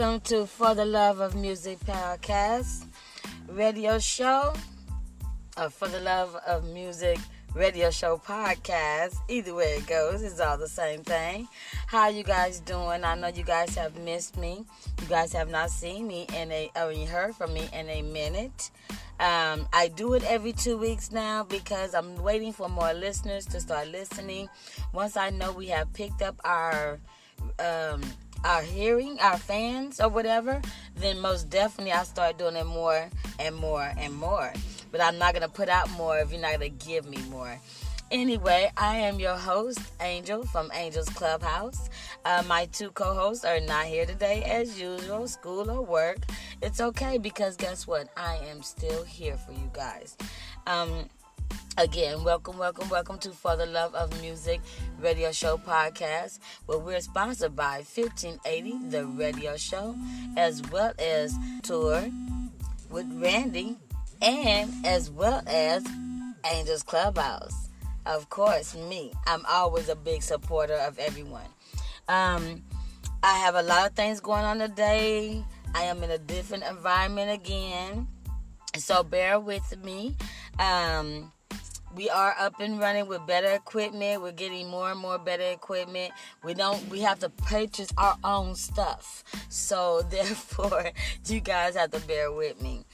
Welcome to For the Love of Music podcast radio show. Or For the Love of Music radio show podcast. Either way it goes, it's all the same thing. How you guys doing? I know you guys have missed me. You guys have not seen me in a or you heard from me in a minute. Um, I do it every two weeks now because I'm waiting for more listeners to start listening. Once I know we have picked up our um, our hearing, our fans or whatever, then most definitely I'll start doing it more and more and more. But I'm not gonna put out more if you're not gonna give me more. Anyway, I am your host, Angel from Angel's Clubhouse. Uh, my two co hosts are not here today as usual, school or work. It's okay because guess what? I am still here for you guys. Um, Again, welcome, welcome, welcome to For the Love of Music Radio Show podcast, where we're sponsored by 1580 DA Radio Show, as well as Tour with Randy, and as well as Angels Clubhouse of course, me. I'm always a big supporter of everyone. Um, I have a lot of things going on today. I am in a different environment again, so bear with me. Um, we are up and running with better equipment. We're getting more and more better equipment. We don't we have to purchase our own stuff. So therefore you guys have to bear with me.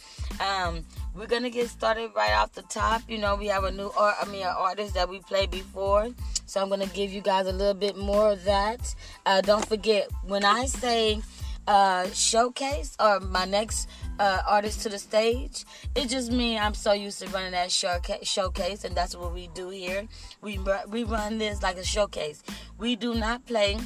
Um, we're gonna get started right off the top. You know, we have a new art I mean an artist that we played before. So I'm gonna give you guys a little bit more of that. Uh, don't forget when I say uh, showcase or my next uh, artist to the stage. It just means I'm so used to running that showcase, and that's what we do here. We we run this like a showcase. We do not play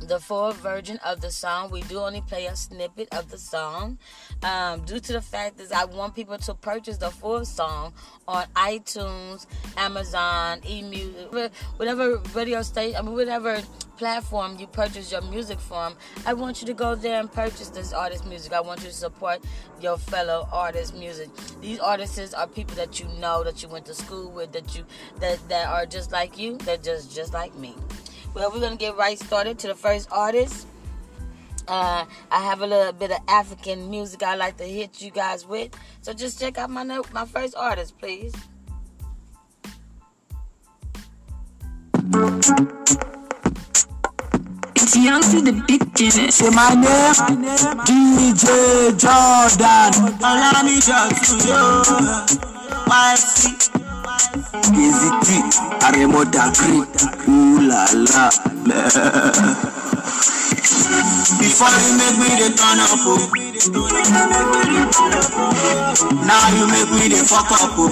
the full version of the song. We do only play a snippet of the song um, due to the fact that I want people to purchase the full song on iTunes, Amazon, eMusic, whatever radio station, I mean, whatever platform you purchase your music from. I want you to go there and purchase this artist music. I want you to support your fellow artist music. These artists are people that you know, that you went to school with, that you that that are just like you, that just just like me. Well, we're gonna get right started to the first artist. Uh, I have a little bit of African music I like to hit you guys with. So just check out my my first artist, please. It's young to the beginning. Say my name, DJ Jordan. Allow me to you. YC. Easy T, Aremo Dagri, ooh la. Before you make me the turn up, oh. Now you make me the fuck up, oh.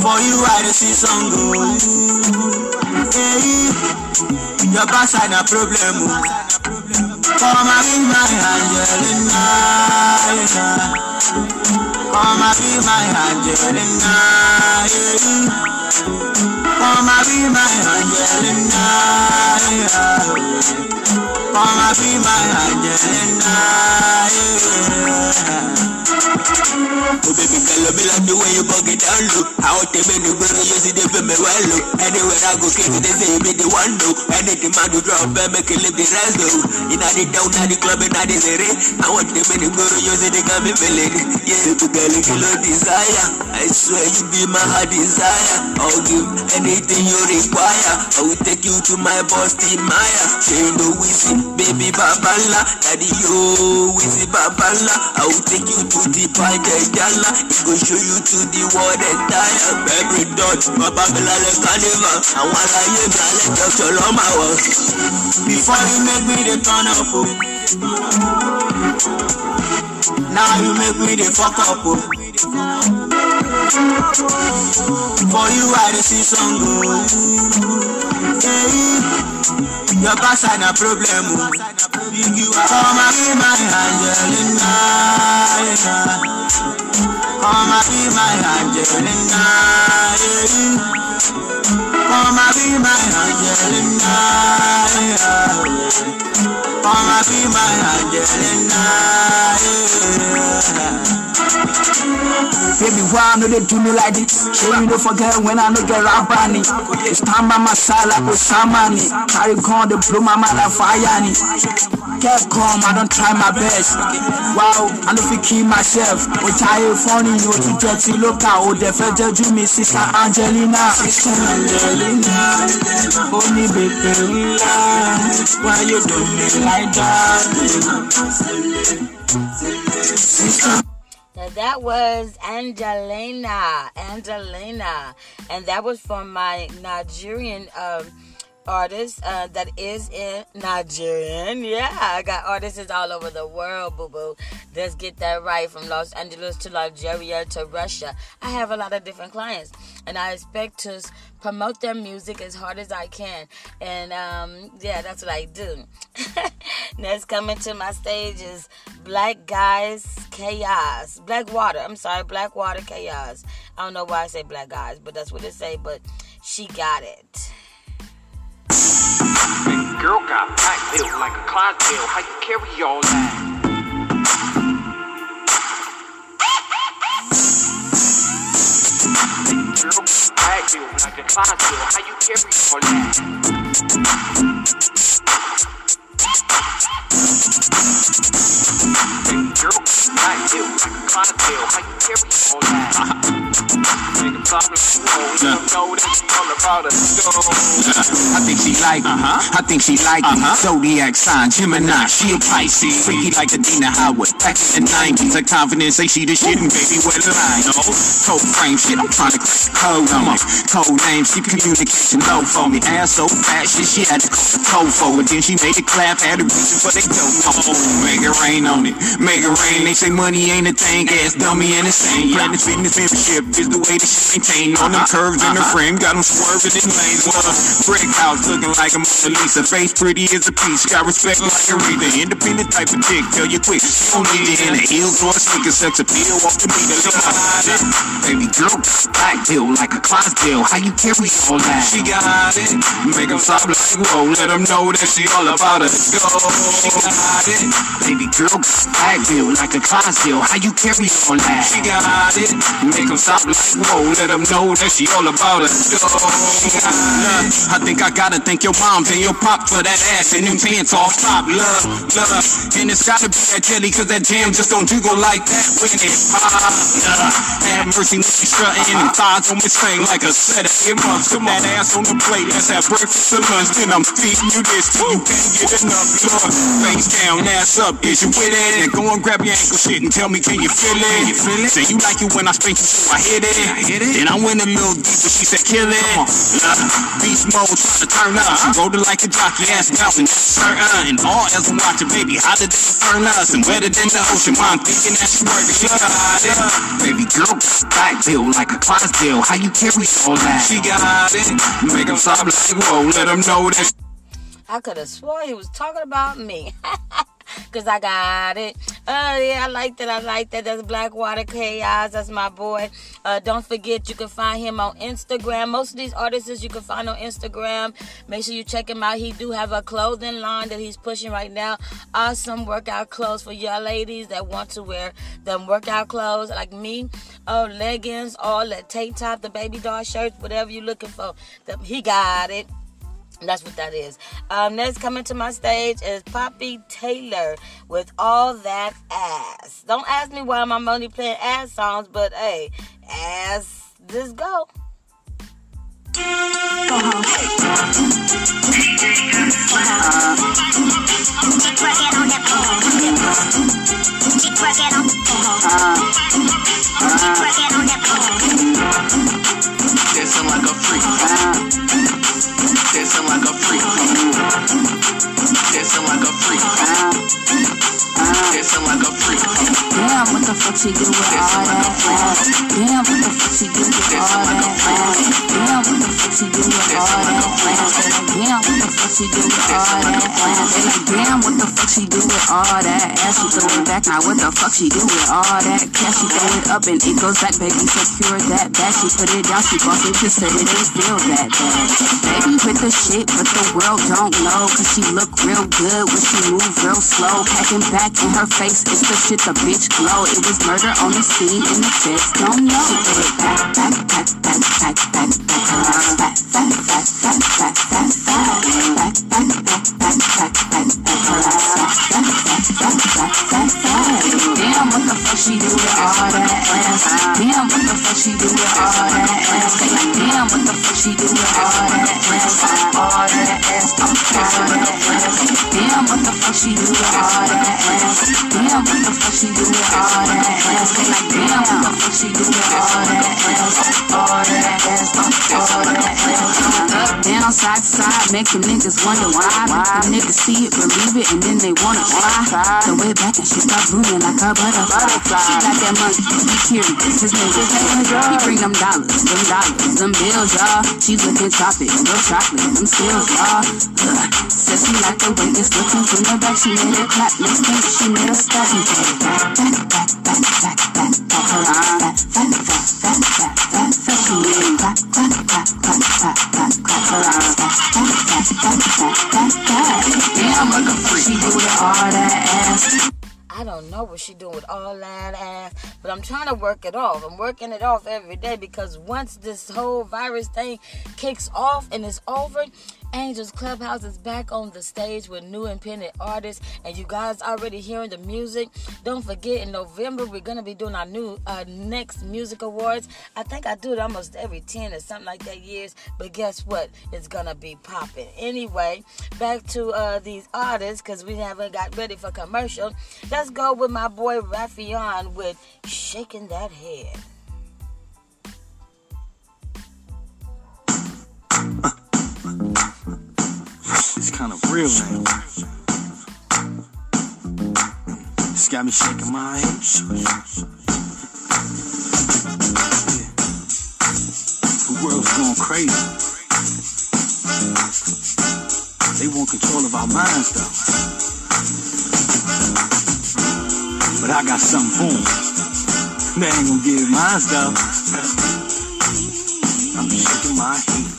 For you I the see some go. Oh. Hey, your backside a problem, oh. And be my Angelina. And be my Angelina. And be my Angelina. And be my Angelina. Oh baby girl, me like the way you bug it down low. How they make the girl you see they feel me well low. Anywhere I go, kids they say me the one though. Anything man do drop, baby make it live the rest though. Inna the down, inna the club, inna the city. I want them in the girl you see they got me feeling. Yeah, girl, you know desire. I swear you be my heart desire. I'll give anything you require. I will take you to my boss, Team Maya. She ain't no baby babala, daddy yo, Wizzy babala. I will take you to the party eh, gala. It go show you to the world eh, entire. Every dot, babala le carnival. I wanna hear me, I let Dr. Loma. Before you make me the turn up. Now you make me the fuck up, oh. For you, I dey see some go. Hey, your backside a problem, oh. You are and be my Angelina. Come and be my Angelina. yeah. Come and be my Angelina. yeah. Come and be my Angelina. yeah. Baby, why know they do me like this? Sure you don't forget when I know get rap bunny. It's time by my side like Osamani. Carry gun, they blow my mind like fire. ni. Get calm, I don't try my best. Wow, I know you keep myself. What I ain't funny, you to get to look out. Oh, the fed judge me, sister Angelina. Sister Angelina, oh, only baby, why you do me like that? Sister Now that was Angelina, Angelina, and that was from my Nigerian um, artist uh, that is in Nigerian. Yeah, I got artists all over the world, boo boo. Let's get that right from Los Angeles to Nigeria to Russia. I have a lot of different clients, and I expect to promote their music as hard as I can. And um, yeah, that's what I do. Next coming to my stage is Black Guys Chaos. Black Water. I'm sorry, Blackwater Kaos. I don't know why I say Black Guys, but that's what it say. But she got it. Girl got back built like a Clydesdale. How you carry all that? Back built like a Clydesdale. How you carry all that? Girl like a Clydesdale. How you carry all that? Nigga, problem, let know that you all about us. I think she like me. Uh-huh. I think she like me. Uh-huh. Zodiac sign, Gemini, she a Pisces. Freaky like Adina Howard. Back in the 90s, her confidence say she the shit and baby, what the line? No, cold frame shit, I'm trying to crack the code on it. Code name, she communication low for me. Ass so fat, shit, she had to call the toe for it. Then she made it clap, had a reason for they don't know. Make it rain on it, make it rain. They say money ain't a thing, ass dummy and insane. Planet fitness membership is the way that she maintain. On them curves in her uh-huh. frame, got them swerving in lanes. Love, brick house looking like a Mona Lisa. Face pretty as a peach, got respect like a Aretha. Independent type of dick, tell you quick. She don't need it in the heels or a sneaker. Sex appeal off the meter. Look at it. Baby girl, black bill like a Clydesdale. How you carry all that? She got it. Make them stop like whoa. Let them know that she all about it. Go. She got it. Baby girl, black bill like a Clydesdale. How you carry all that? She got it. Make them stop like whoa. Let them know that she all about. She got it. I think I gotta thank your moms and your pop for that ass and them pants off top. Love, love. And it's gotta be that jelly cause that jam just don't jiggle like that when it pop. Love. Have mercy you strutting and thighs on this thing like a set of earmuffs. Put that ass on the plate. Let's have breakfast or lunch. Then I'm feeding you this till you can't get enough. Lord, face down, ass up. Is you with it? And go and grab your ankle shit and tell me, can you feel it? Can you feel it? Say you like it when I spank you, so I hit it. I hit it. Then I went a little deeper. She said, kill it. Love. Beast mode, try to turn up. She rolled it like a jockey, ass bouncing, turn uh, on. And all else I'm watching, baby, how did they turn us? And wetter than the ocean, mom thinking that she working. She got it. Baby girl, back bill like a Clydesdale. How you carry all that? She got it. Make them stop like, whoa, let them know that I could have swore he was talking about me. Cause I got it. Oh yeah, I like that. I like that. That's Blackwater Kaos. That's my boy. Uh, don't forget you can find him on Instagram. Most of these artists you can find on Instagram. Make sure you check him out. He do have a clothing line that he's pushing right now. Awesome workout clothes for y'all ladies that want to wear them workout clothes like me. Oh, leggings, all that tank top, the baby doll shirts, whatever you're looking for. The- He got it. That's what that is. Um, next coming to my stage is Popi Taylor with all that ass. Don't ask me why I'm only playing ass songs, but hey, ass, let's go. Uh-huh. uh-huh dancing like a freak. Dancing like a freak. Dancing like a freak. Dancing like a freak. Damn, what the fuck she do with all that ass? Damn, what the fuck she do with all that ass? Damn, what the fuck she do with all that ass? Damn, what the fuck she do with all that ass? Damn, what the fuck she do with all that ass? She throw it back, now what the fuck she do with all that cash? She throw it up and it goes back, baby, secure that back. She put it down, she bought it said it ain't feel that bad. Baby with the shit, but the world don't know, cause she look real good when she move real slow. Packing back in her face, it's the shit the bitch glow. It was murder on the scene and the feds don't know. She put it back, back, back, back, back, back, back, around, back, back, back, back, back, back, back, back, back, back, back, back, back, back, back, around, back, back, back, back, back, she do with all that ass? Damn, what the fuck she do with all that ass? Damn, what the fuck she do with all that ass? All that ass, all that ass. Damn, what the fuck she do with all that ass? Damn, what the fuck she do with all that ass? Damn, what the fuck she do with all that ass? All that ass, all that ass. Up, down, side to side, make them niggas wonder why. Them niggas see it, believe it, and then they wanna try. So way back and she start moving like a butterfly. She got that he curious, his name He bring them dollars, them dollars, them bills, y'all. She looking choppy, real chocolate, them skills, y'all. Ugh. Says she like the way it's looking from the back. She made it clap, next thing she made a it back, back, back, back, back, back, back, back, back, back, back, back. She made it clap, clap, clap, clap, clap, clap, clap, around, back, back, back, back, back, back, back. Damn, what the fuck she do with all that ass? I don't know what she doing with all that ass, but I'm trying to work it off. I'm working it off every day because once this whole virus thing kicks off and it's over, Angels Clubhouse is back on the stage with new independent artists, and you guys already hearing the music. Don't forget, in November we're gonna be doing our new uh, next music awards. I think I do it almost every ten or something like that years, but guess what? It's gonna be popping. Anyway, back to uh, these artists because we haven't got ready for commercial. Let's go with my boy Ralphion with "Shaking That Head." It's kind of real now. It's got me shaking my head. Yeah. The world's going crazy. They want control of our minds, though. But I got something for 'em. They ain't gonna get mine, though. I'm shaking my head.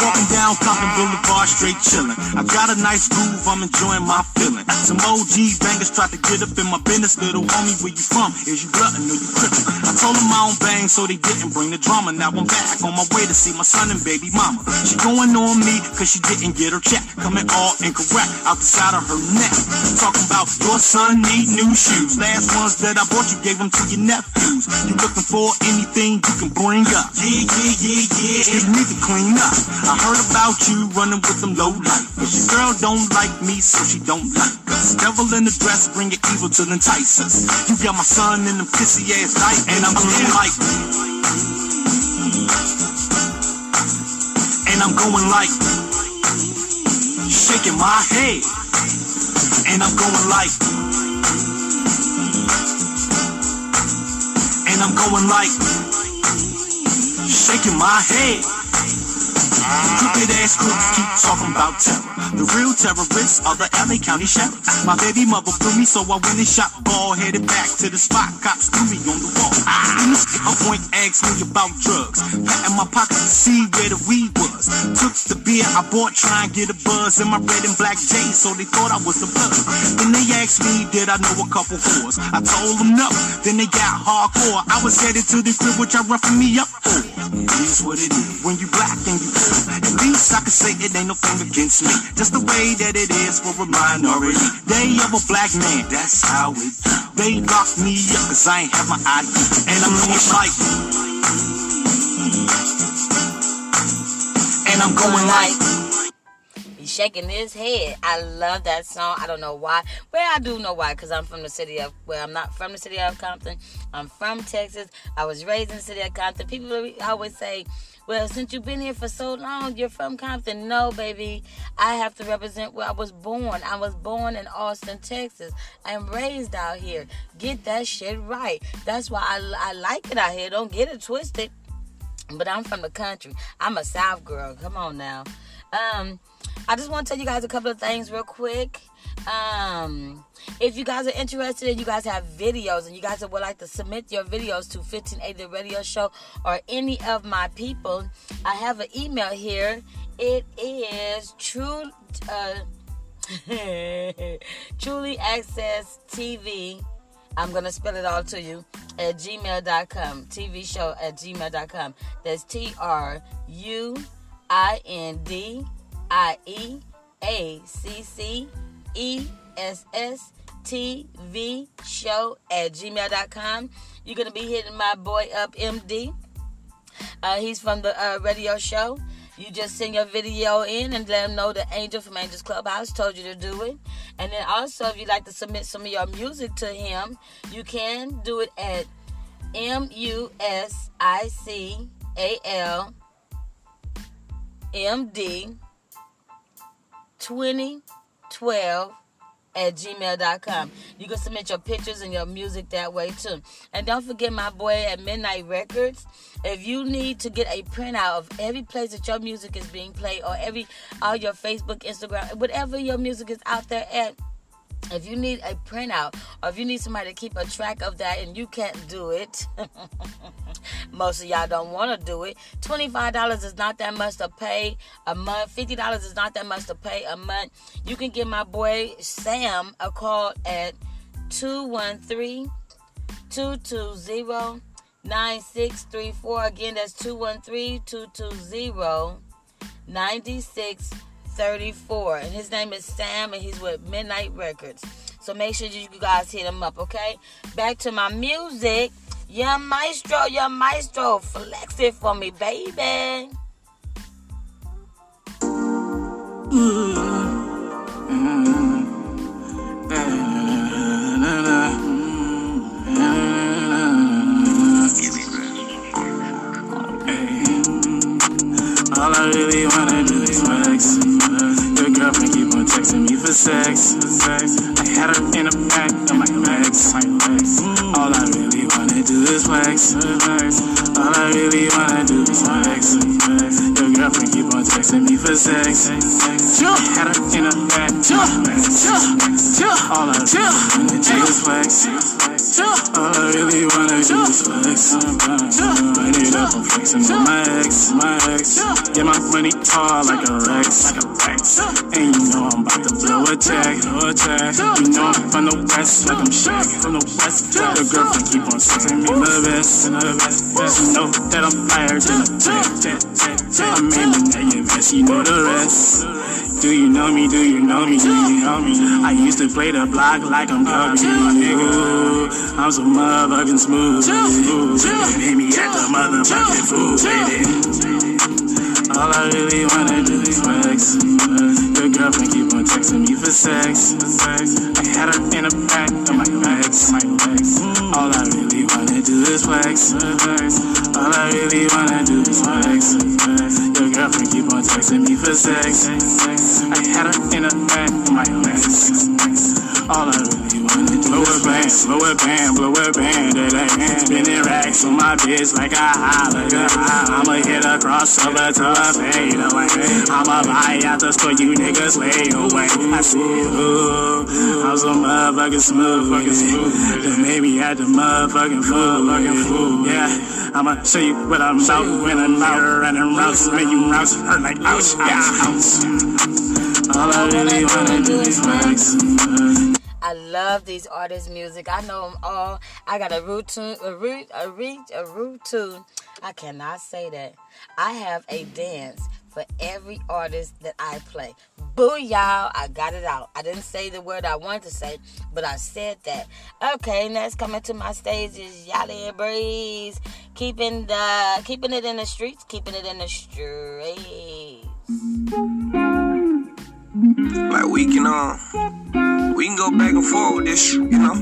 Walking down Compton Boulevard, straight chillin'. I got a nice groove, I'm enjoying my feeling. Some OG bangers tried to get up in my business. Little homie, where you from? Is you glutton or you crippin'? I told them I don't bang, so they didn't bring the drama. Now I'm back on my way to see my son and baby mama. She going on me, cause she didn't get her check. Coming all incorrect, out the side of her neck. Talking about your son need new shoes. Last ones that I bought you gave them to your nephews. You looking for anything you can bring up? Yeah, yeah, yeah, yeah. You need to clean up. I heard about you running with them low life. But your girl don't like me, so she don't like us. Devil in the dress, bring your evil to entice us. You got my son in them pissy ass diapers, and I'm going like. And I'm going like. Shaking my head. And I'm going like. And I'm going like. Shaking my head. Stupid ass crooks keep talking about terror. The real terrorists are the LA County Sheriff. My baby mother blew me, so I went and shot ball, headed back to the spot. Cops threw me on the wall. Then this a point asked me about drugs. Patting my pockets to see where the weed was. Took the beer I bought, try and get a buzz in my red and black J's, so they thought I was a bug. Then they asked me, did I know a couple whores? I told them no. Then they got hardcore. I was headed to the crib, which I roughing me up for. Is what it is. When you black and you poor, at least I can say it ain't no thing against me. Just the way that it is for a minority. Day of a black man, that's how it. They locked me up cause I ain't have my ID. And I'm going like. And I'm going like. He's shaking his head. I love that song. I don't know why. Well, I do know why, because I'm from the city of, well, I'm not from the city of Compton. I'm from Texas. I was raised in the city of Compton. People always say, Well, since you've been here for so long, you're from Compton. No, baby. I have to represent where I was born. I was born in Austin, Texas. I am raised out here. Get that shit right. That's why I, I like it out here. Don't get it twisted. But I'm from the country. I'm a South girl. Come on now. Um, I just want to tell you guys a couple of things real quick. Um, if you guys are interested and you guys have videos and you guys would like to submit your videos to 1580 Radio Show or any of my people, I have an email here. It is true. Uh, truly access TV. I'm gonna spell it all to you at gmail.com. TV show at gmail.com. That's T R U I N D I E A C C E S S T V show at gmail.com. You're gonna be hitting my boy up, MD. Uh, he's from the uh, radio show. You just send your video in and let him know the Angel from Angels Clubhouse told you to do it. And then also, if you'd like to submit some of your music to him, you can do it at M U S I C A L M D 2012 at gmail.com. You can submit your pictures and your music that way too. And don't forget my boy at Midnight Records. If you need to get a printout of every place that your music is being played or every all your Facebook, Instagram, whatever your music is out there at, if you need a printout or if you need somebody to keep a track of that and you can't do it, most of y'all don't want to do it. $25 is not that much to pay a month. $50 is not that much to pay a month. You can give my boy Sam a call at 213 220 9634. Again, that's 213 220 9634. And his name is Sam, and he's with Midnight Records. So make sure you guys hit him up, okay? Back to my music. Young Maestro, Young Maestro, flex it for me, baby. Mm. All I really wanna do is flex. Your girlfriend keep on texting me for sex. I had her in the back of my legs. All I really wanna do is flex. All I really wanna do is flex. Your girlfriend keep on texting me for sex. I had her in the back. All I really wanna do is flex. All I really wanna do is flex. Run it up, I'm flexing on my ex, my ex. Get my money tall like a Rex, like a Rex. And you know I'm about to blow a check, blow a check. You know I'm from the west, like I'm Shaq, from the west. Your girlfriend keep on sending me the best, the best. You know that I'm fired than a jet. I'm aiming at your vest, you know the rest. Do you know me? Do you know me? Do you know me? I used to play the block like I'm Kobe, nigga. I'm so motherfucking smooth. Hit me at the motherfucking food, baby. All I really wanna do is flex. Your girlfriend keep on texting me for sex. I had her in the back of my legs. All I really wanna do is flex. All I really wanna do is flex. Your girlfriend keep on texting me for sex. I had her in the back of my legs. All I really wanna do blow a band, blow a band, blow a band, that ain't spinning racks on my bitch like a holler. I'ma hit across a crossover to fade away. I'ma buy out the store, you niggas lay away. I said, ooh, I'm so motherfucking smooth, fucking smooth. Made me at the motherfucking fool, fucking fool. Yeah, I'ma show you what I'm about when I'm out running routes, when you routes hurt like ouch, yeah, ouch. All I really wanna do is flex. I love these artists' music. I know them all. I got a root a a root, a root tune. I cannot say that. I have a dance for every artist that I play. Boo, y'all! I got it out. I didn't say the word I wanted to say, but I said that. Okay, next coming to my stage is Yella Beezy, keeping the keeping it in the streets, keeping it in the streets. Like we can um we can go back and forth with this, you know.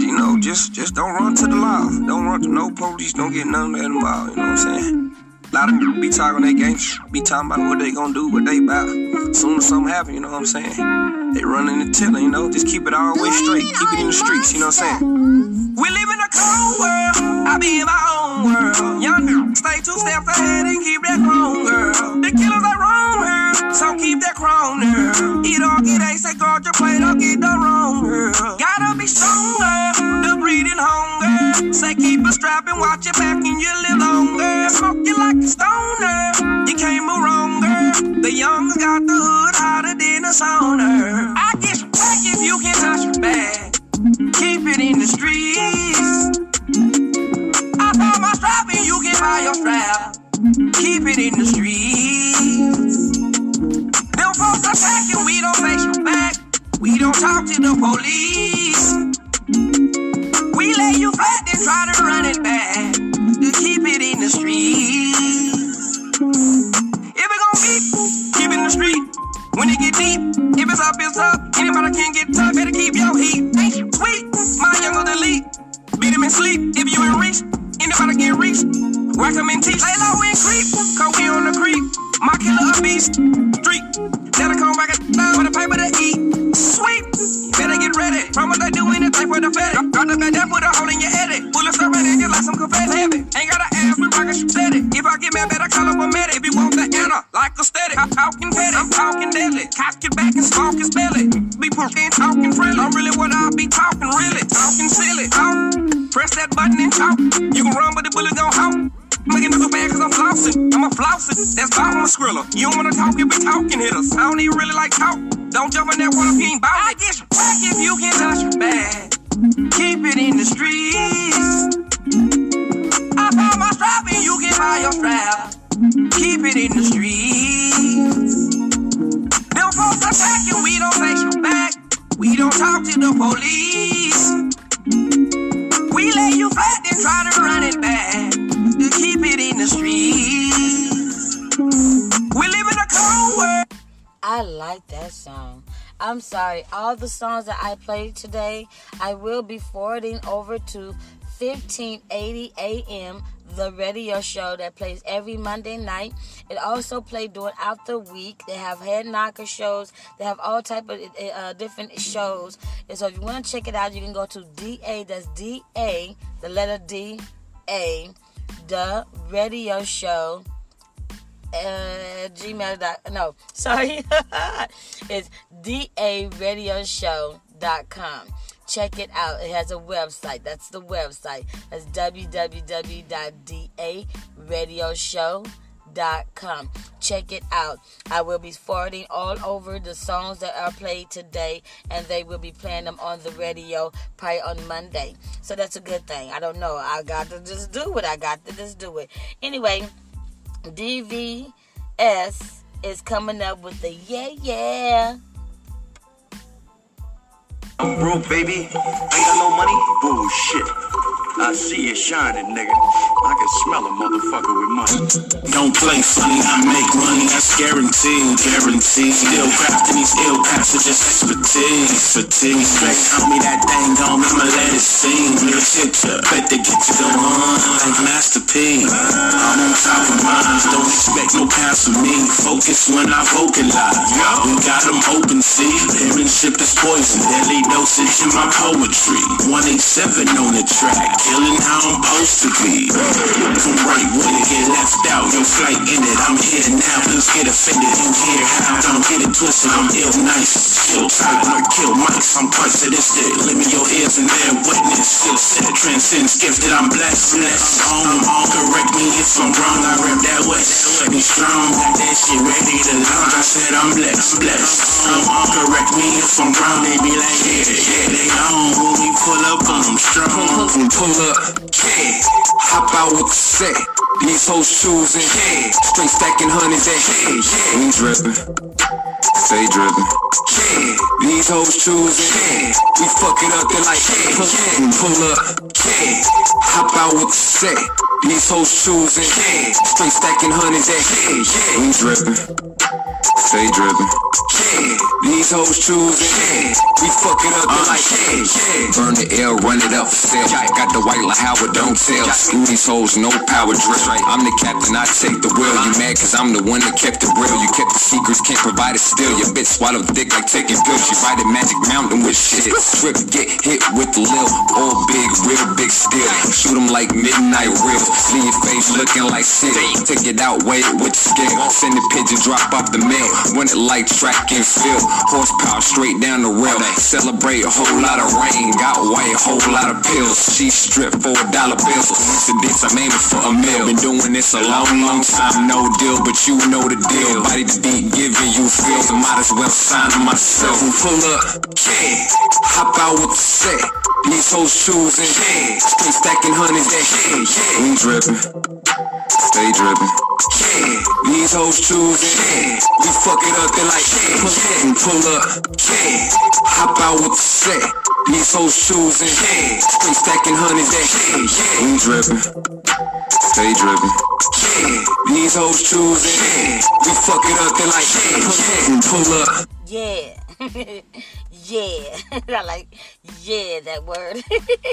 You know, just just don't run to the law. Don't run to no police. Don't get none of that involved. You know what I'm saying? A lot of them be talking their game, be talking about what they gonna do, what they about. Soon as something happen, you know what I'm saying? They running and telling, you know, just keep it all the way straight. Keep it in the streets, you know what I'm saying? We live in a cold world. I be in my own world. Young stay two steps ahead and keep that chrome, girl. The killers are wrong, girl. So keep that chrome, girl. Eat all, get ace, say guard your plate, don't get the wrong, girl. Gotta be stronger. The breeding hunger. Say keep a strap and watch your back and you live longer. Smoke you like a stoner. You can't move wrong. The young's got the hood hotter than a sauna. I get back if you can touch your back. Keep it in the streets. I found my strap and you can buy your strap. Keep it in the streets. Them folks attacking, we don't face you back. We don't talk to the police. We lay you flat and try to run it back. To keep it in the streets. If it gon' be, keep it in the street. When it get deep, if it's up, it's up. Anybody can get tough, better keep your heat. Ain't sweet, my young the league. Beat him in sleep, if you in reach. Anybody get reached. Whack him in teeth, lay low and creep. Cause we on the creep. My killer a beast. Street. That'll come back down with a paper to eat. Sweet. Better get ready. Promise I do anything for the fed. Got the bed that put a hole in your edit. Bullets are ready, just like some confetti. Heavy. Ain't gotta ask me, rocket shoot steady. If I get mad, better call up a medic. If you want the anna, like a steady. I'm talking petty. I'm talking deadly. Cock it back and smoke his belly. Be pushing, talking friendly. I'm really what I be talking, really. Talking silly. Talk. Press that button and talk. You can run, but the bullet gon' hop. Making niggas mad cause I'm flossing. I'm a flossing. That's why I'm. You don't wanna talk, you be talking hitters. I don't even really like talk. Don't jump in that water if you ain't bout it. I get you back if you can touch your bag. Keep it in the streets. I found my strap and you can buy your strap. Keep it in the streets. Them folks attacking, we don't face you back. We don't talk to the police. We lay you flat and try to run it back. Keep it in the streets. We live in a cold world. I like that song. I'm sorry, all the songs that I played today, I will be forwarding over to 1580 AM, the radio show that plays every Monday night. It also plays throughout the week. They have head knocker shows. They have all type of uh, different shows. And so if you want to check it out, you can go to DA, that's DA, the letter D, A, the radio show uh, gmail dot no sorry it's daradioshow.com check it out it has a website that's the website that's www.daradioshow.com check it out i will be forwarding all over the songs that are played today and they will be playing them on the radio probably on monday so that's a good thing i don't know i got to just do it i got to just do it anyway DVS is coming up with the yeah yeah. I'm broke, baby. Ain't got no money. Bullshit. I see it shining, nigga. I can smell a motherfucker with money. Don't play funny, I make money, that's guaranteed, guaranteed. Still crafting these ill passages, expertise, fatigue. Straight tell me that thing on I'ma let it sing. Picture, bet they get you go on like Master P. I'm on top of minds, don't expect no pass from me. Focus when I vocalize. We got them open, see. Parentship is poison, deadly dosage in my poetry. 187 on the track, killing how I'm supposed to be. From right when it get left out, your flight ended. I'm here now, please get offended You hear how. Don't get it twisted, I'm ill nice. Still tight, kill mics, I'm sadistic. Limit your ears and bear witness. Still set, transcends gifted, I'm blessed. Blessed. On, on, correct me if I'm wrong, I rap that west. Be strong, got that shit ready to launch. I said I'm blessed, blessed. On, correct me if I'm wrong, they be like, yeah, yeah, they on. When we pull up them strong. Pull, pull up, yeah. Hop out with the set. These hoes choosing, yeah. Straight stacking hundreds at yeah, yeah. We drippin', stay drippin', yeah. These hoes choosing, yeah. We fuck it up, they like, yeah, yeah. Pull up, yeah. Hop out with the set. These hoes choosing, yeah. Straight stacking hundreds at yeah, yeah. We drippin', stay drippin'. Yeah, these hoes choosing. Yeah, we fuck it up, they like yeah. Burn the L, run it up for sale. Got the white like Howard, don't tell. Screw these hoes, no power drip. I'm the captain, I take the wheel. You mad cause I'm the one that kept it real. You kept the secrets, can't provide it still. Your bitch swallow dick like taking pills. She ride a magic mountain with shit. Strip, get hit with the lil. All big, real big steel. Shoot 'em like midnight real. Leave your face looking like shit. Take it out, weigh it with scale. Send the pigeon, drop off the mail. Run it like track and field. Horsepower straight down the rail. Celebrate a whole lot of rain. Got white, whole lot of pills. She stripped for a dollar bill. Coincidence, I'm aiming for a meal. Been doing this a long, long time. No deal, but you know the deal. Body the beat, giving you feels. I might as well sign myself. Pull up, yeah. Hop out with the set. These hoes choosing, yeah. Straight stacking hundreds, that yeah, yeah. We drippin', stay drippin'. Yeah, these hoes choosing, yeah. We fuck it up, they like, yeah, yeah. Pull up, yeah. Hop out with the set. These hoes choosing, yeah. Straight stacking hundreds, that yeah, yeah. We drippin', stay drippin'. Yeah, these hoes choosing, yeah. We fuck it up, they like, yeah, yeah. Pull up. Yeah. yeah. I like yeah that word.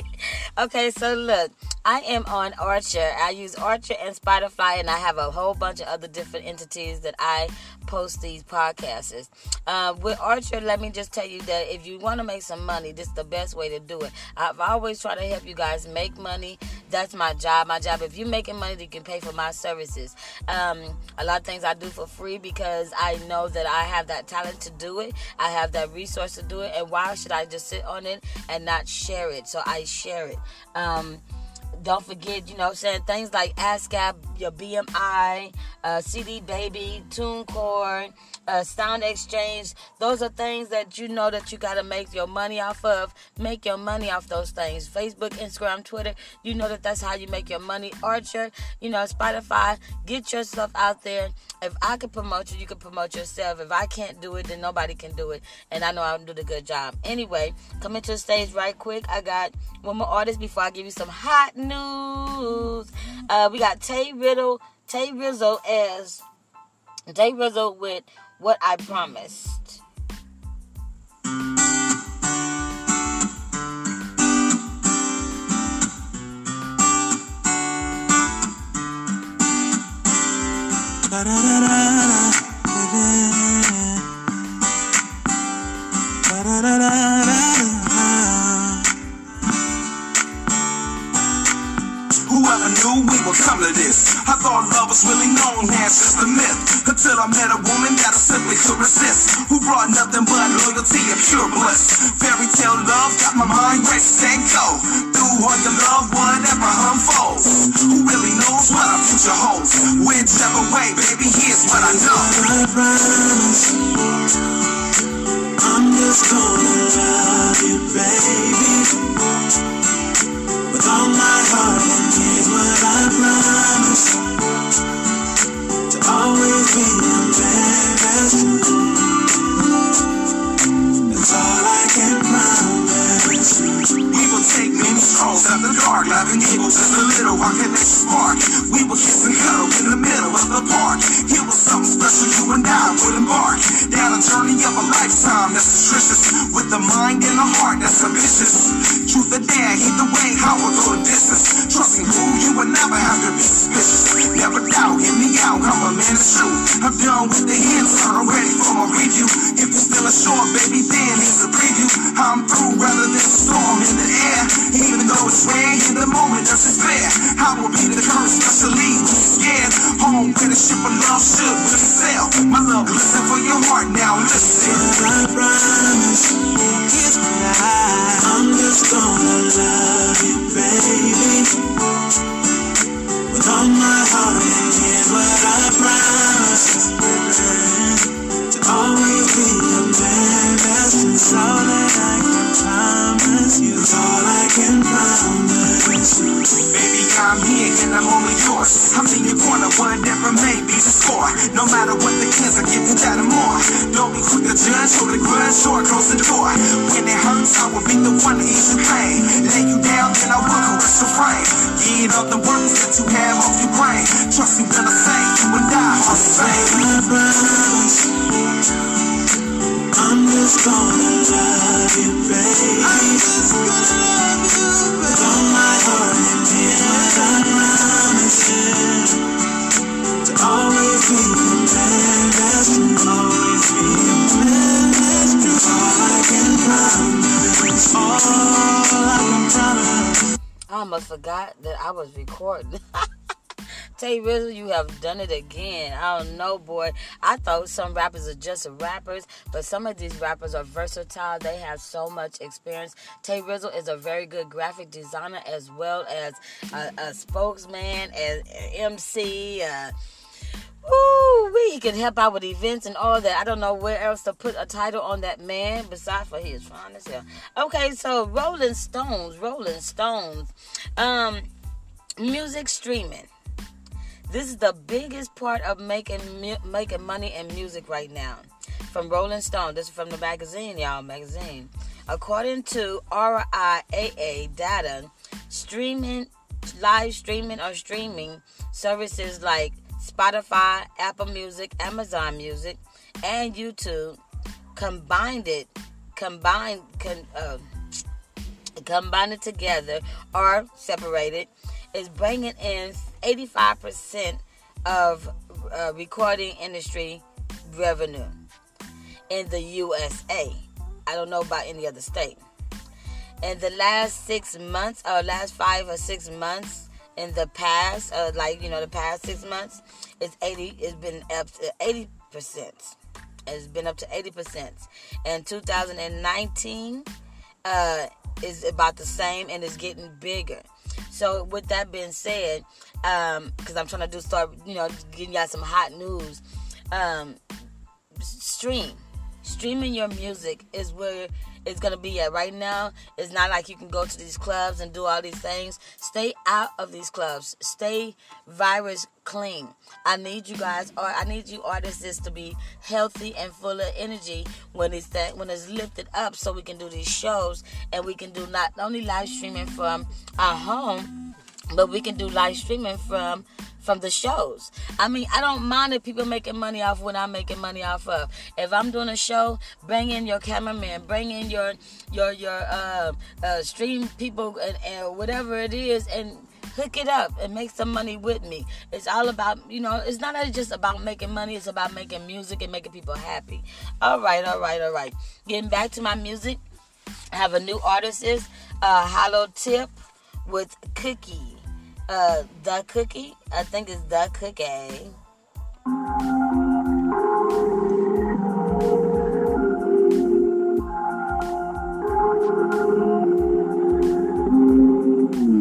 okay, so look, I am on Anchor. I use Anchor and Spotify, and I have a whole bunch of other different entities that I post these podcasts. Uh, with Anchor, let me just tell you that if you want to make some money, this is the best way to do it. I've always tried to help you guys make money. That's my job. My job. If you're making money, you can pay for my services. Um, a lot of things I do for free because I know that I have that talent to do it. I have that resource to do it. And why should I just sit on it and not share it? So I share it. Um, don't forget, you know, saying things like ASCAP, your BMI, uh, CD Baby, TuneCore, uh, Sound Exchange. Those are things that you know that you got to make your money off of. Make your money off those things. Facebook, Instagram, Twitter. You know that that's how you make your money. Anchor, you know, Spotify. Get yourself out there. If I can promote you, you can promote yourself. If I can't do it, then nobody can do it. And I know I'll do the good job. Anyway, coming to the stage right quick. I got one more artist before I give you some hot. Uh, we got Tay Riddle, Tay Rizzle as Tay Rizzle with What I Promised. Whoever come to this? I thought love was really known as just a myth. Until I met a woman that I simply could resist. Who brought nothing but loyalty and pure bliss. Fairy tale love got my mind racing and go. Through all your love, whatever unfolds. Who really knows what our future holds? Whichever way, baby, here's what I know. I'm just gonna love you, baby. All my heart, and here's what I promise. To always be your best. That's all I can promise. We will take many strolls out the dark, laughing evil just a little while connection spark. We will kiss and cuddle in the middle of the park. It was something special you and I would embark. Down a journey of a lifetime that's nutritious. With the mind and the heart that's ambitious. Truth or dare, either way, how we'll go the distance. Trusting who you will never have to be suspicious. Never doubt, hear me out, I'm a man of truth. I'm done with the hints, I'm ready for my review. If you're still ashore, baby, then here's a preview. I'm through rather than a storm in the air. Even though it's rare, in the moment there's despair. I will be the curse, especially when you're scared. Home where the ship of love should really sail. My love, listen for your heart now, listen. I promise, here's I, I'm just all that I can promise you. All I can promise chance. Baby, I'm here and I'm only yours. I'm in your corner, whatever may be the score. No matter what the kids, I give you that and more. Don't be quick to judge, hold a grudge, or close the door. When it hurts, I will be the one to ease the pain. Lay you down, then I will caress the rain. Get all the work that you have off your brain. Trust me when I say you and I are the same. I'm just gonna love you, baby. I'm just gonna love you, baby. I almost forgot that I was recording. Tay Rizzle, you have done it again. I don't know, boy. I thought some rappers are just rappers, but some of these rappers are versatile. They have so much experience. Tay Rizzle is a very good graphic designer as well as a, a spokesman, as MC. Uh, Ooh, he can help out with events and all that. I don't know where else to put a title on that man besides for his fine as hell. Okay, so Rolling Stones, Rolling Stones, um, music streaming. This is the biggest part of making making money in music right now. From Rolling Stone, this is from the magazine, y'all, magazine. According to RIAA data, streaming, live streaming or streaming services like Spotify, Apple Music, Amazon Music, and YouTube combined it, combined, con, uh, combined it together or separated, is bringing in 85% of uh, recording industry revenue in the USA. I don't know about any other state. In the last six months, or last five or six months, in the past, uh, like you know, the past six months, it's eighty. It's been up to eighty percent. It's been up to eighty percent. And 2019 uh, is about the same, and it's getting bigger. So with that being said, um, because I'm trying to do start, you know, getting y'all some hot news. Um, stream, streaming your music is where it's gonna be at right now. It's not like you can go to these clubs and do all these things. Stay out of these clubs. Stay virus clean. I need you guys, or I need you artists to be healthy and full of energy when it's that when it's lifted up, so we can do these shows and we can do not only live streaming from our home, but we can do live streaming from from the shows. I mean, I don't mind if people making money off what I'm making money off of. If I'm doing a show, bring in your cameraman, bring in your your your uh, uh, stream people and, and whatever it is, and hook it up and make some money with me. It's all about, you know, it's not just about making money, it's about making music and making people happy. All right, all right, all right. Getting back to my music, I have a new artist is uh, Hollow Tip with Cookie uh, the cookie. I think it's the cookie.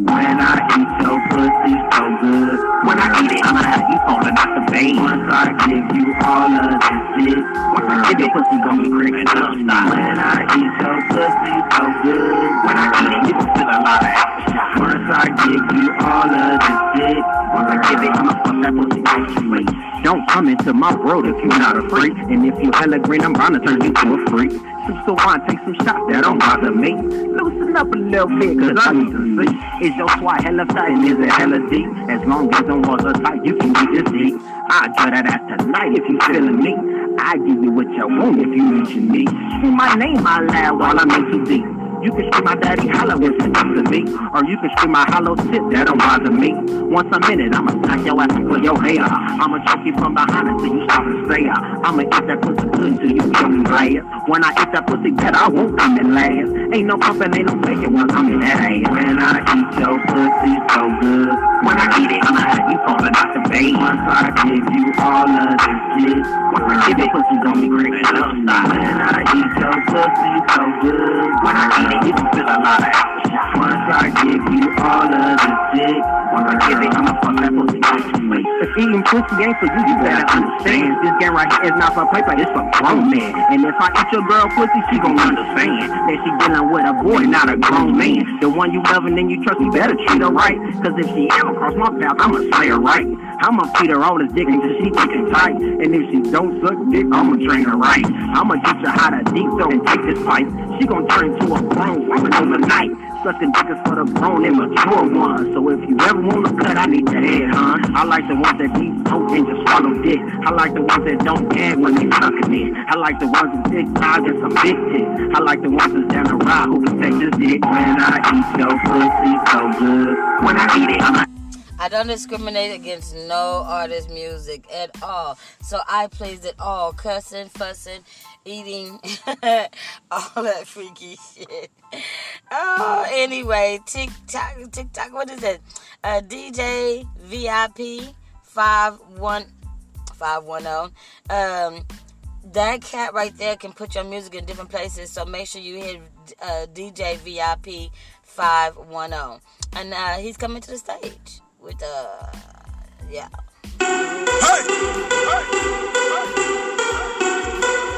When I eat your pussy so good, when I eat it, I'ma have you falling out the bed. Once I give you all of this shit, once I give your pussy gon' be creeping up. When I eat your pussy so good, when I eat it, you can feel a lot of action. Once I give you all of this shit, once I give it, I'ma fuck that pussy wait. Don't come into my world if you're not a freak. And if you hella green, I'm bound to turn you to a freak. Some so wine, take some shots that don't bother me. Loosen up a little bit, cause I need to see. Is your swat hella tight and is it hella deep? As long as them walls are tight, you can get this deep. I'll draw that ass tonight if you feeling me. I give you what you want if you reaching me. Scream my name out loud while I'm in too deep. You can scream my daddy hollow if it comes to me. Or you can scream my hollow tip, that don't bother me. Once a minute, I'ma smack your ass and your hair. I'ma choke you from behind until you stop and say I'ma eat that pussy good till you feel me last. When I eat that pussy good, I won't come in last. Ain't no pumping, ain't no faking when I'm in that ass. When I eat your pussy so good. When I eat it, I'ma have you falling out the bed. Once I give you all of this shit. Once I give it, pussy gon' be up. When I eat your pussy so good. When I eat you feel. Once I give you all of the shit. Once I give it, I'ma fuck that pussy wait. If eating pussy ain't for you, you better understand. This game right here is not for paper, it's for grown men. And if I eat your girl pussy, she gon' understand that she dealing with a boy, not a grown man. The one you loving and then you trust, you better treat her right. Cause if she ever cross my path, I'ma slay her right. I'ma feed her all this dick until she thick and tight. And if she don't suck dick, I'ma train her right. I'ma teach her how to deep throat and take this pipe. She gon' turn into a grown woman overnight. Sucking dick is for the grown and mature ones. So if you ever wanna I need the head, huh? I like the ones that deep throat and just swallow dick. I like the ones that don't gag when they sucking it. I like the ones with big thighs and some big tits. I like the ones that's down the ride who can take this dick. When I eat your pussy so good. When I eat it, I'ma I don't discriminate against no artist music at all. So I plays it all, cussing, fussing, eating, all that freaky shit. Oh, anyway, TikTok, TikTok, what is it? Uh, DJ VIP five one five one zero. Um, that cat right there can put your music in different places. So make sure you hit uh, DJ VIP five one zero, and uh, he's coming to the stage with uh, yeah.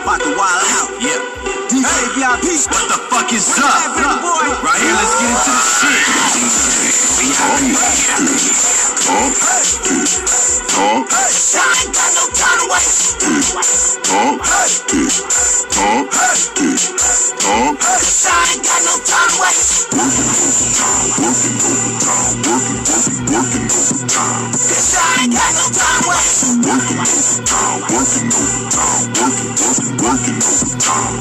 About to wild out. Yeah. DJ VIP. What the fuck is up? Right here, let's get into the shit. Talk. Talk. Ain't got no time to waste. Talk. Talk. Talk. Ain't got no time to waste. Cause I ain't got no time to waste.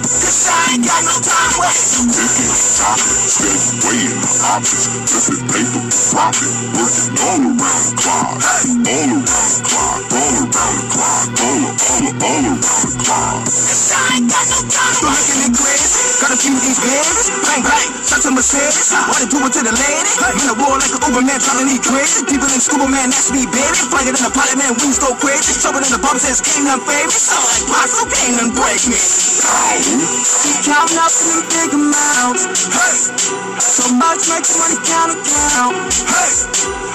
Cause I ain't got no time to waste. Steady weighing the options. Flipping paper, profit. Working all around the clock. All around the clock. All around the clock. All, all, all around the clock. Cause I ain't got no time waste. looking at Chris, got a few these babies. Bang, bang, shot to Mercedes. Wanna do it to the lady. In the war like an Uber man, trying to need crazy. People in scuba man, that's me, baby. Flying in the pilot man, wings go crazy. Trouble in the bump says, game none favorite. Sound like Paso, game none break me. Keep counting up in big amounts. Hey, so much makes money count account. Hey,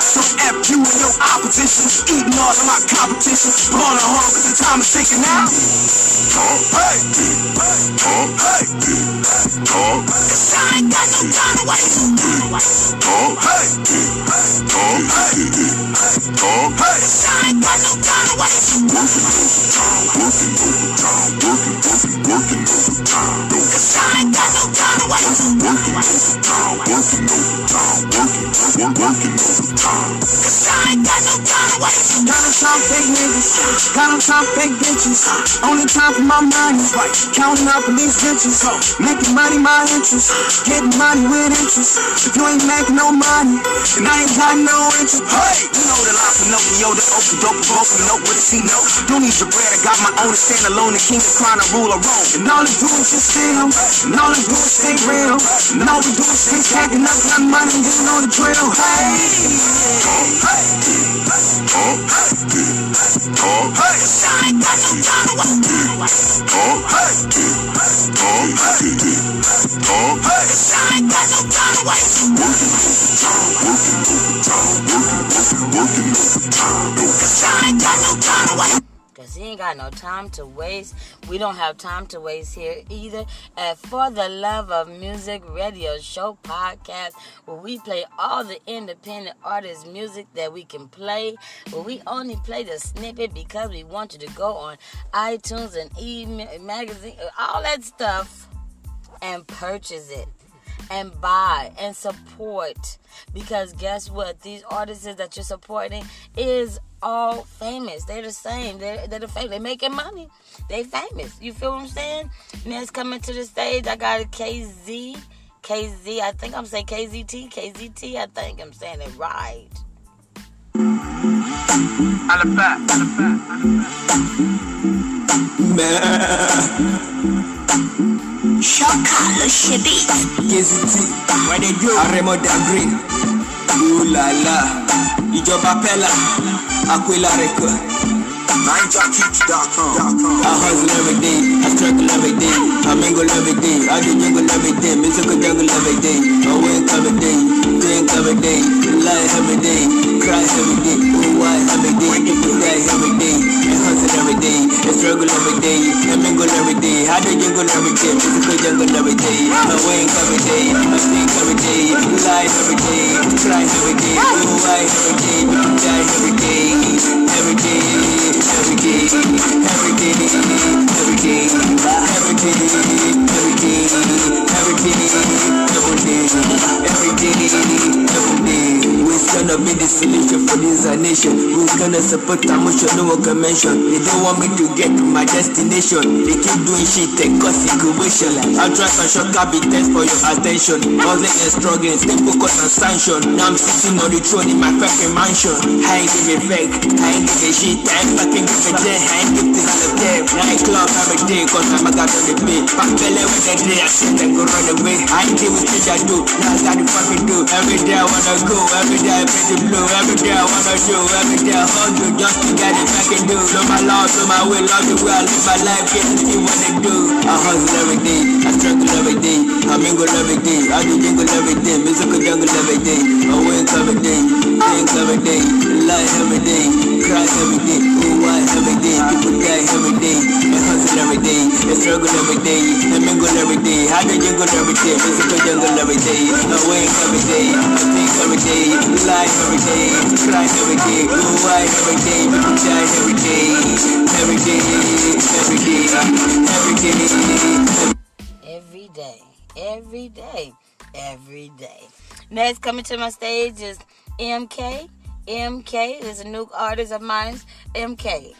so F you and your opposition. Eating all of my competition. Born a home, cause the time is ticking out. Hey, hey. Cause I ain't got no time to hey, Talk. Talk. hey. Cause I ain't got no time to waste overtime, working overtime, working, working, working overtime. No, cause I ain't got no time working overtime, Working overtime, working overtime, working, working, working overtime. Cause I ain't got no Got on top fake niggas, got on top fake bitches. Only time for my mind money, counting up in these riches. Making money my interest, getting money with interest. If you ain't making no money, then I ain't got no interest. Hey, you know the line Pinocchio, the open dope, broken note with a C note. Don't need your bread, I got my own to stand alone. The king of crime, I rule a Rome. And all I do is just steal, and all I do is stay real. And all we do is stay stacking up, got money, and you know the drill. Hey, hey, Hey, Cause I ain't got no time to waste. Cause I ain't got no time to waste. Cause I ain't got no time to waste. Cause he ain't got no time to waste. We don't have time to waste here either. At For the Love of Music Radio Show podcast, where we play all the independent artist music that we can play. Where we only play the snippet because we want you to go on iTunes and e magazine, all that stuff, and purchase it and buy and support because guess what these artists that you're supporting is all famous. They're the same. They're, they're the famous. They're making money. They famous. You feel what i'm saying? Next coming to the stage. I got a kz kz i think i'm saying kzt kzt i think i'm saying it right. Shakala Shibit. KZT, what they do? Aremo Dagrin. Ooh ló làlà ìjọba pẹ́là àpèlà rẹ̀ kàn. NineJockTeach.com. I hustle every day. I struggle every day. I mingle every day. I just every day. everything, music a jungle every day. I wake everything, think everything, lie everything, cry every day. why everything, cry everything, I hustle every day. I struggle every day. I mingle every day. I just every day. everything, music a jungle every day. I wake every day. I think everything, lie everything, cry every day. why everything, die every day. Every day every day, every day, every day, every day. We stand up in solution for this nation. Who's gonna support a motion? No one can mention. They don't want me to get to my destination. They keep doing shit and cause incubation. I'll try some shock, be thanks for your attention. Hustling and struggling, stay focused on sanction. Now I'm sitting on the throne in my fucking mansion. I ain't give fake, I ain't give shit, I ain't fucking give a damn. I ain't give this of them. Nightclub every day, cause I'm a god on the beat. Back belly with the day, I sit and go run away. I ain't deal with shit I do, now I got to fucking do. Every day I wanna go, every day I pay the blue, every day I wanna do, every day I hustle just to get it back and do. Know my law, know my way, love the way I live my life, get to see what they do. I hustle every day, I struggle every day, I mingle every day, I do jingle every day, musical jungle every day, I wake every day, think every day, lie every day, cry every day, oh why every day, people die every day, I hustle every day, I struggle every day, I mingle every day, I do jingle every day, musical jungle every day, I wake every day, think every day, lie every day, cry every day, oh why every day, people die every day, every day, every day, every day. Every day. Every day. Every day. Next coming to my stage is MK. MK is a new artist of mine. MK.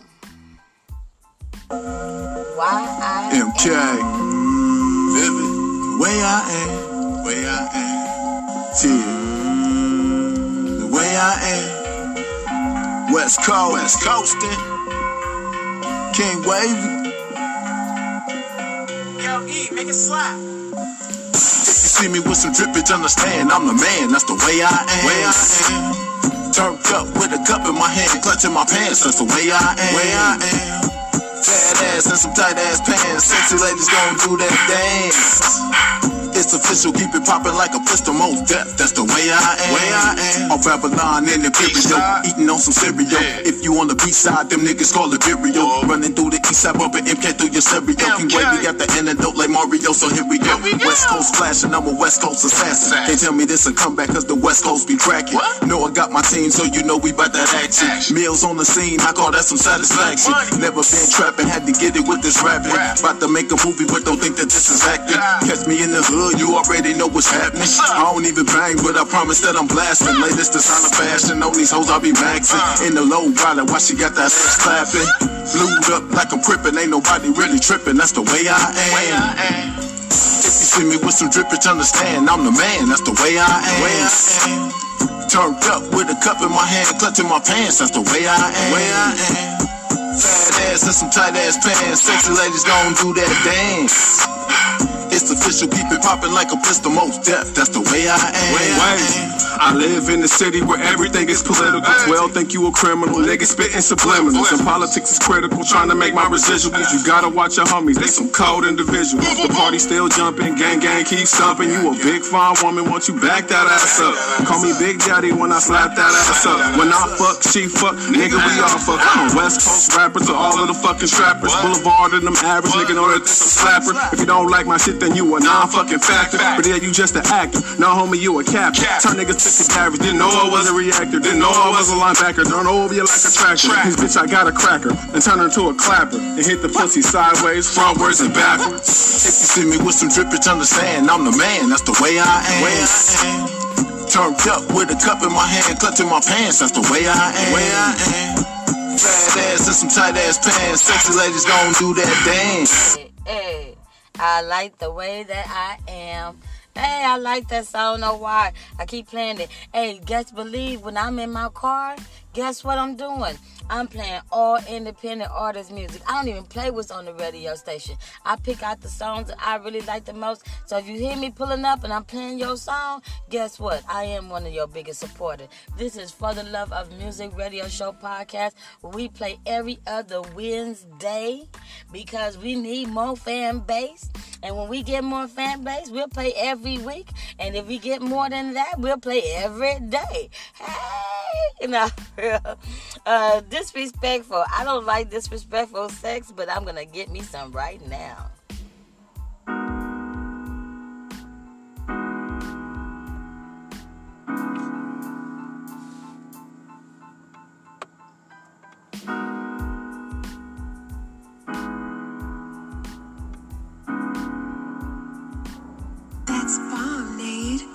Why I MK. Vivid. Way I am. Way I am. T. The way I am. West Coast. West Coastin'. King Wavy. Yo, E, make it slap. If you see me with some drippage, understand I'm the man. That's the way I am. Way I am. Turned up with a cup in my hand, clutching my pants. That's the way I am. Way I am. Fat ass and some tight ass pants. Sexy ladies gon' do that dance. It's official, keep it poppin' like a pistol, most death. That's the way I am. Way I am. Off Babylon in the video, eating on some cereal. If you on the B side, them niggas call it video. Running through the east side, bumping MK through your stereo. King Wavy got the antidote like Mario, so here we go. West Coast flashing, I'm a West Coast assassin. Can't tell me this a comeback, cause the West Coast be cracking. Know I got my team, so you know we bout that action. Meals on the scene, I call that some satisfaction. Never been trapping, had to get it with this rapping. About to make a movie, but don't think that this is acting. Catch me in the hood, you already know what's happening. I don't even bang, but I promise that I'm blasting. Latest designer fashion, on these hoes I be maxing. Uh. In the low rider, why she got that ass clapping? Blued up like I'm crippin', ain't nobody really tripping. That's the way I am. If you see me with some drippage, understand I'm the man. That's the way I am. Turned up with a cup in my hand, clutching my pants. That's the way I am. Way I am. Fat ass and some tight ass pants. Sexy ladies gon' do that dance. It's official, keep it poppin' like a pistol, most death. That's the way I am. I live in a city where everything is political. 12 think you a criminal, niggas spitting subliminals. And politics is critical, trying to make my residuals. You gotta watch your homies, they some cold individuals. The party still jumping, gang gang keep stomping. You a big fine woman, want you back that ass up. Call me Big Daddy when I slap that ass up. When I fuck, she fuck, nigga we all fuck. I'm a West Coast rapper to all of the fucking strappers. Boulevard and them average nigga know that this a slapper. If you don't like my shit, then you a non-fucking factor. But yeah, you just an actor. No homie, you a captain. Turn niggas to the average. Didn't know I was a reactor. Didn't know I was a linebacker. Turn over you like a tractor. This bitch, I got a cracker. And turn her into a clapper. And hit the pussy sideways, frontwards, and backwards. If you see me with some drippage, understand I'm the man. That's the way I am. Turned up with a cup in my hand, clutching my pants. That's the way I am. Way I am. Fat ass and some tight ass pants. Sexy ladies gon' do that dance. Hey, I like the way that I am. Hey, I like that song. Know why? I keep playing it. Hey, guess believe when I'm in my car, guess what I'm doing? I'm playing all independent artist music. I don't even play what's on the radio station. I pick out the songs that I really like the most. So if you hear me pulling up and I'm playing your song, guess what? I am one of your biggest supporters. This is For the Love of Music Radio Show podcast. We play every other Wednesday because we need more fan base. And when we get more fan base, we'll play every week. And if we get more than that, we'll play every day. Hey, know, uh, disrespectful. I don't like disrespectful sex, but I'm gonna get me some right now. That's bomb, Nate.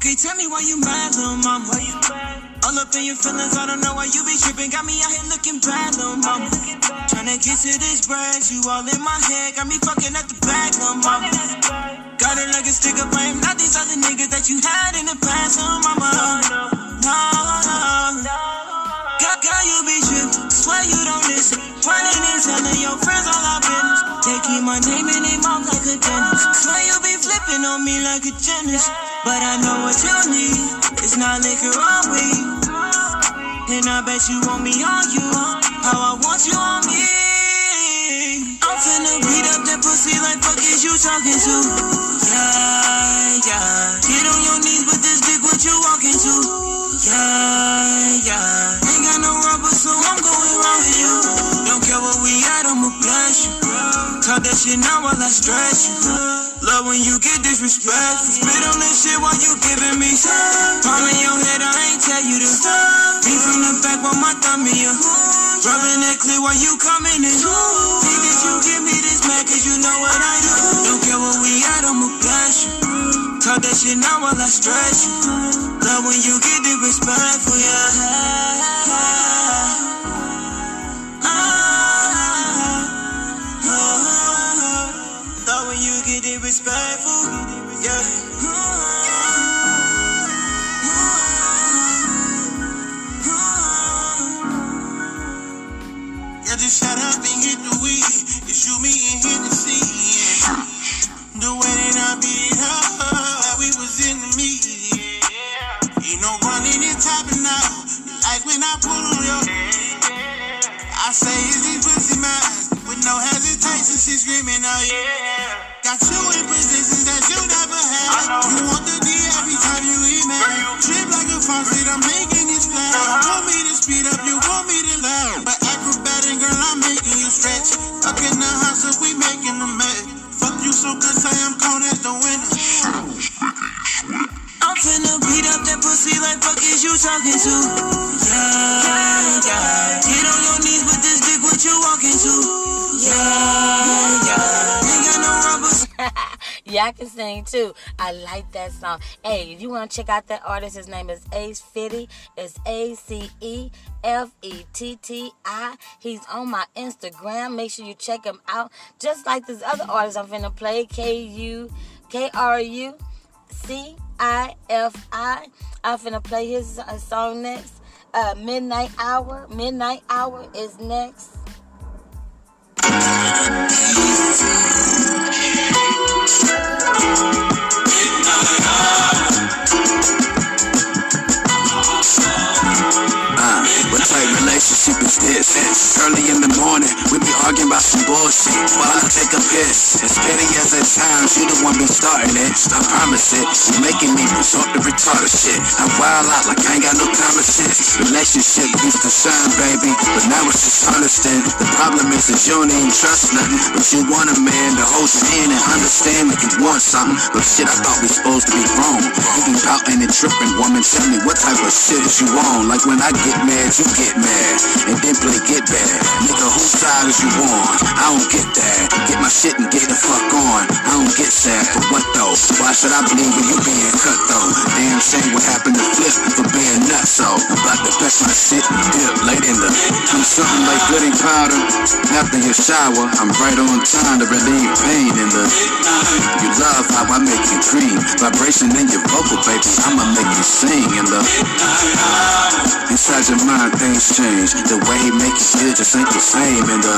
Okay, tell me why you mad, little mama. Why you mad? All up in your feelings, I don't know why you be tripping. Got me out here looking bad, little mama. Tryna get to this bread, you all in my head. Got me fucking at the back, little mama. Got it like a sticker frame, not these other niggas that you had in the past, little mama. No, no. God, God, you be Swear you don't listen. Running and telling your friends all our business. They keep my name in their mouth like a dentist. Swear you be flipping on me like a genius. But I know what you need. It's not liquor or weed. And I bet you want me on you. How I want you on me. I'm finna beat up that pussy like fuck is you talking to? Yeah, yeah. Get on your knees with this dick, what you walking to? Yeah, yeah. At, you. Talk that shit now while I stress you. Love when you get disrespectful. Spit on this shit while you giving me some. Palm in your head, I ain't tell you to stop. Beat from the back while my thumb in your Rubbing that clear while you coming in. Think that you give me this man, cause you know what I do. Don't care what we at, I'ma bless you. Talk that shit now while I stress you. Love when you get disrespectful, yeah. Disrespectful, yeah. Yeah, just shut up and hit the weed. You shoot me and hit the scene. Yeah. The way that I beat her, we was in the media. Ain't no running and tapping out. Like when I pull on your I say, is these pussy mine? With no hesitation, she screaming out, yeah. Got you in positions that you never had. You want the D every time you email. Trip like a faucet, I'm making it splash. Want me to speed up, you want me to laugh. But acrobatic, girl, I'm making you stretch. Up in the house, if we making a mess. Fuck you so good, say I'm cold as the winter. I'm finna beat up that pussy like fuck is you talking to? Yeah, yeah. Get on your knees with this dick, what you walking to? Yeah, I can sing too. I like that song. Hey, if you want to check out that artist, his name is Ace Fetti. It's A C E F E T T I. He's on my Instagram. Make sure you check him out. Just like this other artist I'm finna play, K U K R U C I F I. I'm finna play his uh, song next. Uh, Midnight Hour. Midnight Hour is next. 啊 is this? Early in the morning, we be arguing about some bullshit while I take a piss. As petty as at times, you the one be starting it. I promise it. You making me resort to retarded shit. I wild out like I ain't got no to sit. Relationship used to shine, baby, but now it's just honesty. The problem is that you don't even trust nothing, but you want a man to hold your hand and understand that you want something. But shit, I thought we supposed to be wrong. You be pouting and tripping, woman. Tell me what type of shit is you on? Like when I get mad, you get mad, and then play get better. Nigga, whose side is you on? I don't get that. Get my shit and get the fuck on. I don't get sad for what though? Why should I believe when you being cut though? Damn shame what happened to Flip for being nuts so. About to best my shit, dip late in the. I'm something like goody powder. After your shower, I'm right on time to relieve pain in the. You love how I make you dream. Vibration in your vocal, baby. I'ma make you sing in the. Inside your mind, things change. The way he make you feel just ain't the same in the.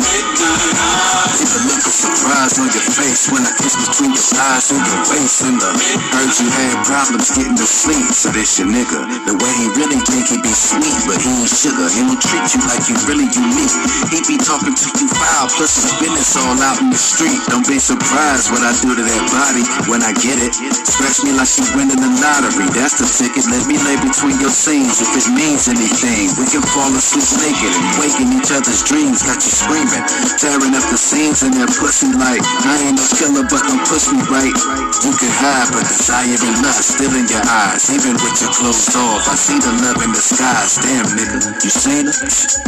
Leave a look of surprise on your face when I kiss between your thighs and your waist in the. Uh, heard you had problems getting to sleep, so this your nigga. The way he really think he be sweet, but he ain't sugar. He don't treat you like you really unique. He be talking to you foul, plus his business all out in the street. Don't be surprised what I do to that body when I get it. Scratch me like she winning the lottery. That's the ticket. Let me lay between your scenes if it means anything. anything. We can fall asleep naked and waking each other's dreams. Got you screaming, tearing up the seams in their pussy like I ain't no killer, but don't push me right. You can hide, but desire and lust still in your eyes. Even with your clothes off, I see the love in the skies. Damn nigga, you seen her?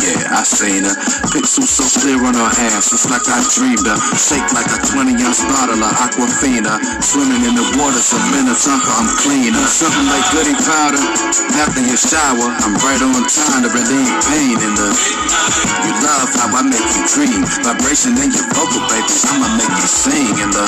Yeah, I seen her. Pixels so clear on her hands, it's like I dreamed her. Shake like a 20 ounce bottle of Aquafina. Swimming in the waters of Minnetonka, I'm cleaner. Something like goody powder. After your shower, I'm right on time to relieve pain in You love how I make you dream. Vibration in your vocal, baby. I'ma make you sing uh, in the.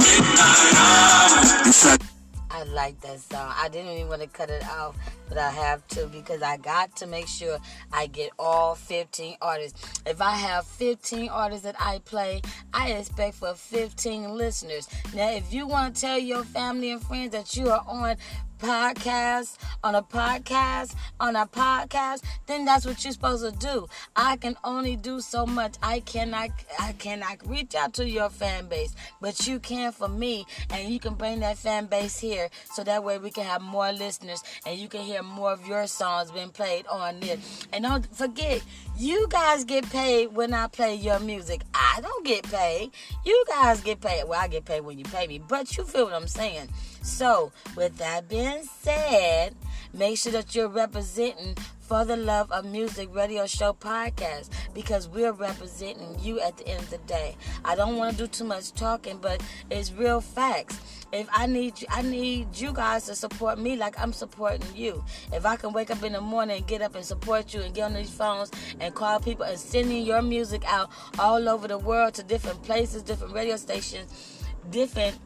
I like that song. I didn't even want to cut it off, but I have to because I got to make sure I get all 15 artists. If I have 15 artists that I play, I expect for 15 listeners. Now, if you want to tell your family and friends that you are on podcast on a podcast on a podcast then that's what you're supposed to do. I can only do so much. I cannot i cannot reach out to your fan base but you can for me and you can bring that fan base here so that way we can have more listeners and you can hear more of your songs being played on this and don't forget you guys get paid when i play your music. I don't get paid. You guys get paid. Well i get paid when you pay me but you feel what i'm saying so, with that being said, make sure that you're representing for the Love of Music radio show podcast because we're representing you at the end of the day. I don't want to do too much talking, but it's real facts. If I need you, I need you guys to support me like I'm supporting you. If I can wake up in the morning and get up and support you and get on these phones and call people and sending your music out all over the world to different places, different radio stations, different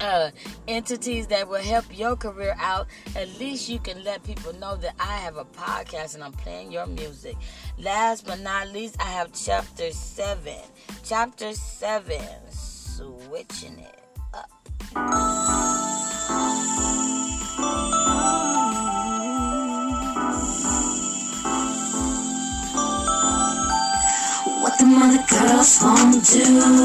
uh, entities that will help your career out, at least you can let people know that I have a podcast and I'm playing your music. Last but not least, I have chapter 7. Chapter 7, switching it up. What the mother girls won't do.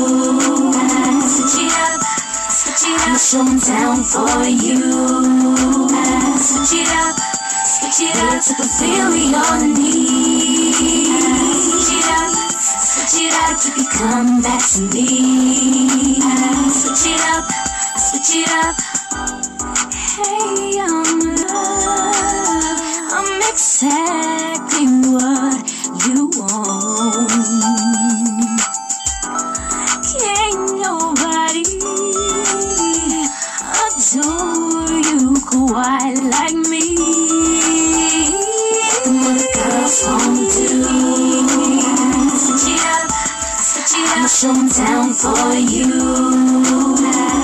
Switch it up. I'ma down for you. Switch it up, switch it up. To fulfill your needs. Switch it up, switch it up. You come back to me. Switch it up, switch it up. Hey, I'm love. I'm exactly what you want. Can't nobody adore you quite like me. Mother girls won't do. Switch it up, switch it up. I'ma show 'em down for you.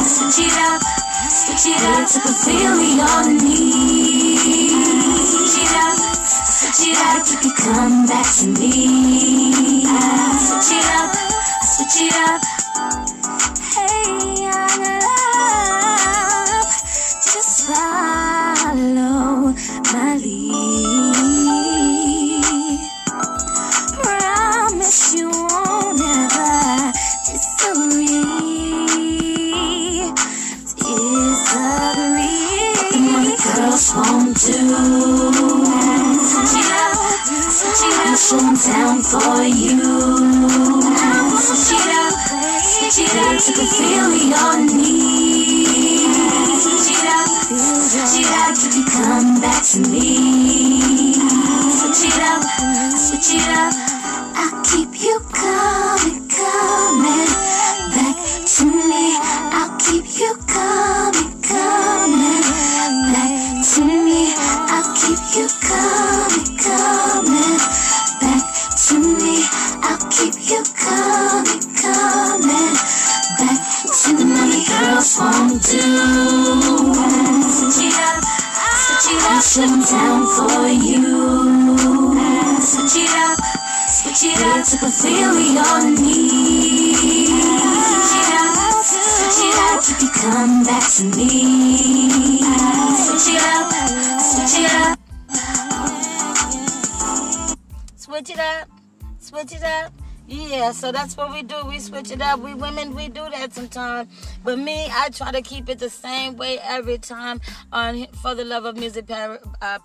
Switch it up, switch it up to fulfill your needs. Switch it up, switch it up, you come back to me. Switch it up, switch it up. Yeah, so that's what we do. We switch it up. We women, we do that sometimes. But me, I try to keep it the same way every time on For the Love of Music uh,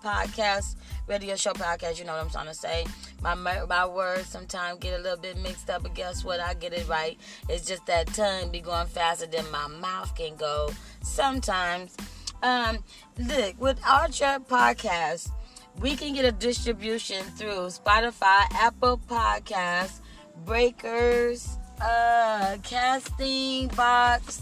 podcast, radio show podcast. You know what I'm trying to say. My my words sometimes get a little bit mixed up, but guess what? I get it right. It's just that tongue be going faster than my mouth can go sometimes. Um, look, with Anchor Podcast, we can get a distribution through Spotify, Apple Podcasts, Breakers, uh, Casting Box,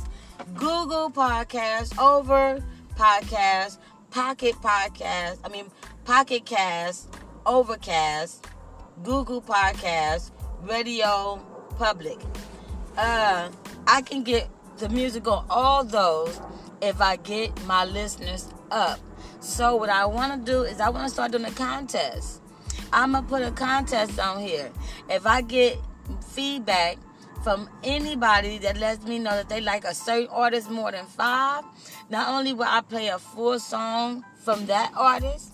Google Podcast, Over Podcast, Pocket Podcast, I mean Pocket Cast, Overcast, Google Podcast, Radio Public. Uh, I can get the music on all those if I get my listeners up. So what I want to do is I want to start doing a contest. I'm gonna put a contest on here. If I get feedback from anybody that lets me know that they like a certain artist more than five, not only will I play a full song from that artist,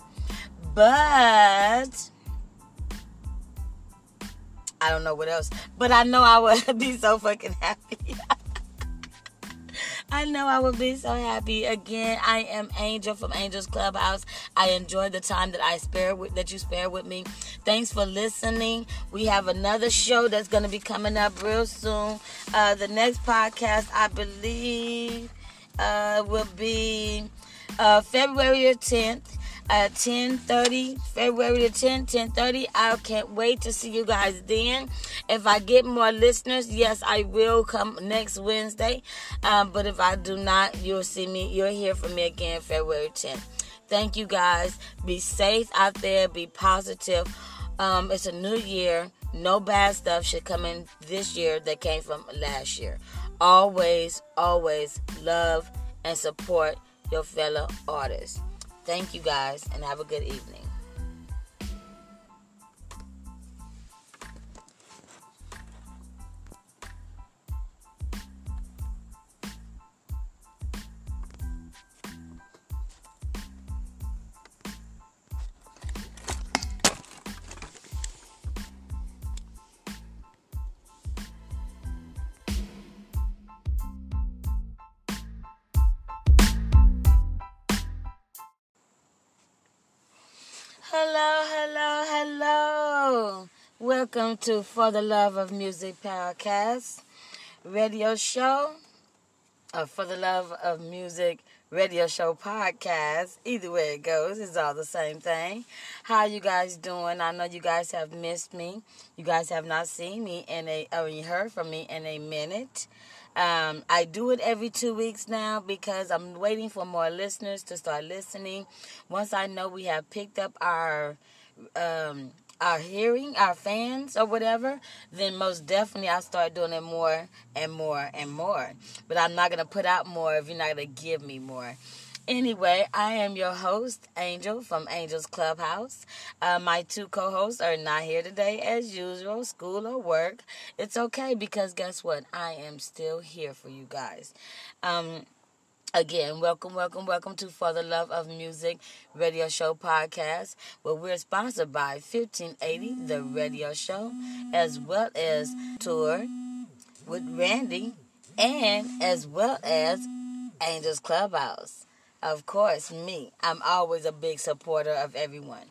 but I don't know what else. But I know I would be so fucking happy. I know I would be so happy. Again, I am Angel from Angel's Clubhouse. I enjoy the time that I spare with that you spare with me. Thanks for listening. We have another show that's going to be coming up real soon. Uh, the next podcast, I believe, uh, will be uh, February 10th at 10.30 february the 10th 10.30 i can't wait to see you guys then. If i get more listeners yes i will come next wednesday. Um, but if i do not you'll see me you'll hear from me again february 10th thank you guys. Be safe out there. Be positive. Um, it's a new year. No bad stuff should come in this year that came from last year. Always always love and support your fellow artists Thank you guys and have a good evening. Hello, hello, hello. Welcome to For the Love of Music podcast radio show. Or For the Love of Music radio show podcast. Either way it goes, it's all the same thing. How you guys doing? I know you guys have missed me. You guys have not seen me in a or you heard from me in a minute. Um, I do it every two weeks now because I'm waiting for more listeners to start listening. Once I know we have picked up our um, our hearing, our fans or whatever, then most definitely I'll start doing it more and more and more. But I'm not gonna put out more if you're not gonna give me more. Anyway, I am your host, Angel from Angel's Clubhouse. Uh, my two co hosts are not here today as usual, school or work. It's okay because guess what? I am still here for you guys. Um, Again, welcome, welcome, welcome to For the Love of Music radio show podcast, where we're sponsored by 1580, the radio show, as well as Tour with Randy, and as well as Angels Clubhouse of course, me. I'm always a big supporter of everyone.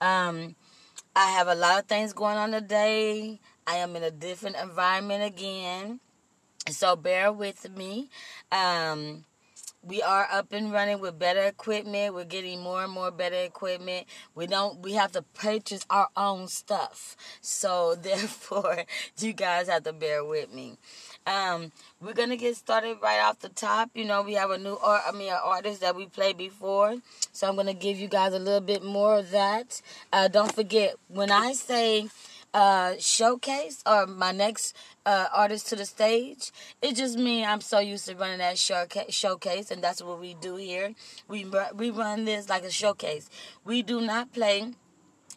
Um, I have a lot of things going on today. I am in a different environment again. So bear with me. Um, we are up and running with better equipment. We're getting more and more better equipment. We don't we have to purchase our own stuff. So therefore you guys have to bear with me. Um, we're gonna get started right off the top. You know, we have a new art. I mean, an artist that we played before, so I'm gonna give you guys a little bit more of that. Uh, don't forget when I say uh, showcase or my next uh, artist to the stage, it just means I'm so used to running that showcase, and that's what we do here. We we run this like a showcase. We do not play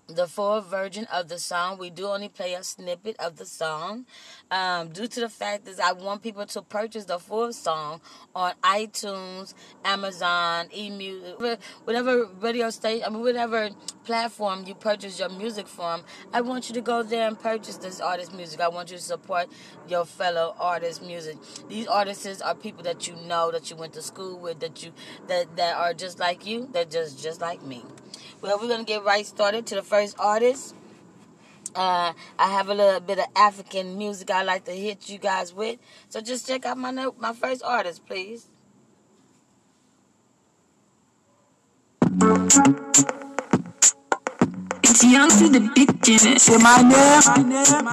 the full version of the song. We do only play a snippet of the song um, due to the fact that I want people to purchase the full song on iTunes, Amazon, eMusic, whatever radio station, I mean, whatever platform you purchase your music from. I want you to go there and purchase this artist's music. I want you to support your fellow artist's music. These artists are people that you know, that you went to school with, that you that that are just like you, that just just like me. Well, we're gonna get right started to the first artist. Uh, I have a little bit of African music I like to hit you guys with. So just check out my note, my first artist, please. It's young to the beginning. Say my name,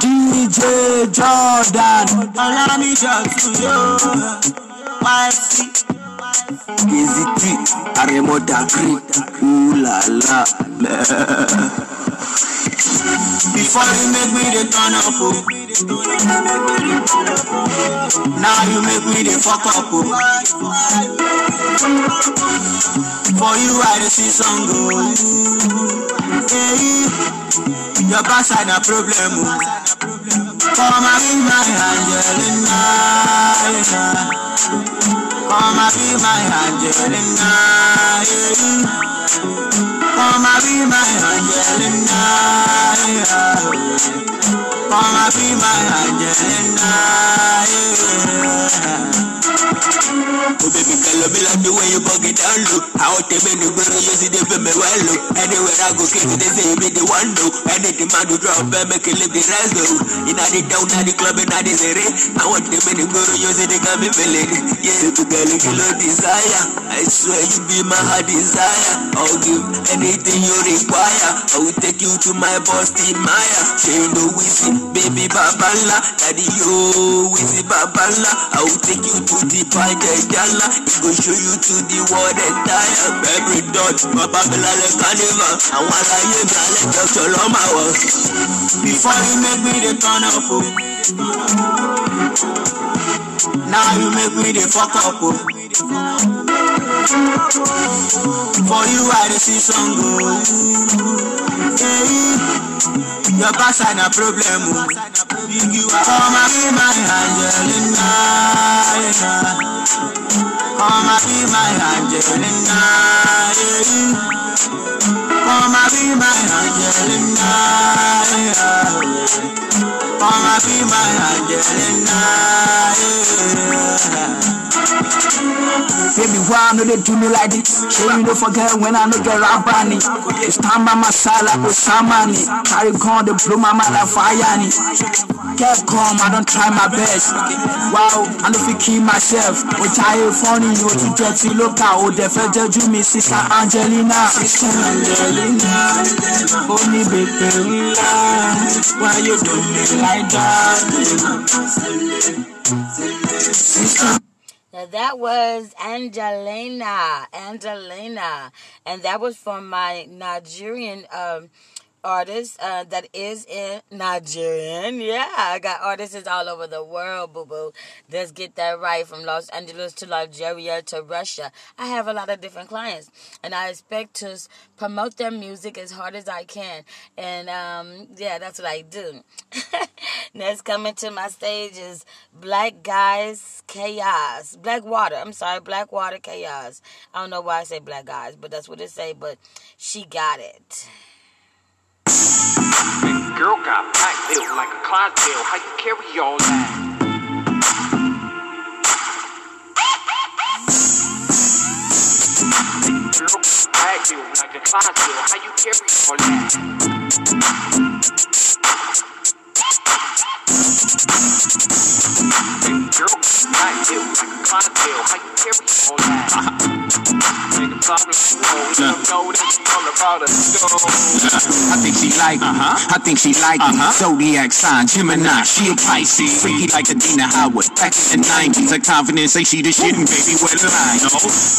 DJ Jordan. Allow me just to you. Easy T, Aremota Creek. Ooh la la. Before you make me the turn up, oh. Now you make me the fuck up, oh. For you I dey see some go. Oh. Hey, your backside a problem, oh. Come and be my Angelina. Come and be my Angelina. Come and be my Angelina. Come and be my Angelina. Oh baby girl, love me like the way you bug it down low. How te me no girl, you see the me well low. Anywhere I go, kick they say me the one though. Anything man do drop, and make it live the rest though. In the down, in the club, in the city. I want the many girl, you see they got me feeling. Yeah, baby girl, you love desire. I swear you be my heart desire. I'll give anything you require. I will take you to my boss, Team Maya. Know we see, baby babala. Daddy yo, see babala. I will take you to the party gala. It go show you to the world entire. Every dot, my babala le carnival. I wanna hear me, I let Dr. Loma walk. Before you make me the turn up, oh. Now you make me the fuck up, oh. For you I dey see some go. Hey, your backside a problem, oh. You are come and be my Angelina. Come and be my Angelina. Come and be my Angelina. And be my Angelina. yeah. Baby, why no they do me like this? Sure you don't forget when I no get rap bunny. It's time by my side like Osamani. Carry con, they blow my mind like fire. ni. Get calm, I don't try my best. Wow, I don't feel keep myself. Which I ain't funny, you to get to look out. The fed you me, sister Angelina. Sister Angelina, only baby, why you do me like Now that was Angelina, Angelina, and that was from my Nigerian um, artist uh, that is in Nigerian. Yeah, I got artists all over the world, boo boo. Let's get that right from Los Angeles to Nigeria to Russia. I have a lot of different clients, and I expect to promote their music as hard as I can. And um, yeah, that's what I do. Next coming to my stage is Black Guys Chaos. Black Water. I'm sorry, Blackwater Kaos. I don't know why I say Black Guys, but that's what it say. But she got it. Big girl got back built like a Clydesdale. How you carry all that? Girl back built like a Clydesdale. How you carry all that? Girl back built like a Clydesdale. How you carry all that? Nigga problem, you know that you all about us. I think she like uh-huh. me. I think she like me. Zodiac sign, Gemini, she a Pisces. Freaky like Adina Howard. Back in the 90s, her confidence say she the shit and baby, what a lie. No,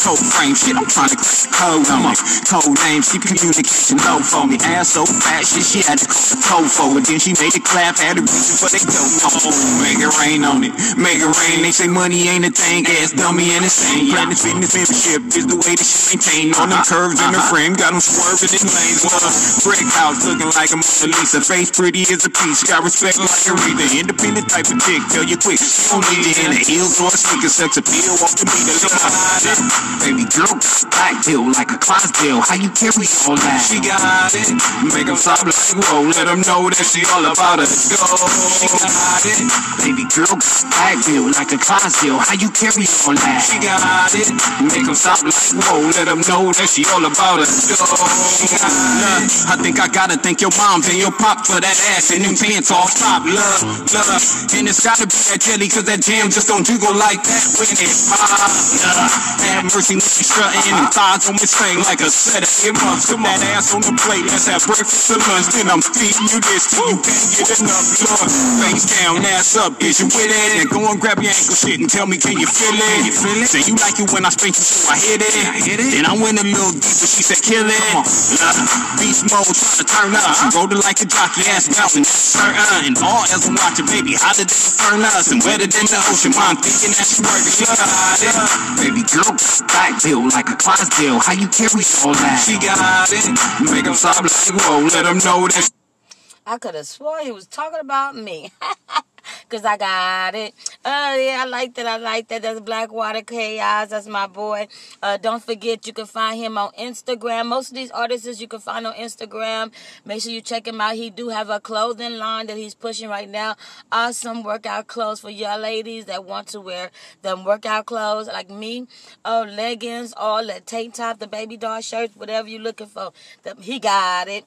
cold frame shit, I'm trying to crack the code on it. Code name, she communication low for me. Ass so fat, shit, she had to call the toe for it. Then she made it clap, had a reason for they dope. Oh, make it rain on it. Make it rain, they say money ain't a thing. Ass dummy and it's insane. Platinum fitness membership is the way that she maintain all them curves in the uh-huh. frame, got them swerving in lanes. Well, brick house looking like a Mona Lisa, face pretty as a piece, got respect like Aretha. Independent type of chick, tell you quick, she don't need it in the heels or a sneaker, sex appeal off the meter. Look at it, baby girl, back bill like a Clydesdale. How you carry all that? She got it, make them stop like whoa, let them know that she all about us. Go, she got it, baby girl, back bill like a Clydesdale. How you carry all that? She got it, make them like whoa, let them know that she all about us. It. I think I gotta thank your moms and your pop for that ass and them pants off top. Love, love, and it's gotta be that jelly, cause that jam just don't jiggle like that when it pop. Yeah. Have mercy, she strutting and thighs on me thing like a set of earmuffs. Come that ass on the plate, let's have breakfast or lunch. Then I'm feeding you this till you can't get enough. Lord, face down, ass up, is you with it? And go and grab your ankle shit and tell me, can you feel it? You feel it? Say you like it when I spank you, so I hit it. I hit it. Then I went a little deeper, she said, kill it. Come Uh, beast mode, trying to turn up. She rolled it like a jockey, ass bouncing, turn on. And all as I'm watching, baby, how did they turn us? And wetter than the ocean, mom thinking that she working. Got it. Baby girl, back bill like a Clydesdale. How you carry all that? She got it. Make them stop like whoa, let them know that. I could have swore he was talking about me. Cause I got it. Oh yeah, I like that. I like that. That's Blackwater Kaos. That's my boy. Uh, don't forget you can find him on Instagram. Most of these artists you can find on Instagram. Make sure you check him out. He do have a clothing line that he's pushing right now. Awesome workout clothes for y'all ladies that want to wear them workout clothes like me. Oh, leggings, all the tank top, the baby doll shirts, whatever you're looking for. The- He got it.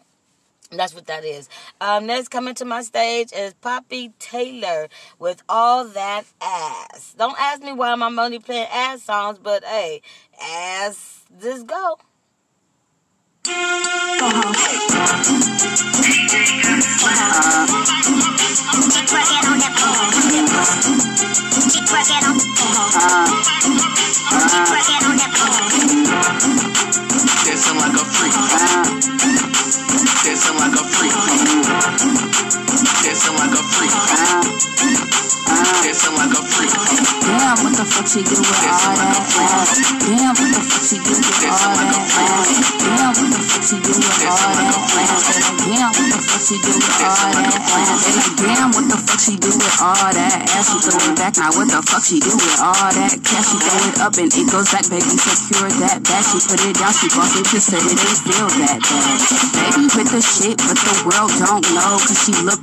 That's what that is. Um, next coming to my stage is Popi Taylor with All That Ass. Don't ask me why I'm playing ass songs, but hey, ass, just go. Dancing like a freak. Dancing like a freak. Dancing like a freak. Dancing like a freak. Damn, what the fuck she do with all that ass? Damn, what the fuck she do with all that ass? Damn, what the fuck she do with all that ass? Damn, what the fuck she do with all that ass? Damn, what the fuck she do with all that ass? She throw it back, now what the fuck she do with all that cash? She throw it up and it goes back, baby, secure that back. She put it down, she boss it to say it ain't still that bad. Baby with the shit, but the world don't know, cause she look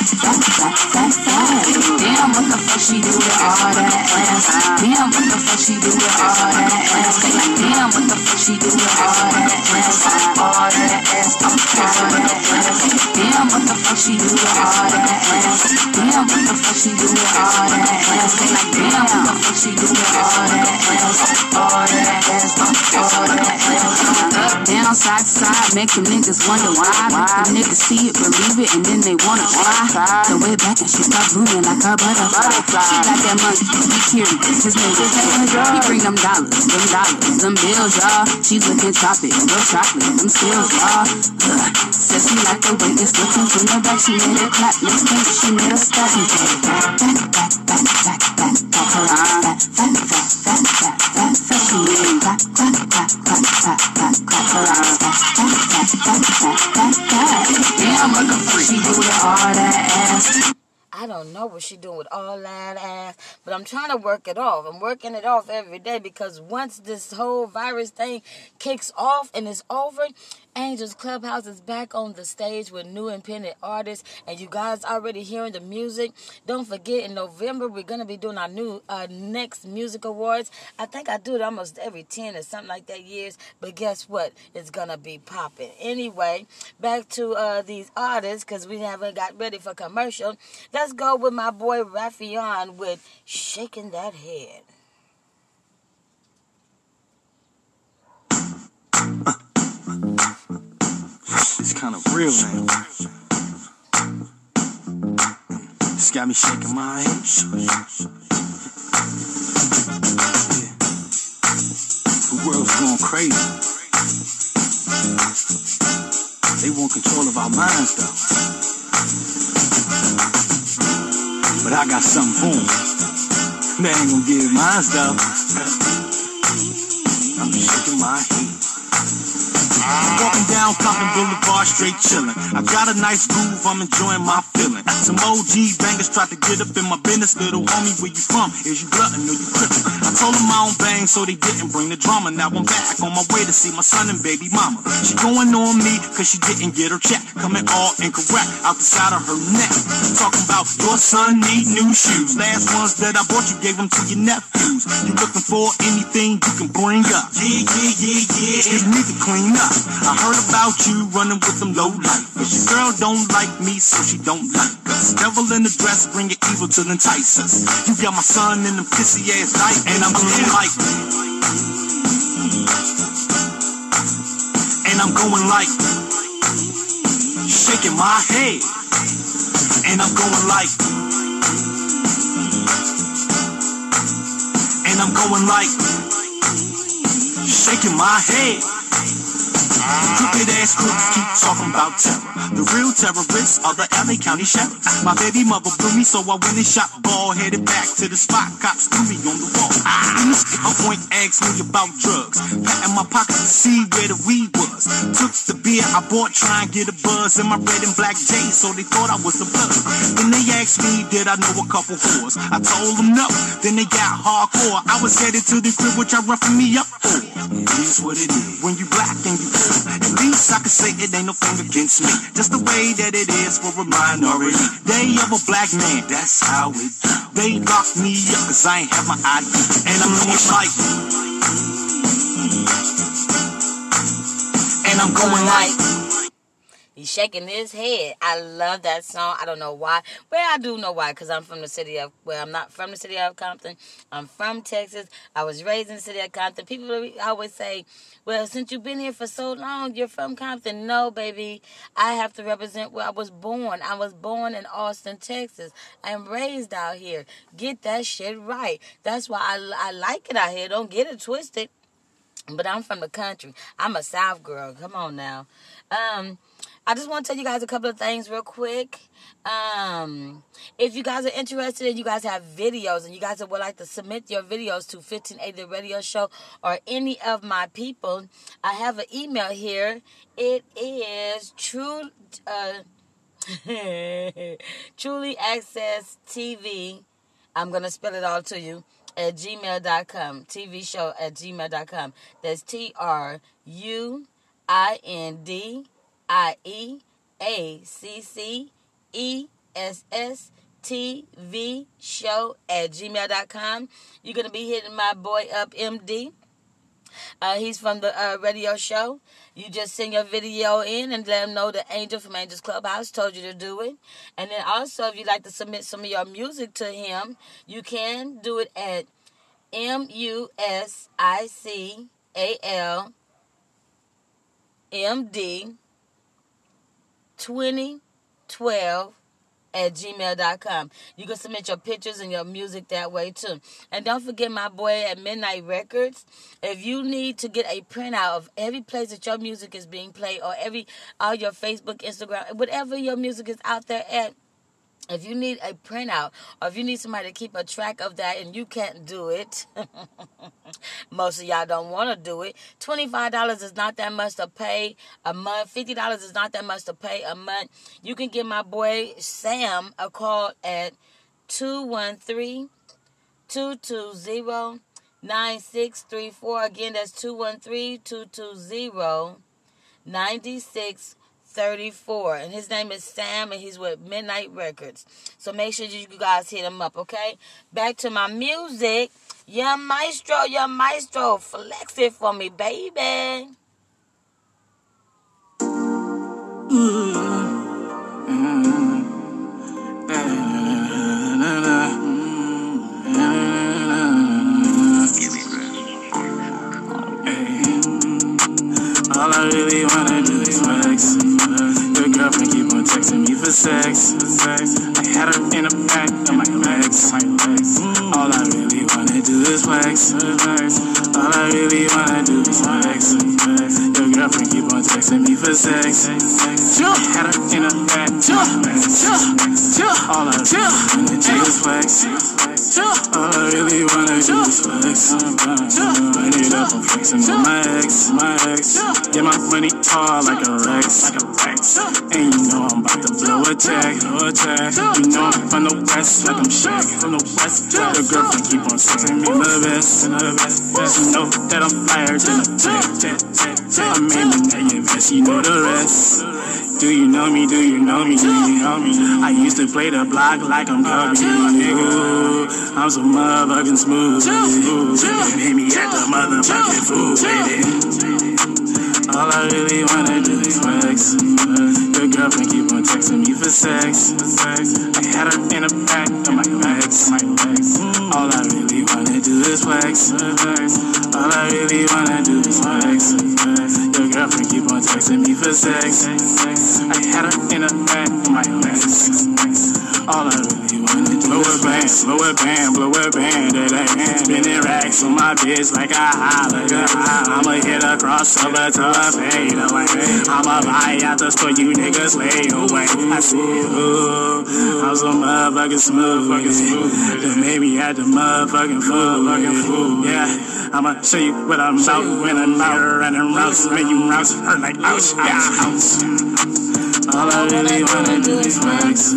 Damn, what the fuck she do all that ass? Damn, what the fuck she with all that ass? Damn, what the fuck she do all that ass? All that ass, that ass. Damn, what the fuck she do with all that ass? Damn, what the fuck she do with all that ass? Damn, what the fuck she do with all that ass? All that ass, all that ass. Up, down, side to side, make them niggas wonder why. Them niggas see it, believe it, and then they wanna fly. Throw it back and she start moving like a butterfly. She got that money, he curious, his is He bring them dollars, them dollars, them bills, y'all. She looking choppy, real chocolate, them skills, y'all. Says she like the way it's Bitching from her back, she made her clap. Let's she made us stop and take I don't know what she doing with all that ass, but I'm trying to work it off. I'm working it off every day because once this whole virus thing kicks off and it's over, Angels Clubhouse is back on the stage with new independent artists, and you guys already hearing the music. Don't forget, in November we're gonna be doing our new uh, next music awards. I think I do it almost every ten or something like that years, but guess what? It's gonna be popping. Anyway, back to uh, these artists because we haven't got ready for commercial. Let's go with my boy Ralphion with "Shaking That Head." It's kind of real now. It's got me shaking my head. Yeah. going crazy. They want control of our minds, though. But I got something for 'em. They ain't gonna give mine, though. I'm shaking my head. Walking down Compton Boulevard, straight chillin'. I got a nice groove, I'm enjoying my feeling. Some OG bangers tried to get up in my business. Little homie, where you from? Is you glutton or you crippin'? I told them I don't bang, so they didn't bring the drama. Now I'm back on my way to see my son and baby mama. She going on me, cause she didn't get her check. Coming all incorrect, out the side of her neck. Talking about your son need new shoes. Last ones that I bought you gave them to your nephews. You looking for anything you can bring up? Yeah, yeah, yeah, yeah. You need to clean up. I heard about you running with them low life. But Your girl don't like me, so she don't like us. Devil in the dress, bring your evil to entice us. You got my son in them pissy ass night, and I'm going like. And I'm going like. Shaking my head. And I'm going like. And I'm going like. Shaking my head. Crooked ass crook keep talking about terror. The real terrorists are the LA County sheriffs. My baby mother blew me, so I went and shot ball, headed back to the spot. Cops threw me on the wall. In the skip, a point asked me about drugs. Patting my pocket to see where the weed was. Took the beer I bought, try and get a buzz in my red and black J's, so they thought I was a bug. Then they asked me, did I know a couple whores? I told them no. Then they got hardcore. I was headed to the crib, which I roughing me up for. Is what it is. When you black and you poor, at least I can say it ain't no thing against me. Just the way that it is for a minority. They of a black man, that's how it. They locked me up cause I ain't have my ID. And I'm going like. And I'm going like. He's shaking his head. I love that song. I don't know why. Well, I do know why, because I'm from the city of, well, I'm not from the city of Compton. I'm from Texas. I was raised in the city of Compton. People always say, well, since you've been here for so long, you're from Compton. No, baby. I have to represent where I was born. I was born in Austin, Texas. I am raised out here. Get that shit right. That's why I, I like it out here. Don't get it twisted. But I'm from the country. I'm a South girl. Come on now. Um, I just want to tell you guys a couple of things real quick. Um, if you guys are interested and you guys have videos and you guys would like to submit your videos to 1580 Radio Show or any of my people, I have an email here. It is true, uh, truly access TV. I'm going to spell it all to you at gmail.com. TV show at gmail.com. That's T R U I N D. I E A C C E S S T V show at gmail.com. You're going to be hitting my boy up, MD. Uh, he's from the uh, radio show. You just send your video in and let him know the Angel from Angels Clubhouse told you to do it. And then also, if you'd like to submit some of your music to him, you can do it at M U S I C A L M D 2012 at gmail.com. You can submit your pictures and your music that way too. And don't forget my boy at Midnight Records. If you need to get a printout of every place that your music is being played or every all your Facebook, Instagram, whatever your music is out there at, if you need a printout or if you need somebody to keep a track of that and you can't do it, most of y'all don't want to do it. $25 is not that much to pay a month. $50 is not that much to pay a month. You can give my boy Sam a call at 213 220 9634. Again, that's 213 220 9634. 34 and his name is Sam and he's with Midnight Records. So make sure you guys hit him up, okay? Back to my music. Young Maestro, Young Maestro, flex it for me, baby. All I really wanna do is flex. Your girlfriend keep on texting me for sex. I had her in the back of my legs. All I really wanna do is flex. All I really wanna do is flex. Your girlfriend keep on texting me for sex. I had her in a bag. All I really wanna do is flex. All I really wanna flex. Run it up, I'm flexing on my ex, my ex. Get my money tall like a Rex, like a Rex. And you know I'm about to blow a tag, blow a tag. You know I'm from the west, like I'm Shaq from the west. Your girlfriend keep on texting me the best, the best. You know that I'm flyer than a jet, jet, jet. I made the name best, you know the rest. Do you know me? Do you know me? Do you know me? I used to play the block like I'm Kobe. Ooh, I'm so motherfucking smooth. Hit me at the motherfucking food, baby. All I really wanna do is flex. Your girlfriend keep on texting me for sex. I had her in a pack of my legs. All I really wanna do is flex. All I really wanna do is flex. Girlfriend keep on texting me for sex. I had her in a of my legs. All I really wanna do blow a band, blow a band, blow a band. That ain't spinning racks on my bitch like a holler. I'ma hit a crossover to a fade away. I'ma buy out the store, you niggas lay away. I see ooh, I'm so motherfucking smooth, fucking smooth. That made me at the motherfucking fool, fucking fool. Yeah, I'ma show you what I'm about when I'm out running routes, make you routes hurt like ouch, yeah, ouch. All I really wanna do is flex.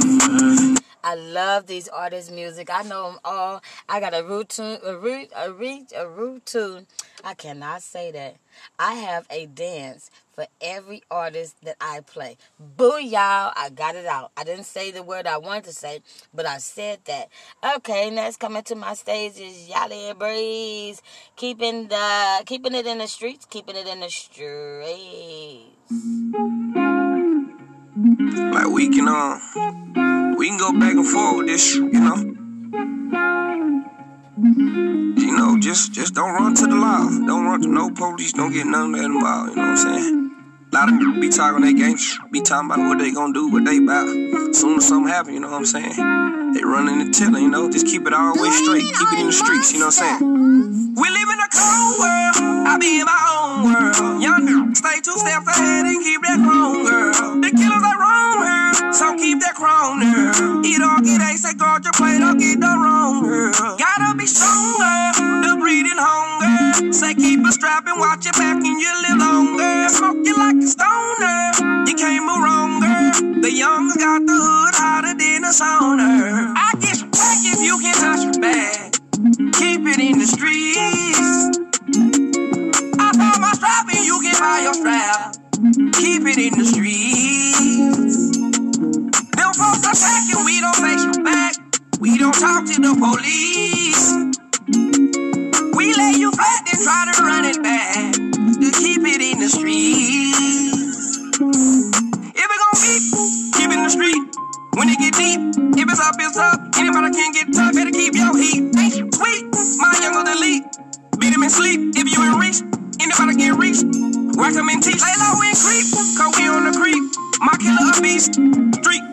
I love these artists' music. I know them all. I got a root tune, a root, a root, a root tune. I cannot say that. I have a dance for every artist that I play. Boo, y'all! I got it out. I didn't say the word I wanted to say, but I said that. Okay, next coming to my stage is Yella Beezy, keeping the keeping it in the streets, keeping it in the streets. Like we can um, we can go back and forth with this, you know. You know, just just don't run to the law. Don't run to no police. Don't get none of that involved. You know what I'm saying? Lot of people be talking their games, be talking about what they gonna do, what they about. Soon as something happen, you know what I'm saying? They running and telling, you know, just keep it all way straight. Keep it in the streets, you know what I'm saying? We live in a cold world. I be in my own world. Young stay two steps ahead and keep that chrome, girl. The killers are wrong, girl. So keep that chrome, girl. Eat all, get ace, say guard your plate, don't get the wrong, girl. Gotta be stronger. The breeding hunger. Say keep a strap and watch your back and you live longer. Smoke you like stoner. You can't move wrong, girl. The young's got the hood hotter than a sauna. I get back if you can touch back. Keep it in the streets. I found my strap and you can buy your strap. Keep it in the streets. Them folks attack and we don't face you back. We don't talk to the police. We lay you flat and try to run it back. To keep it in the. If it gon' be, keep it in the street. When it get deep, if it's up, it's up. Anybody can get tough, better keep your heat. Ain't sweet, my young or delete. Beat him in sleep, if you in reach. Anybody can reach. Whack him and teach. Lay low and creep, cause we on the creep. My killer a beast. Street.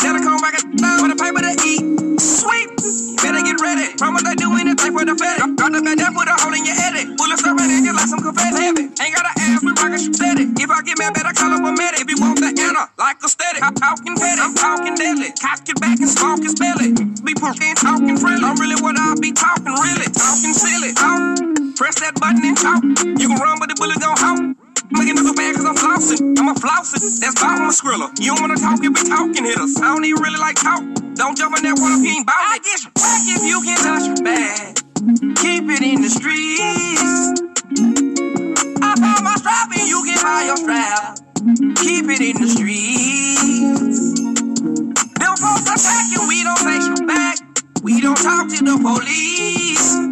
That'll come back and with a paper to eat. Sweet. Better get ready. Promise they do anything for the fatty. Got the bed, put a hole in your edit. Bullets are ready, just like some confetti. Ain't gotta ask, we rockin' steady. If I get mad, better call up a medic. If you want the anna, like a steady. I'm talking petty, I'm talking deadly. Cock it back and smoke his belly. Be pushing, talking friendly. I'm really what I be talking, really. Talking silly. Talk. Press that button and talk. You can run, but the bullet gon' hawk. Making up bad cause I'm flossing. I'm a flossing. That's why I'm a skriller. You don't wanna talk, you be talking hitters. I don't even really like talk. Don't jump in that water if you ain't bout it. I get back if you can touch your bag. Keep it in the streets. I found my strap and you can buy your strap. Keep it in the streets. Them folks attack and we don't face you back. We don't talk to the police.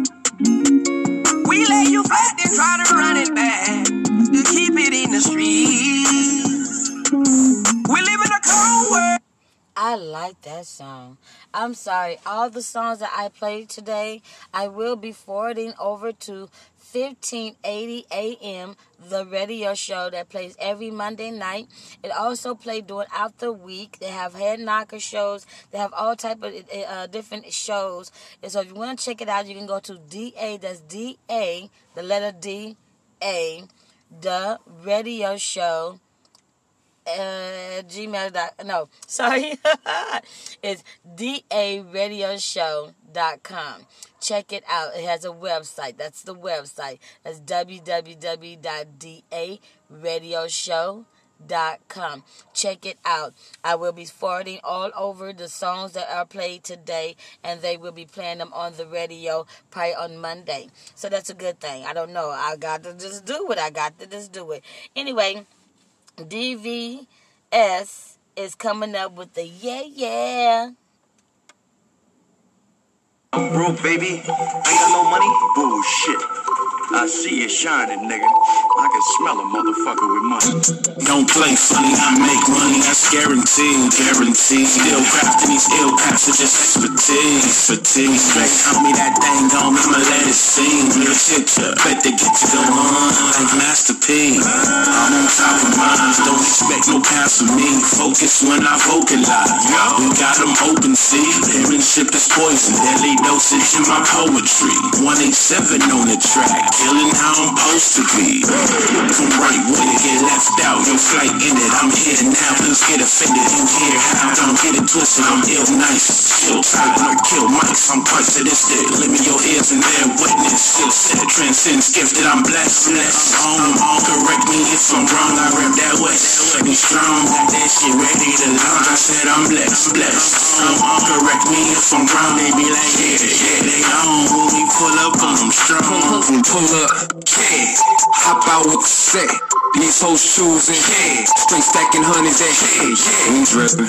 You and try to run it back. To keep it in the streets. We live in a cold world. I like that song. I'm sorry. All the songs that I played today, I will be forwarding over to 1580 a.m. The radio show that plays every Monday night. It also plays during out the week. They have head knocker shows. They have all type of uh, different shows. And so if you want to check it out, you can go to DA. That's D A, the letter D A, the radio show uh, gmail dot no sorry it's daradioshow.com check it out. It has a website. That's the website. That's www.daradioshow.com check it out. I will be forwarding all over the songs that are played today and they will be playing them on the radio probably on monday. So that's a good thing. I don't know. I got to just do it i got to just do it. Anyway DVS is coming up with the yeah yeah. I'm broke, baby. Ain't got no money? Bullshit. I see it shining, nigga. I can smell a motherfucker with money. Don't play funny, I make money, that's guaranteed, guaranteed. Still crafting these ill passages, expertise, fatigue. Straight tell me that thing on me, I'ma let it sing. Real shit. Bet they get you go on like Master P. I'm on top of minds, don't expect no pass from me. Focus when I vocalize. We got them open, see? Parentship is poison, deadly dosage in my poetry. 187 on the track, killing how I'm supposed to be. Come right with it, get left out, your flight ended. I'm here now, please get offended You hear how. Don't get it twisted, I'm ill nice. Still silent or kill mics, I'm quite sadistic. Limit your ears and bear witness. Still said, transcends gifted, I'm blessed, blessed. I'm on, correct me if I'm wrong, I rap that west. Be strong, got that shit ready to launch. I said I'm blessed, blessed. I'm on, correct me if I'm wrong, they be like, yeah, yeah, they on. When we pull up on them strong. Pull, pull up, yeah. Hop out with the set. These whole shoes in yeah. Straight stacking hundreds yeah, yeah. We drippin',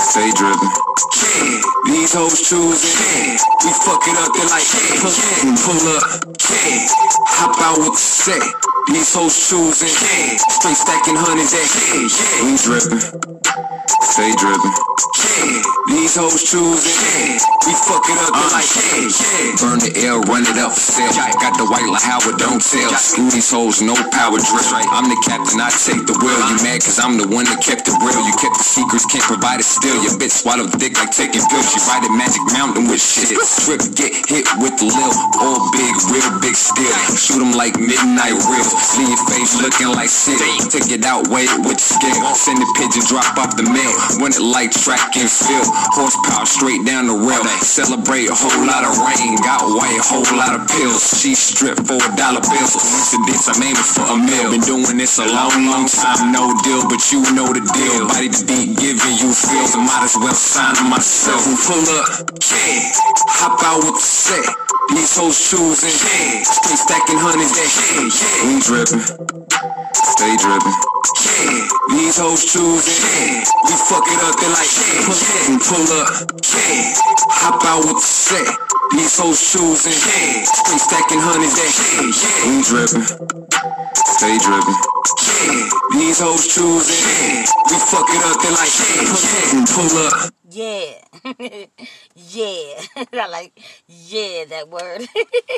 stay drippin'. Yeah. These hoes choosing, yeah. We fuck it up, they like, yeah. Pull up, yeah. Hop out with the set. These hoes choosing, yeah. Straight stacking hundreds at yeah, yeah. We drippin', stay drippin'. Yeah. These hoes choosing, yeah. We fuck it up, they like, uh-huh. yeah, yeah. Burn the air, run it up for sale. Got the white like Howard, don't tell. Screw these hoes, no power drip. Right. I'm the captain, I take the wheel. You mad cause I'm the one that kept it real. You kept the secrets, can't provide it still. Your bitch swallowed dick like taking pills. She ride a magic mountain with shit. Trip, get hit with the lil. All big, real big steel. Shoot 'em like midnight reels. Leave your face looking like shit. Take it out, wait it with scale. Send the pigeon, drop off the mail. Run it like track and field. Horsepower straight down the rail. Celebrate a whole lot of rain. Got white, whole lot of pills. She stripped for a dollar bill. Coincidence, I'm aiming for a meal. Been doing this a long, long time, no deal, but you know the deal. Body to beat, giving you feels. I might as well sign myself. Pull up, yeah. Hop out with the set. These hoes choosing, yeah. Straight stacking hundreds yeah, yeah. We drippin', stay drippin'. Yeah, these hoes choosing, yeah. We fuck it up, they like, yeah, yeah. Pull up, yeah. Hop out with the set. These hoes choosing, yeah. Straight stacking hundreds yeah, yeah. We drippin', stay drippin'. Yeah, these hoes choosing, yeah. We fuck it up, they like, yeah, yeah. Pull up. Yeah. yeah. I like yeah that word.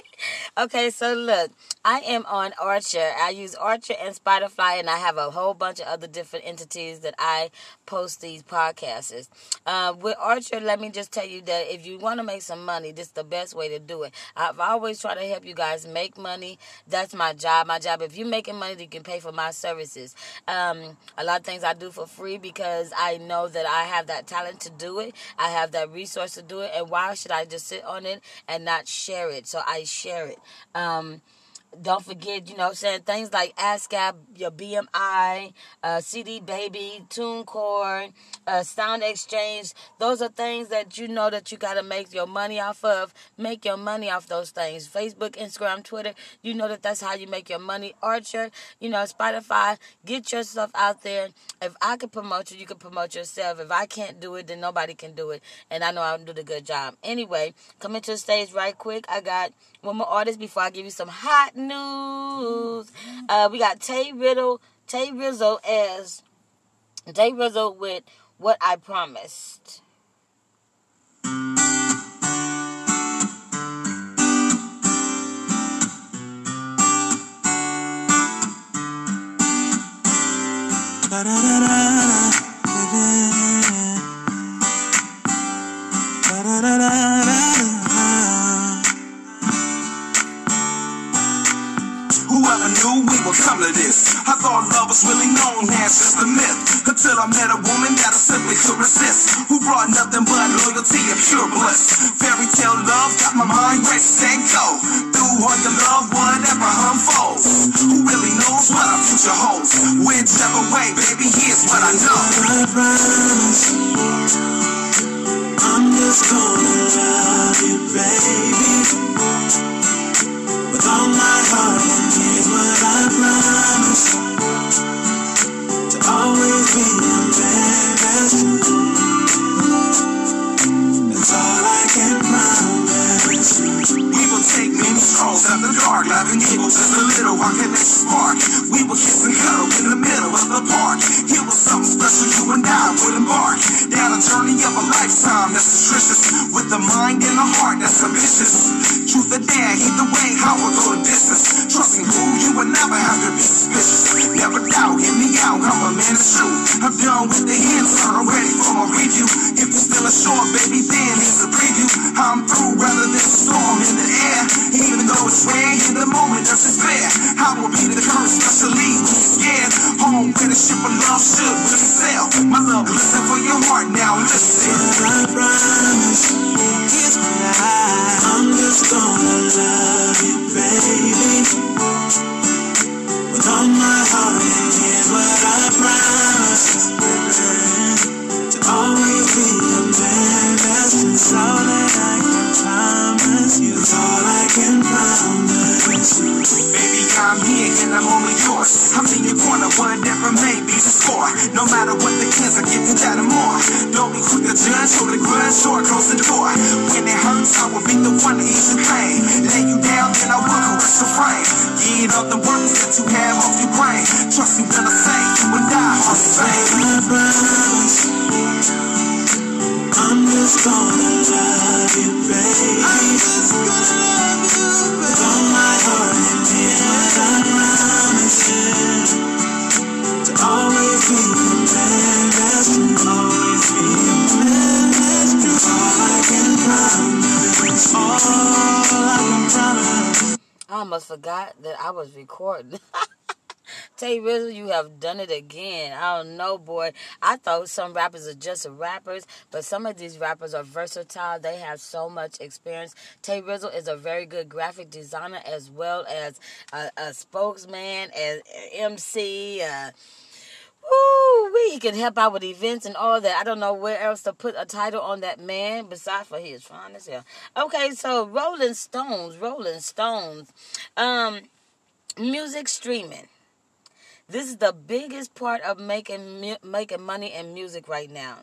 okay, so look, I am on Anchor. I use Anchor and Spotify and I have a whole bunch of other different entities that I post these podcasts. Uh, with Anchor, let me just tell you that if you want to make some money, this is the best way to do it. I've always tried to help you guys make money. That's my job. My job. If you're making money, you can pay for my services. Um, a lot of things I do for free because I know that I have that talent to do it. I have that resource to do it. And why should I just sit on it and not share it? So I share it. Um, don't forget, you know, saying things like ASCAP, your BMI, uh, CD Baby, TuneCore, uh, Sound Exchange. Those are things that you know that you got to make your money off of. Make your money off those things. Facebook, Instagram, Twitter. You know that that's how you make your money. Anchor, you know, Spotify. Get your stuff out there. If I can promote you, you can promote yourself. If I can't do it, then nobody can do it. And I know I'll do the good job. Anyway, coming to the stage right quick. I got one more artist before I give you some hot news. Uh, we got Tay Riddle, Tay Rizzle as Tay Rizzle with What I Promised. Da, da, da, da, da, da, da, da, da, da. Come to this? I thought love was really known as just a myth. Until I met a woman that I simply could resist. Who brought nothing but loyalty and pure bliss. Fairy tale love got my mind racing and go. Through all your love, whatever unfolds. Who really knows what our future holds? Whichever way, baby, here's what I know. I'm just gonna love you, baby. Spark. We will kiss and cuddle in the middle done it again. I don't know, boy. I thought some rappers are just rappers, but some of these rappers are versatile. They have so much experience. Tay Rizzle is a very good graphic designer as well as a, a spokesman, as MC. Uh, Woo, we can help out with events and all that. I don't know where else to put a title on that man besides for his fine as hell. Okay, so Rolling Stones, Rolling Stones, um, music streaming. This is the biggest part of making mu- making money in music right now.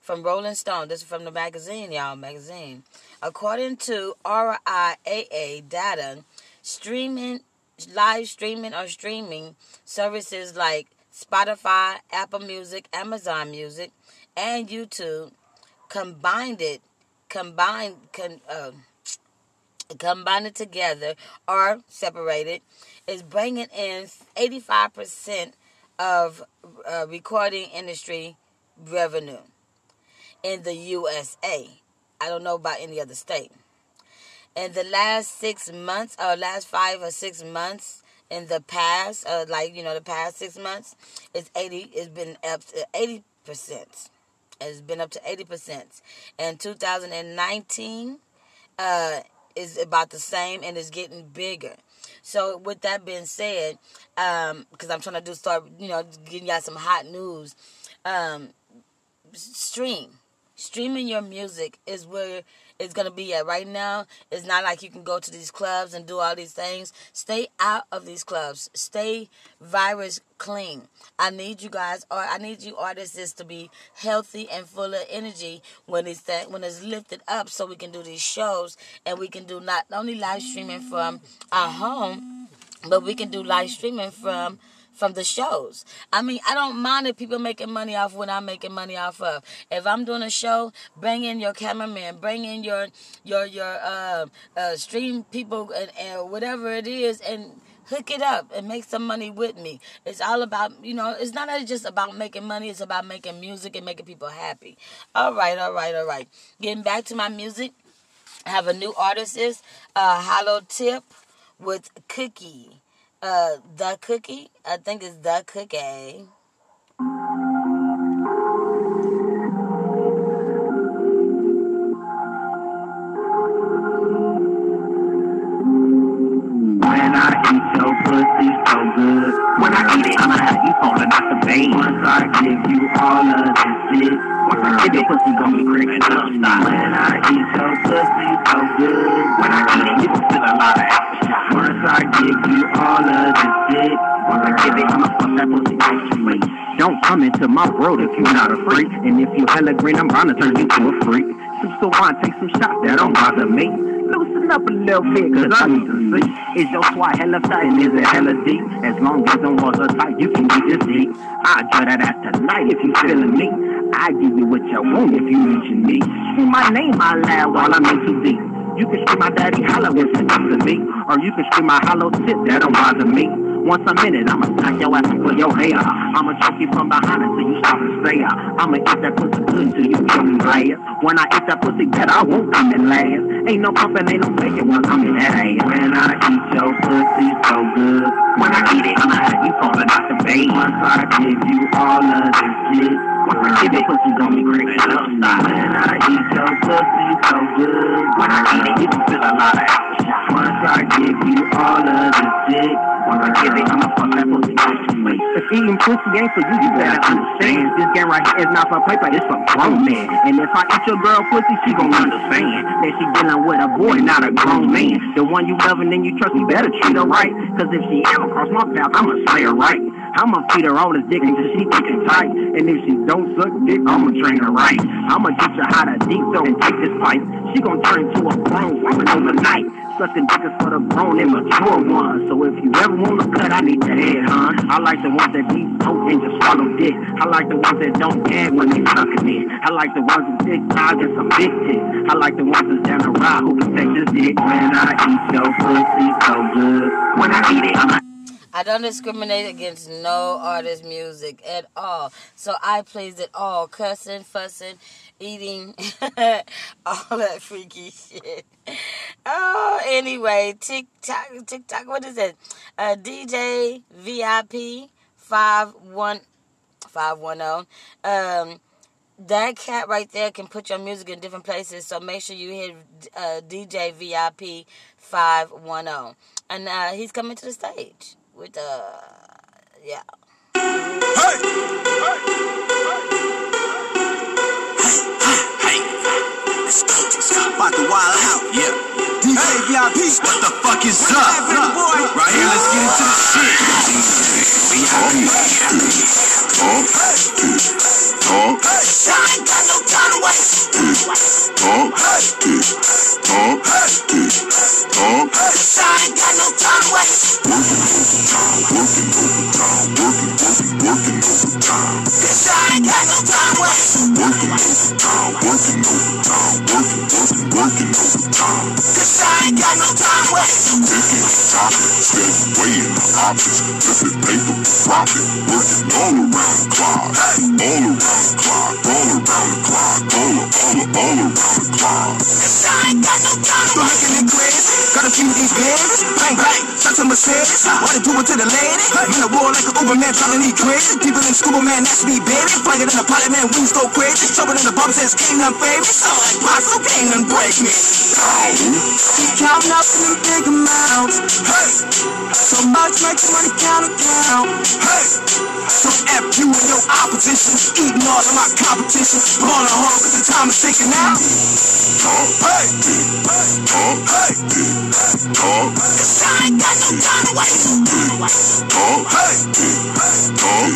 From Rolling Stone, this is from the magazine, y'all, magazine. According to RIAA data, streaming, live streaming or streaming services like Spotify, Apple Music, Amazon Music, and YouTube combined it, combined, con, uh, combined it together or separated, is bringing in 85% of uh, recording industry revenue in the USA. I don't know about any other state. In the last six months, or last five or six months, in the past, uh, like you know, the past six months, it's eighty. It's been up to eighty percent. It's been up to eighty percent. In 2019, uh, is about the same and it's getting bigger. So with that being said, um, because I'm trying to do start, you know, getting y'all some hot news. Um, stream, streaming your music is where it's gonna be at right now. It's not like you can go to these clubs and do all these things. Stay out of these clubs. Stay virus clean. I need you guys, or I need you artists to be healthy and full of energy when it's that when it's lifted up, so we can do these shows and we can do not only live streaming from our home, but we can do live streaming from from the shows. I mean, I don't mind if people making money off what I'm making money off of. If I'm doing a show, bring in your cameraman, bring in your your your uh, uh, stream people and, and whatever it is, and hook it up and make some money with me. It's all about, you know, it's not just about making money, it's about making music and making people happy. All right, all right, all right. Getting back to my music, I have a new artist is uh Hollow Tip with Cookie. Uh the Cookie. I think it's the Cookie. When I eat your pussy good. When I eat it, I'ma have you falling out the vein. Once I give you all of this shit. Once I give your pussy gon' be up. When I eat your pussy so good. When I eat it, you can feel a lot of action. Once I give you all of this shit. I give it. Don't come into my world if you're not a freak. And if you hella green, I'm to turn you to a freak. So, so why take some shots that don't bother me? Loosen up a little bit, cause I need to see. Is your swat hella tight and is it hella deep? As long as them walls are tight, you can get this deep. I'll draw that ass tonight if you feeling me. I give you what you want if you reaching me. Scream my name out loud while I'm in too deep. You can scream my daddy hollow it comes to me. Or you can scream my hollow tip, that don't bother me. Once a minute, I'ma smack your ass and pull your hair. I'ma choke you from behind until you stop and stare. I'ma eat that pussy good until you feel me last. When I eat that pussy better, I won't come in last. Ain't no pumping, ain't no faking once I'm in that ass. When I eat your pussy so good. When I eat it, I'ma have you falling out the bed. Once I give you all of this shit. Once I give it, pussy gon' be creeping up. When I eat your pussy so good. When I eat it, you can feel a lot of action. Once I give you all of this shit. Once I give it, I'ma fuck that pussy right away. If eating pussy ain't for you, you better understand. This game right here is not for paper, it's for grown men. And if I eat your girl pussy, she gon' understand that she dealing with a boy, not a grown man. The one you loving and then you trust, you better treat her right. Cause if she ever cross my path, I'ma slay her right. I'ma feed her all this dick until she thick and tight. And if she don't suck dick, I'ma train her right. I'ma teach her how to deep throw and take this fight. She gon' turn into a grown woman overnight. Sucking dick for the grown and mature ones. So if you ever wanna cut, I need the head, huh? I like the ones that deep throat and just swallow dick. I like the ones that don't gag when they sucking it. I like the ones with dick thighs and some big tits. I like the ones that's down the ride who can take this dick. When I eat your pussy so good. When I eat it, I'ma I don't discriminate against no artist music at all. So I plays it all. Cussing, fussing, eating, all that freaky shit. Oh, anyway, TikTok, TikTok, what is it? Uh, DJ VIP 51, 510. Um, that cat right there can put your music in different places. So make sure you hit uh, DJ VIP 510. And uh, he's coming to the stage with uh yeah. About to wild out. Yeah. DJ VIP. What the fuck is up? Right here, let's get into the shit. Talk. I ain't got no time waste. Talk. Talk. Talk. I ain't got no time to waste. Working overtime. Working, working, working overtime. Cause I ain't got no time waste. Working overtime. Working overtime. Working, working, working overtime. Cause I ain't got no waste. Taking topic, steady weighing the options. Flipping paper, profit. Working all around the clock. All around the. All around the clock. All, all, all around the clock. I ain't got no time. Looking crazy. Got a few these. Bang, bang. Shot to it to the lady. A war like an Uber man trying to need crazy. In scuba man, that's me, baby. Flying in the pilot man, wings go crazy. In the says king none favorite. Sound like Paso, king none break me. Up in big amounts. Hey. So money count. Hey. So you and your. Eating all of my competition. Ballin' hard cause the time is ticking now. Talk. Hey. Talk. Cause I ain't got no time to waste. Hey. Talk.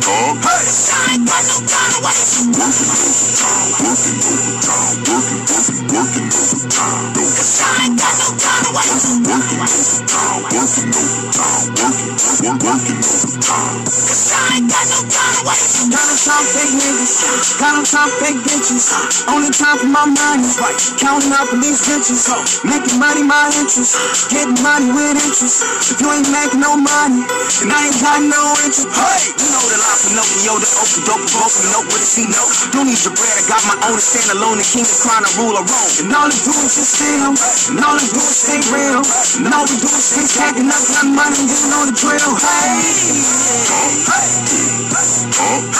Talk. Cause I ain't got no time to waste. Working overtime. Working overtime. Working, working, working overtime. Cause I ain't got no time to waste. Working overtime. Working overtime. Working, working, overtime. Cause I ain't got no time to Got them some fake niggas, got them some fake bitches. Only time for my mind is money, counting up police bitches. Making money my interest, getting money with interest. If you ain't making no money, then I ain't got no interest. Hey, you know the line Pinocchio, the open dope, broken note with a C note. Don't need your bread, I got my own to stand alone. The king is trying to rule a Rome. And all they do is just steal, and all they do is stay real. And all we do is stay stacking up, got money, and getting on the drill. Hey, hey, Hey,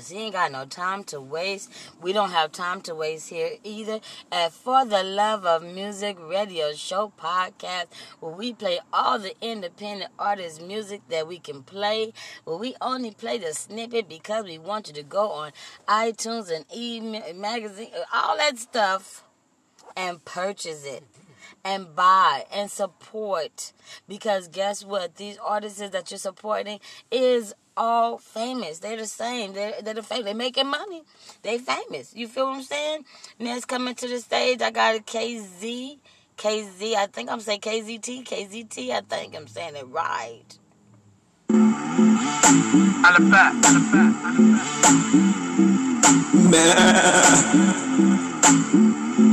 Cause he ain't got no time to waste. We don't have time to waste here either. At For the Love of Music Radio Show podcast, where we play all the independent artists' music that we can play. Where we only play the snippet because we want you to go on iTunes and e magazine, all that stuff, and purchase it and buy and support because guess what these artists that you're supporting is all famous. They're the same. They're, they're the famous they're making money. They famous. You feel what i'm saying? Next coming to the stage. I got a kz kz i think i'm saying kzt kzt i think i'm saying it right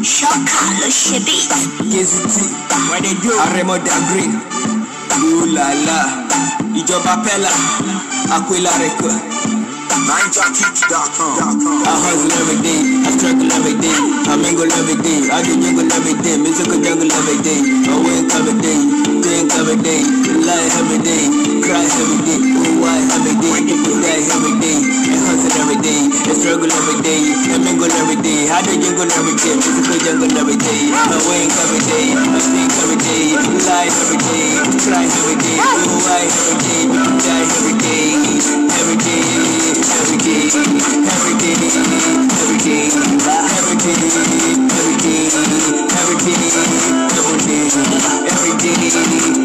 Shaka, Shibby. KZT, what they do? Aremo da Green. Ooh la la. Ìjọba Pella. Aquila Record. I hustle every day, I struggle every day, I mingle every day, I do jingle every day, musical jungle every day, I wake every day, drink every day, lie every day, cry every day, oh why every day, die every day, I hustle every day, I struggle every day, I every day, I do jingle every day, musical jungle every day, I wake every day, I think every day, lie every day, cry every day, oh why every day, people die every day, every day, every day, every day, every day, every day, every day, every day, every day,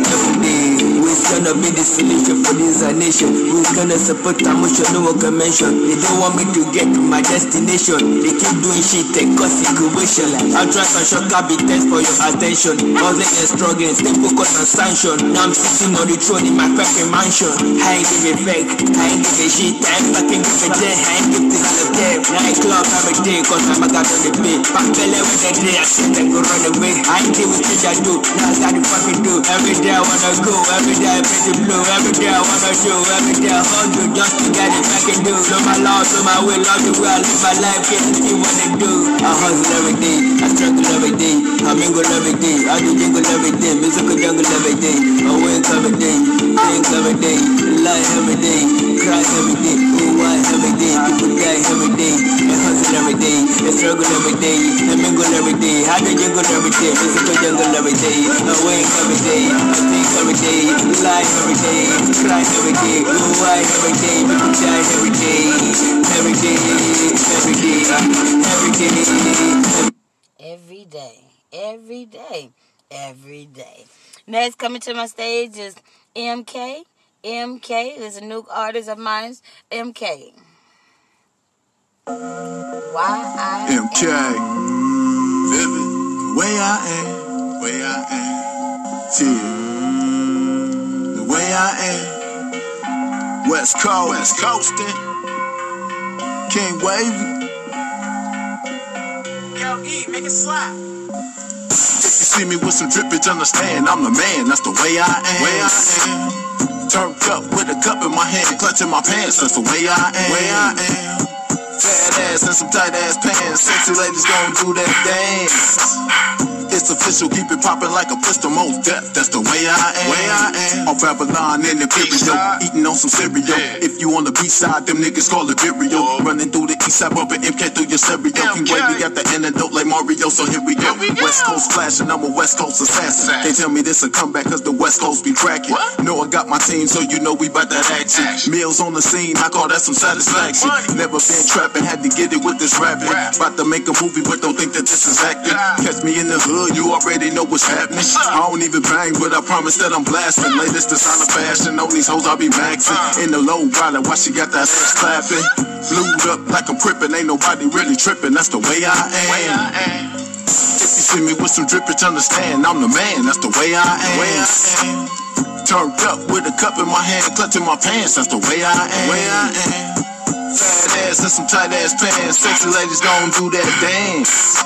every day. Who's gonna be the solution for this nation? Who's gonna support can mention. They don't want me to get to my destination. They keep doing shit, they cause situation. I'll try some short be thanks for your attention. Hustling and struggling, stay focused on sanction. Now I'm sitting on the throne in my perfect mansion. I ain't give a fake, I ain't give shit, I ain't fucking give a damn. I ain't give this all of them. Nightclub every day, cause I'm a god on the beat. Back belly with the day, I sit and go run away. I ain't give shit I do, now I got to fucking do. Every day I wanna go, every day I pay the blue. Every day I wanna show, every day I hustle just to get it back and do. Know my love, know my way, love way I live my life, get to see what they do. I hustle every day, I struggle every day, I mingle every day, I do jingle every day, musical jungle every day, I wake every day, think every day, lie every day, cry every day, oh why every day, people die every day, I hustle every day, I struggle every day, I mingle every day, I do jingle every day, musical jungle every day, I wake every day, I think every day, lie every day, cry every day, oh why every day, people die every day, every day, every day, every day, every day every day every day next coming to my stage is mk mk is a new artist of mine mk why I MK. Vivid. Way I am. The way I am. T. The way I am. West Coast. West Coastin'. King Wavy. Yo, E, make it slap. If you see me with some drippage, understand I'm the man. That's the way I am. Way I am. Turned up with a cup in my hand, clutching my pants. That's the way I am. Way I am. Fat ass and some tight ass pants. Sexy ladies gon' do that dance. It's official, keep it poppin' like a pistol, most death. That's the way I am. Way I am. Off Babylon in the video, eating on some cereal. If you on the beach side, them niggas call it video. Running through the east side, bumping MK through your stereo. King Wavy got the antidote like Mario, so here we go. West Coast flashing, I'm a West Coast assassin. They tell me this a comeback cause the West Coast be tracking. Know I got my team, so you know we bout that action. Meals on the scene, I call that some satisfaction. Never been trapping, had to get it with this rapping. About to make a movie, but don't think that this is acting. Catch me in the hood hood, you already know what's happening. I don't even bang, but I promise that I'm blasting. Latest designer fashion, on these hoes I be maxing. In the low rider, why she got that ass clapping? Blued up like I'm crippin', ain't nobody really trippin', that's the way I am. If you see me with some drippage, understand I'm the man, that's the way I am. Turned up with a cup in my hand, clutching my pants, that's the way I am. Way I am. Fat ass and some tight ass pants, sexy ladies gon' do that dance.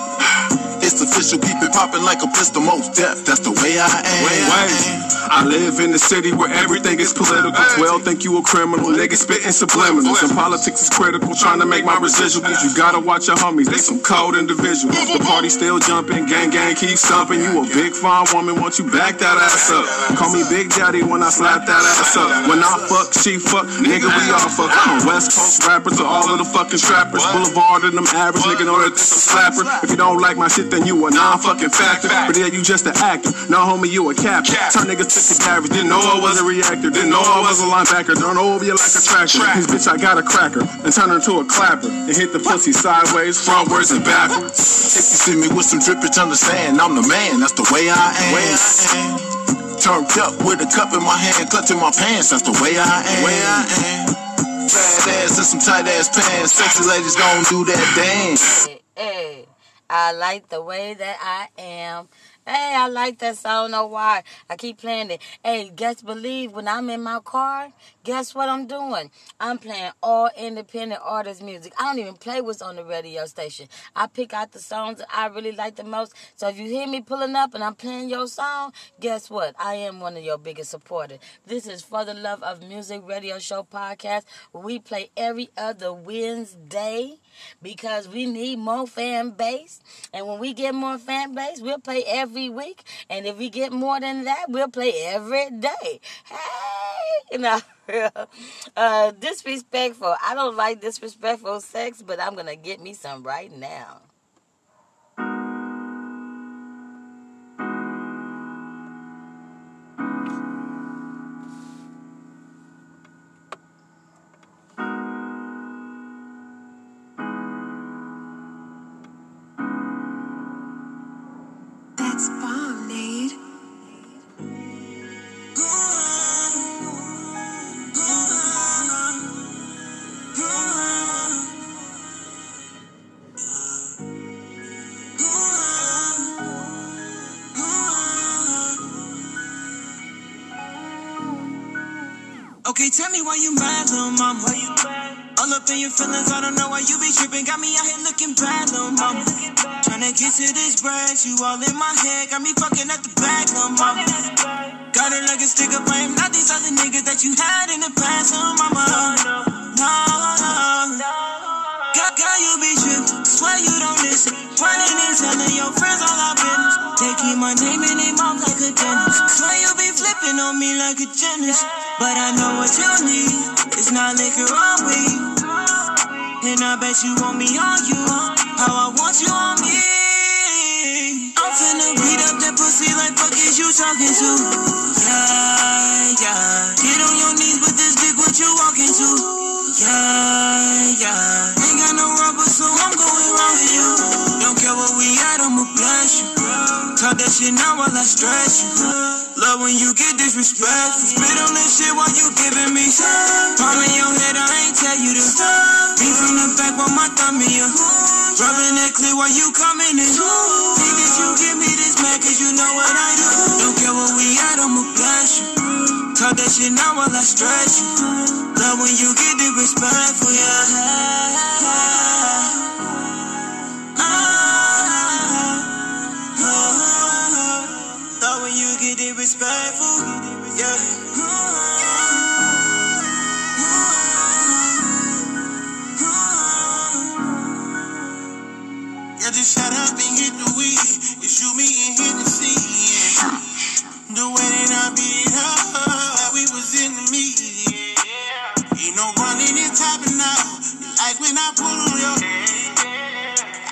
It's official, keep it poppin' like a pistol, most deaf, that's the way I am. Wait, I live in a city where everything is political. 12 think you a criminal, niggas spitting subliminals. And politics is critical, trying to make my residuals. You gotta watch your homies, they some cold individuals. The party still jumping, gang gang keep stomping. You a big fine woman, want you back that ass up. Call me Big Daddy when I slap that ass up. When I fuck, she fuck, nigga, we all fuck. I'm a West Coast rapper to all of the fucking strappers. Boulevard and them average nigga know that this a slapper. If you don't like my shit, then you a non-fucking factor. But yeah, you just an actor. No, homie, you a captain. Turn niggas to cadavers. Didn't know I was a reactor. Didn't know I was a linebacker. Turn over you like a tractor. This bitch, I got a cracker. And turn her into a clapper. And hit the pussy sideways, frontwards, and backwards. If you see me with some drippage, understand I'm the man. That's the way I am. Turned up with a cup in my hand, clutching my pants. That's the way I am. Way I am. Fat ass and some tight ass pants. Sexy ladies gon' do that dance. Hey, I like the way that I am. Hey, I like that song. I don't know why. I keep playing it. Hey, guess believe when I'm in my car, guess what I'm doing? I'm playing all independent artist music. I don't even play what's on the radio station. I pick out the songs that I really like the most. So if you hear me pulling up and I'm playing your song, guess what? I am one of your biggest supporters. This is For the Love of Music Radio Show podcast. We play every other Wednesday because we need more fan base. And when we get more fan base, we'll play every week. And if we get more than that, we'll play every day. Hey, you know, uh, disrespectful. I don't like disrespectful sex, but I'm gonna get me some right now. Tell me why you mad, little mama. Why you mad? All up in your feelings, I don't know why you be tripping. Got me out here looking bad, little mama. Tryna get to this bread, you all in my head. Got me fucking at the back, little mama. Got it like a sticker frame, not these other niggas that you had in the past, little mama. No, no. God, God, you be tripping. Swear you don't listen. Running and telling your friends all our business. They keep my name in their mouth like a dentist. Swear you be flipping on me like a gymnast. But I know what you need. It's not liquor or weed. And I bet you want me on you. How I want you on me. I'm finna beat up that pussy like fuck is you talking to? Yeah, yeah. Get on your knees, but this dick what you walking to? Yeah, yeah. Ain't got no rubber, so I'm going round with you. Don't care where we at, I'ma bless you. Talk that shit now while I stretch you. Love when you get disrespectful. Spit on this shit while you giving me Palm in your head, I ain't tell you to stop. Be from the back while my thumb in your Rubbing that clear while you coming in. Think that you give me this man, cause you know what I do. Don't care where we at, I'ma bless you. Talk that shit now while I stretch you. Love when you get disrespectful, yeah. Disrespectful, yeah. Yeah, just shut up and hit the weed. You me and hit the scene. The way that I beat her, we was meeting. Yeah. Ain't no running and topping out. Like when I pull on your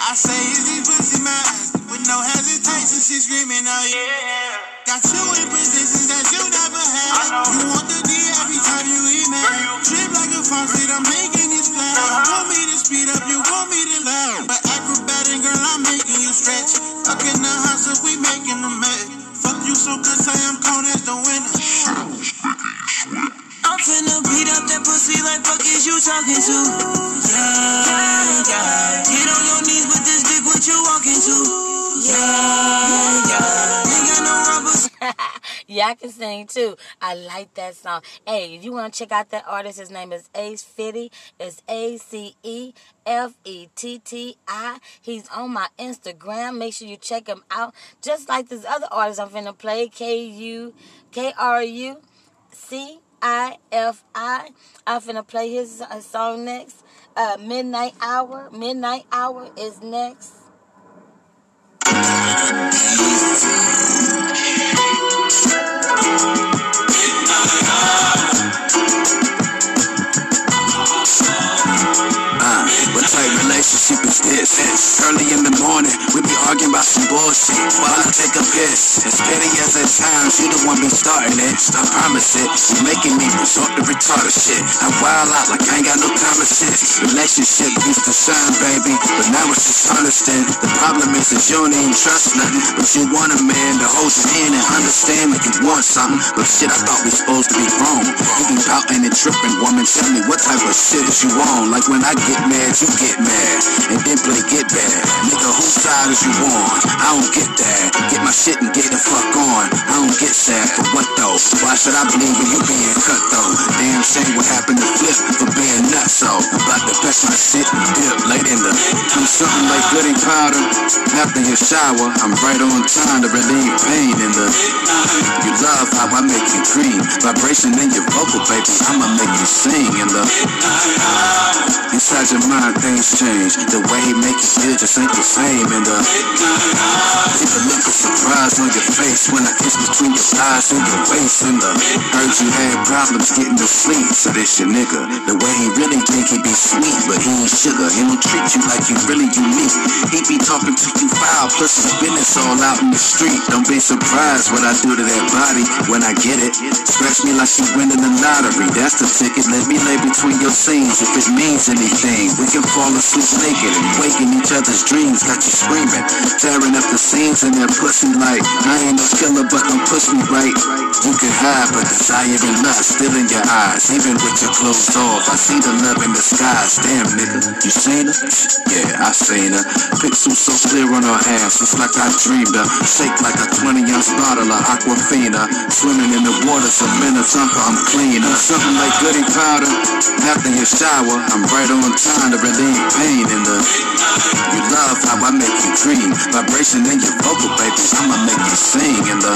I say, is these pussy mine? With no hesitation, she screaming out, yeah. Got you in positions that you never had. You want the D every time you email. Trip like a faucet, I'm making it splash. You want me to speed up, you want me to laugh. But acrobatic, girl, I'm making you stretch. Up in the hustle, if we making a mess. Fuck you so good, say I'm cold as the winter. I'm finna beat up that pussy like fuck is you talking to? Yeah, yeah. Get on your knees with this dick, what you walking to? Yeah, yeah. I can sing too. I like that song. Hey, if you want to check out that artist, his name is Ace Fetti. It's A C E F E T T I. He's on my Instagram. Make sure you check him out. Just like this other artist I'm finna play, K U K R U C I F I. I'm finna play his song next. Uh, Midnight Hour. Midnight Hour is next. Uh, type relationship is this? Early in the morning, we be arguing about some bullshit. While I take a piss, as petty as it sounds, you the one be starting it. I promise it, you making me resort to retarded shit. I wild out like I ain't got no time to sit. Relationship used to shine, baby, but now it's just honesting. The problem is that you don't even trust nothing, but you want a man to hold your hand and understand that you want something. But shit, I thought we supposed to be wrong. You be pouting and tripping, woman. Tell me what type of shit is you on? Like when I get mad, you get mad, and then play get bad. Nigga, whose side is you on? I don't get that. Get my shit and get the fuck on. I don't get sad for what though? Why should I believe in you being cut though? Damn shame what happened to Flip for being nuts so. About to best my shit and dip late in the. Do something like goody powder. After your shower, I'm right on time to relieve pain in the. You love how I make you cream. Vibration in your vocal, baby. I'ma make you sing in the. Inside your mind, change. The way he make you feel just ain't the same. And the see the look of surprise on your face when I kiss between your thighs and your waist. And the heard you had problems getting to sleep, so this your nigga. The way he really think he be sweet, but he ain't sugar. He don't treat you like you really unique. He be talking to you foul, plus his business all out in the street. Don't be surprised what I do to that body when I get it. Scratch me like she winning the lottery. That's the ticket. Let me lay between your scenes if it means anything. We can fall asleep naked and wake in each other's dreams. Got you screaming, tearing up the scenes in that pussy like I ain't no killer, but don't push me right. You can hide, but desire and lust still in your eyes, even with your clothes off. I see the love in the skies. Damn, nigga, you seen her? Yeah, I seen her. Pixels so clear on her ass, it's like I dreamed her. Shake like a 20 ounce bottle of Aquafina. Swimming in the water, so Minnetonka, I'm cleaner. Something like goody powder. After your shower, I'm right on time to relieve pain in the. You love how I make you dream. Vibration in your vocal. I'ma make you sing in the.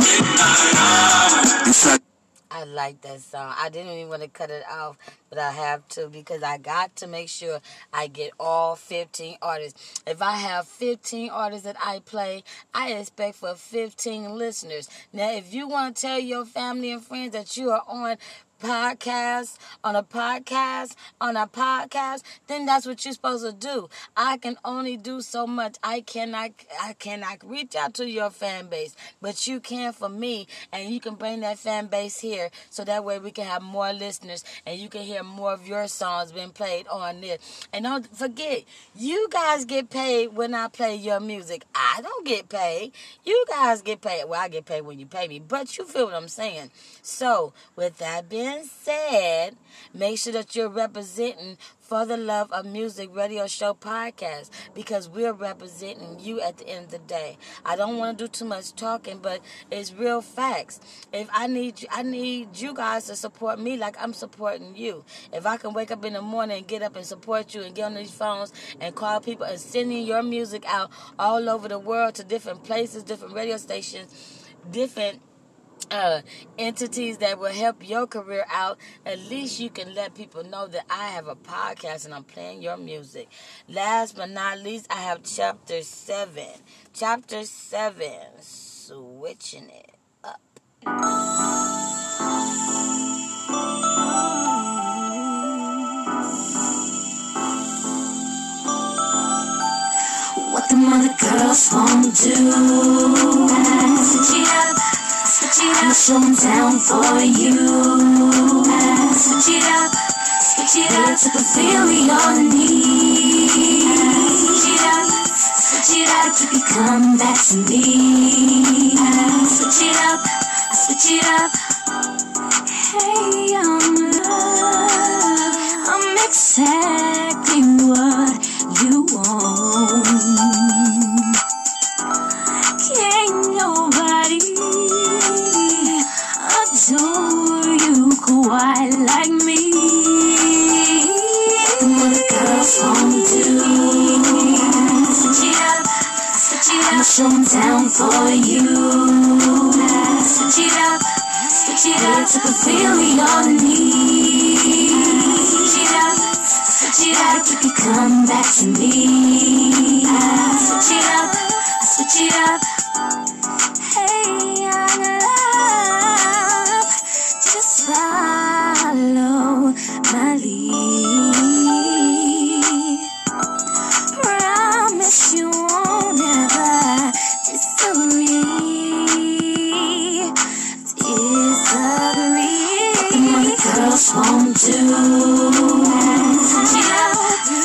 I like that song. I didn't even want to cut it off, but I have to because I got to make sure I get all 15 artists. If I have 15 artists that I play, I expect for 15 listeners. Now, if you want to tell your family and friends that you are on podcast on a podcast on a podcast then that's what you're supposed to do. I can only do so much. I cannot i cannot reach out to your fan base but you can for me and you can bring that fan base here so that way we can have more listeners and you can hear more of your songs being played on this and don't forget you guys get paid when i play your music. I don't get paid. You guys get paid. Well i get paid when you pay me but you feel what i'm saying so with that being said, make sure that you're representing for the Love of Music radio show podcast because we're representing you at the end of the day. I don't want to do too much talking, but it's real facts. If I need you, I need you guys to support me like I'm supporting you. If I can wake up in the morning and get up and support you and get on these phones and call people and sending your music out all over the world to different places, different radio stations, different uh, entities that will help your career out, at least you can let people know that I have a podcast and I'm playing your music. Last but not least, I have chapter 7. Chapter 7, switching it up. What the mother girls won't do. Switch it switch it up. Slow 'em down for you. Switch it up, switch it up to fulfill your needs. Switch it up, switch it up, Keep you come back to me. Switch it up, switch it up. Hey, I'm love. I'm exactly what you want. Adore you quite like me. What girl's home do. Switch it up, switch it up. I'ma down for you. Switch it up, switch it up. To fulfill your needs. Switch it up, switch it up. You can come back to me. Switch it up, switch it up. Hey, young lead. Promise you won't ever disagree. Disagree. What the girls won't do. Switch it up,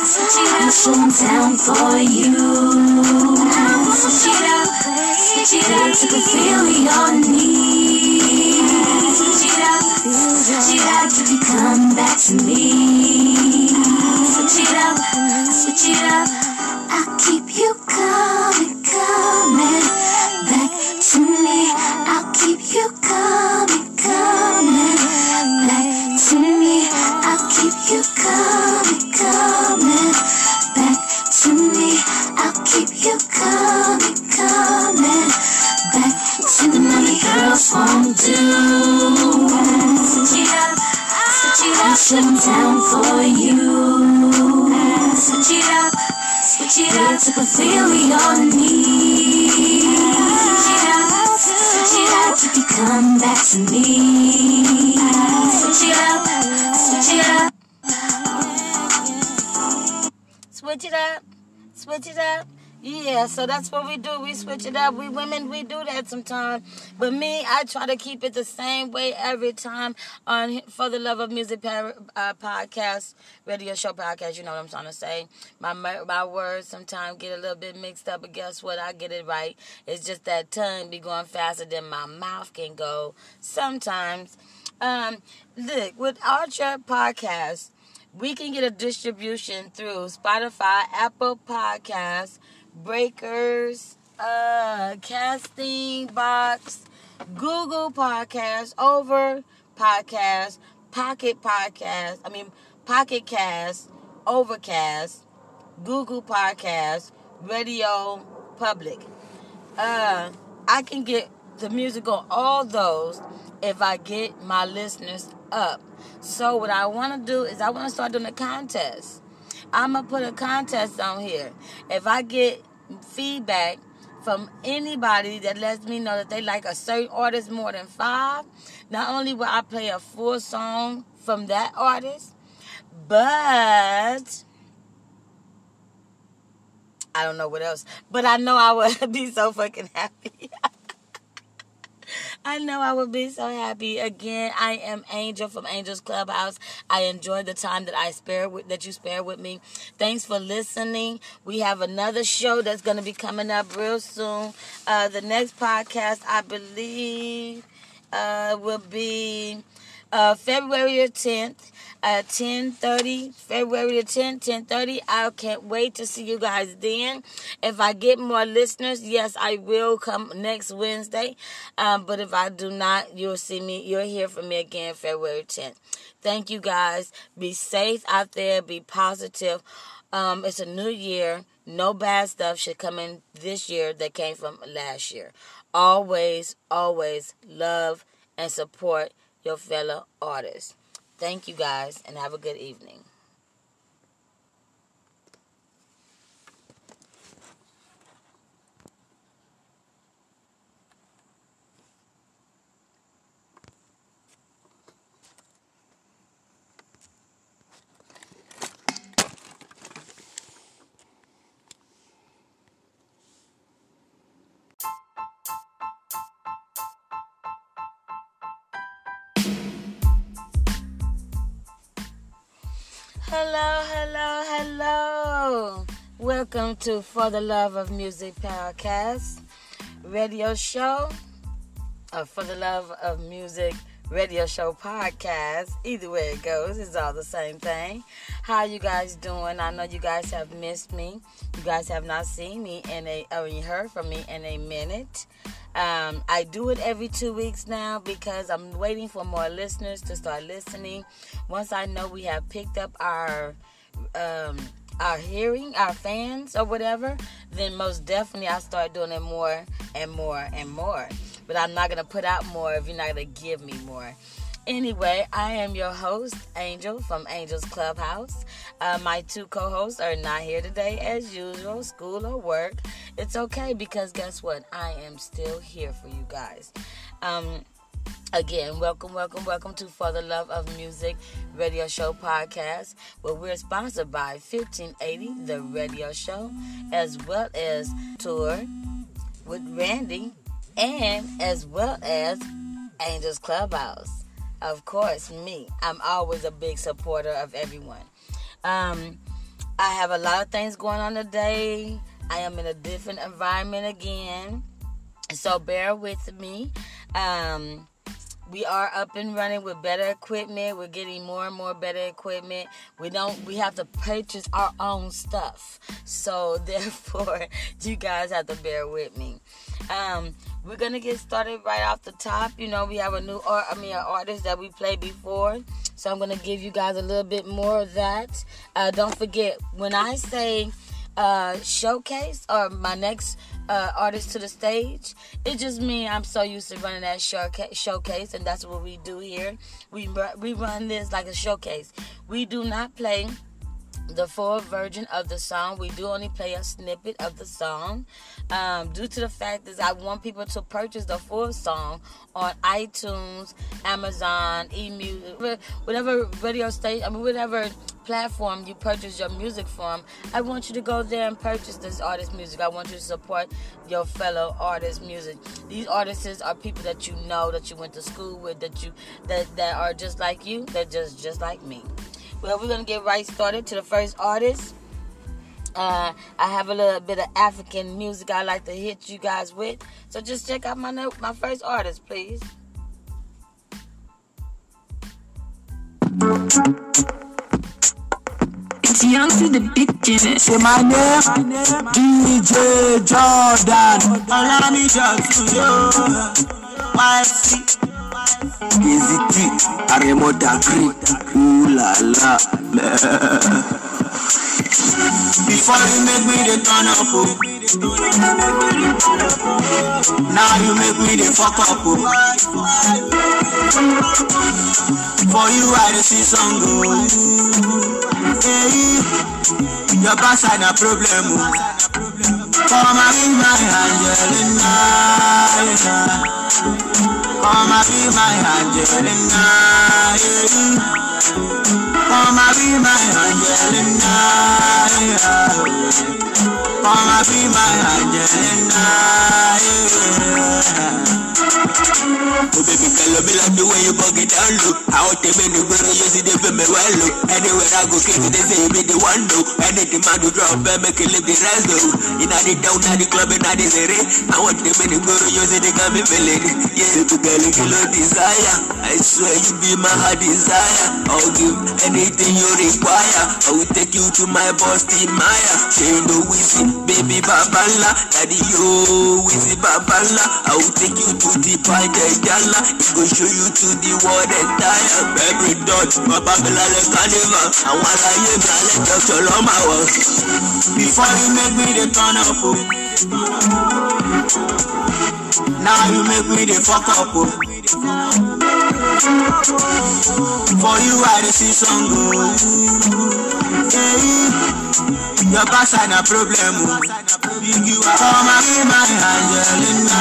switch it up. I'ma show 'em down for you. Switch it up, switch it up to fulfill your needs. Switch it up. You come back to me. Switch it up, switch it up. I'll keep you coming 'em down for you. Switch it up, switch it up to fulfill your needs. Switch it up, switch it up. You can come back to me. Switch it up, switch it up. Switch it up. Switch it up. Yeah, so that's what we do. We switch it up. We women, we do that sometimes. But me, I try to keep it the same way every time on For the Love of Music uh, podcast, radio show podcast. You know what I'm trying to say. My my words sometimes get a little bit mixed up, but guess what? I get it right. It's just that tongue be going faster than my mouth can go sometimes. Um, look, with Anchor Podcast, we can get a distribution through Spotify, Apple Podcasts, Breakers, uh, Castbox, Google Podcasts, Over Podcasts, Pocket Podcasts, I mean Pocket Cast, Overcast, Google Podcasts, Radio Public. Uh, I can get the music on all those if I get my listeners up. So what I want to do is I want to start doing a contest. I'm gonna put a contest on here. If I get feedback from anybody that lets me know that they like a certain artist more than five, not only will I play a full song from that artist, but I don't know what else. But I know I would be so fucking happy. I know I would be so happy. Again, I am Angel from Angel's Clubhouse. I enjoyed the time that I spare with that you spare with me. Thanks for listening. We have another show that's going to be coming up real soon. Uh, the next podcast, I believe, uh, will be uh, February 10th at 10.30 february the 10th 10.30 i can't wait to see you guys then. If i get more listeners yes i will come next wednesday. Um, but if i do not you'll see me you'll hear from me again february 10th thank you guys. Be safe out there. Be positive. Um, it's a new year. No bad stuff should come in this year that came from last year. Always always love and support your fellow artists Thank you guys and have a good evening. Hello, hello, hello. Welcome to For the Love of Music podcast radio show. For the Love of Music radio show podcast. Either way it goes, it's all the same thing. How you guys doing? I know you guys have missed me. You guys have not seen me and a heard from me in a minute. Um, I do it every two weeks now because I'm waiting for more listeners to start listening. Once I know we have picked up our um, our hearing, our fans or whatever, then most definitely I start doing it more and more and more. But I'm not gonna put out more if you're not gonna give me more. Anyway, I am your host, Angel from Angel's Clubhouse. Uh, my two co hosts are not here today as usual, school or work. It's okay because guess what? I am still here for you guys. Um, Again, welcome, welcome, welcome to For the Love of Music Radio Show podcast, where we're sponsored by 1580 DA Radio Show, as well as Tour with Randy, and as well as Angels Clubhouse. Of course, me. I'm always a big supporter of everyone. Um, I have a lot of things going on today. I am in a different environment again, so bear with me. Um, we are up and running with better equipment. We're getting more and more better equipment. We don't we have to purchase our own stuff. So therefore you guys have to bear with me. Um, we're gonna get started right off the top. You know, we have a new art I mean an artist that we played before. So I'm gonna give you guys a little bit more of that. Uh, don't forget when I say uh, showcase or my next uh, artist to the stage. It just means I'm so used to running that showcase, and that's what we do here. We we run this like a showcase. We do not play the full version of the song. We do only play a snippet of the song. Um, due to the fact that I want people to purchase the full song on iTunes, Amazon, eMusic, whatever radio station, I mean, whatever platform you purchase your music from, I want you to go there and purchase this artist's music. I want you to support your fellow artist's music. These artists are people that you know, that you went to school with, that you that that are just like you, that just just like me. Well, we're gonna get right started to the first artist. Uh, I have a little bit of African music I like to hit you guys with. So just check out my my first artist, please. It's young to the beginning. Say my name, DJ Jordan. Allow me just to you. YC. Easy T, Aremo Dagri, ooh la la. Before you make me the turn up, oh. Now you make me the fuck up, oh. For you I see some go. Hey, your backside a problem, oh. Come and be my Angelina. Come and be my Angelina. Come and be my Angelina. Come and be my Angelina. Oh baby girl, me like the way you bug it down low. I in the girl, you see them for me well low. Anywhere I go, kids they say me the one though. Anything man do drop, and make it live the rest though. In the down, in the club, in the city. I want the girl, you see they got me feeling. Yeah, baby girl, you kill desire. I swear you be my heart desire. I'll give anything you require. I will take you to my boss, Team Maya. Shane the Wizzy, baby Babala. Daddy, yo, Wizzy Babala. I will take you to the party, girl. Allah, he go show you to the world entire. Every dot, Baba Bilal Carnival. Àwọn aláyé mi alẹ́ jọ́jọ́ lọ́mọ wọ̀. Before you make me the turn up, oh. Now you make me the fuck up, oh. For you I dey see some go. Hey, your backside na problem, oh. You are come and be my Angelina.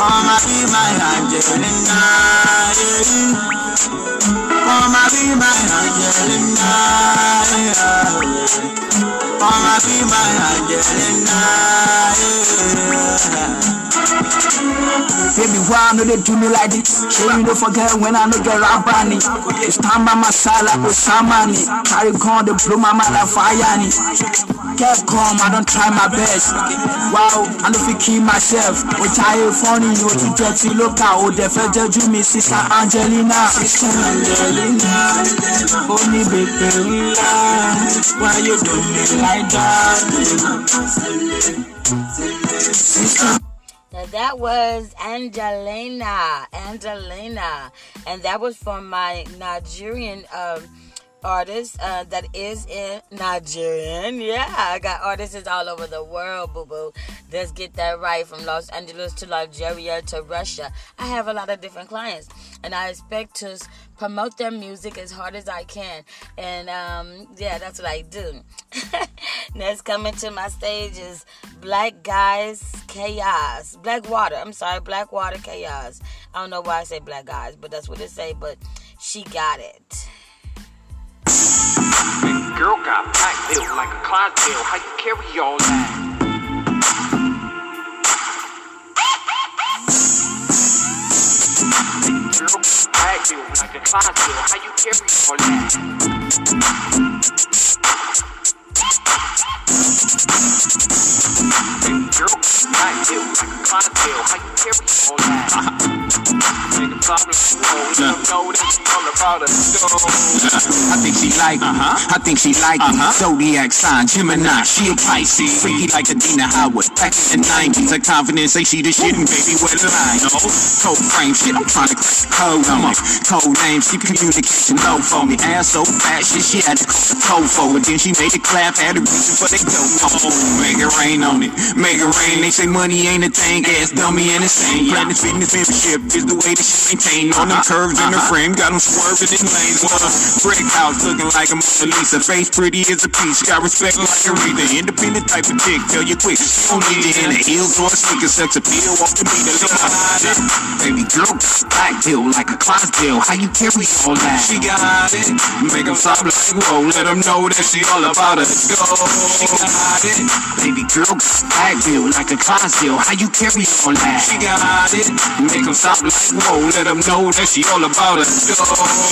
And be my Angelina. And be my Angelina. And be my Angelina. Baby, why know they do me like this. Sure you don't forget when I know get rap. It's time by my side like Osamani. Carry con, they mind like fire. Get calm, I don't try my best. Wow, I if you keep myself. Which I ain't funny, you to get to look out. Oh, the fed judge me, sister Angelina. Sister Angelina. Only baby, why you do me like that? Now that was Angelina, Angelina, and that was from my Nigerian um, artist uh, that is in Nigerian. Yeah, I got artists all over the world, boo boo. Let's get that right from Los Angeles to Nigeria to Russia. I have a lot of different clients, and I expect to promote their music as hard as I can. And um, yeah, that's what I do. Next coming to my stage is Black Guys Chaos. Black Water. I'm sorry, Blackwater Kaos. I don't know why I say Black Guys, but that's what it say. But she got it. Baby girl got back built like a Clydesdale. How you carry all that? Like a Clydesdale. How you carry all that? Baby girl back built like a Clydesdale. How you carry all that? Nigga problem, don't know that she all about us. I think she like it. Uh-huh. I think she like it. Uh-huh. Zodiac sign, Gemini, she a Pisces. Freaky like Adina Howard. Back in the 90s, her confidence say she the shit and baby, where the line? No, cold frame shit, I'm trying to crack the code on it. Code name, she communication low for me. Ass so fat, shit, she had to call the toe for it. Then she made it clap, had a reason for they dope. Oh, make it rain on it. Make it rain. They say money ain't a thing, ass dummy and insane. Planet fitness membership is the way that she maintain. On them curves in the uh-huh. frame, got them swerving in lanes. Well, brick house looking like a Mona Lisa. Face pretty as a peach, got respect like Aretha. Independent type of chick, tell you quick. She don't need it in the heels or a sneaker, sex appeal, walk to meet her. Baby girl, black bill like a Clydesdale. How you carry all that? She got it. Make them stop like whoa. Let them know that she all about us. Go. She got it. Baby girl, black bill like a Clydesdale. How you carry all that? She got it. Make them stop like whoa. Let them know that she all about us.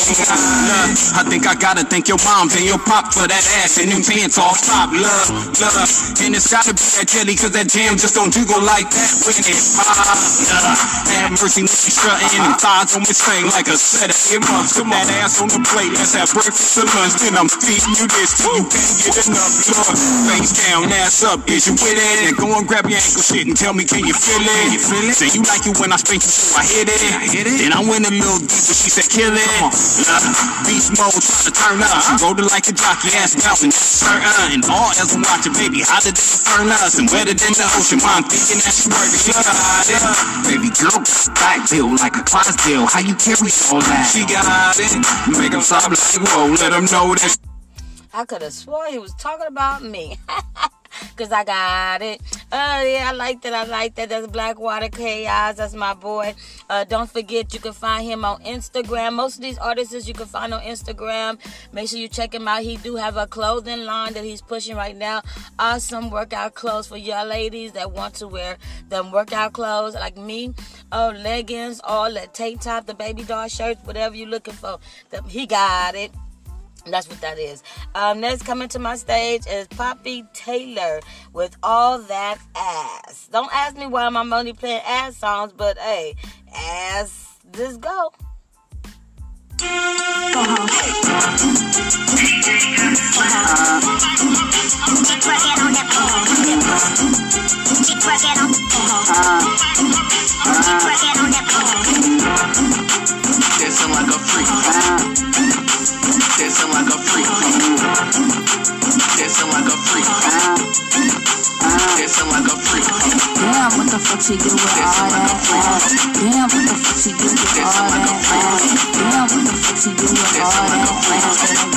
She got it. I think I gotta thank your mom and your pop for that ass and them pants off top. Love, love. And it's gotta be that jelly cause that jam just don't jiggle like that when it pop. Love. Have mercy when she strutting and thighs on this thing like a set of earmuffs. Put that ass on the plate. Let's have breakfast and lunch. Then I'm feeding you this you can't get enough. Lord, face down, ass up. Is you with it? And go and grab your ankle shit and tell me, can you feel it? You feel it? Say you like it when I spank you, so I hit it. I hit it. Then I went a little deeper. She said, kill it. Love. Beast mode, try to turn up. She rolled it like a jockey, ass bouncing. Turn on. And all else I'm watching, baby. Hotter than the furnace and wetter than the ocean. Mom thinking that she working. She got it. Baby girl, back bill like a Clydesdale. How you carry all that? She got it. Make them stop like whoa. Let them know that. I could have swore he was talking about me. Cause I got it. Oh yeah, I like that. I like that. That's Blackwater Kaos. That's my boy. Uh, don't forget you can find him on Instagram. Most of these artists you can find on Instagram. Make sure you check him out. He do have a clothing line that he's pushing right now. Awesome workout clothes for y'all ladies that want to wear them workout clothes like me. Oh, leggings, all the tank top, the baby doll shirts, whatever you're looking for. The, he got it. That's what that is. Um, next coming to my stage is Popi Taylor with All That Ass. Don't ask me why I'm only playing ass songs, but hey, ass, just go. Dancing like a freak. Dancing like a freak. Dancing. Damn, what the fuck she do with all that? Damn, what the fuck she do with all that? Damn, what the fuck she do with all that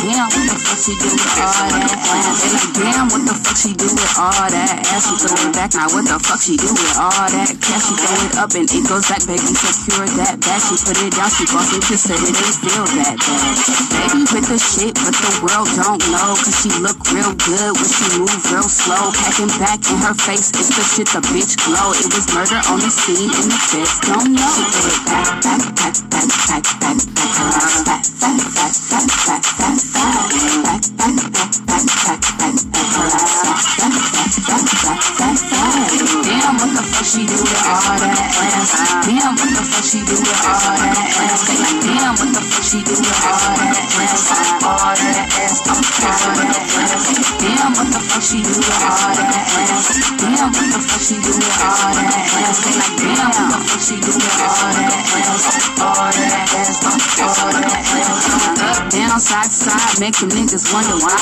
damn, what the fuck she do with all that damn, what the fuck she do with all that ass? She throw it back, now what the fuck she do with all that cash? She throw it up and it goes back, baby, secure that back. She put it down, she boss it to say it ain't feel that bad. Baby with the shit, but the world don't know, cause she look real good when she move real slow. Packing back in her face, it's the shit the bitch glow. It was murder on the scene and the feds don't know. She put it back, back, back, back, back, back, back, around, back, back, back, back, back, back, back, back, back, back, back, back, back, back, back, around, back, back, back, back, back, back, back. Damn, what the fuck she do with all that ass? Damn, what the fuck she do with all that ass? Damn, what the fuck she do with all that ass? All that ass, all that ass. Damn, what the fuck she do with all that ass? Damn, what the fuck she do with all that ass? Damn, what the fuck she do with all that ass? All that ass, all that ass. Down, side to side, making niggas wonder why.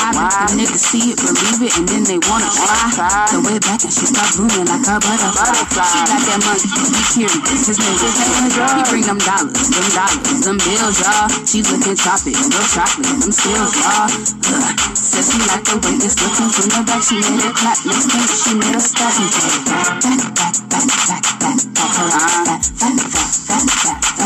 The niggas see it, believe it, and then they wanna try. Throw it back and she start booming like a butterfly. She got that money, he curious, his niggas He bring them dollars, them dollars, them bills, y'all. She looking choppy, real chocolate, them skills, y'all. Ugh. Says she like the way it's looking from the back. She made it clap, next thing she made a step and take it back, back, back, back, back, back, back, around, back, back, back, back, back, back, back. She made it clap, clap, clap, clap, clap, clap, clap, around, back, back, back, back, back, back, back. Damn, what the fuck she do with all that ass?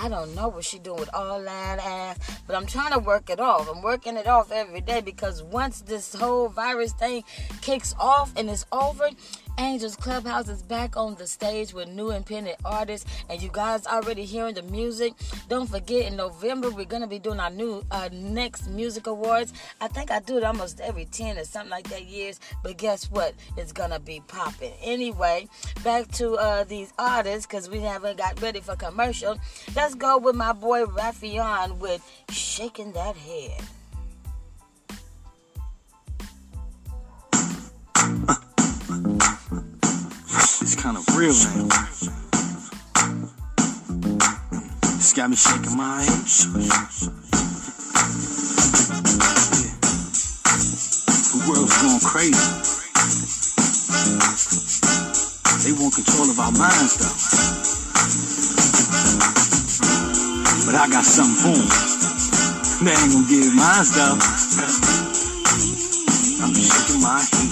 I don't know what she doing with all that ass, but I'm trying to work it off. I'm working it off every day because once this whole virus thing kicks off and it's over, Angels Clubhouse is back on the stage with new independent artists, and you guys already hearing the music. Don't forget, in November we're gonna be doing our new uh, next music awards. I think I do it almost every ten or something like that years, but guess what? It's gonna be popping. Anyway, back to uh, these artists because we haven't got ready for commercial. Let's go with my boy Ralphion with "Shaking That Head." It's kind of real now. It's got me shaking my head. The world's going crazy. They want control of our minds, though. But I got something for 'em. They ain't gonna get mine, though. I'm shaking my head.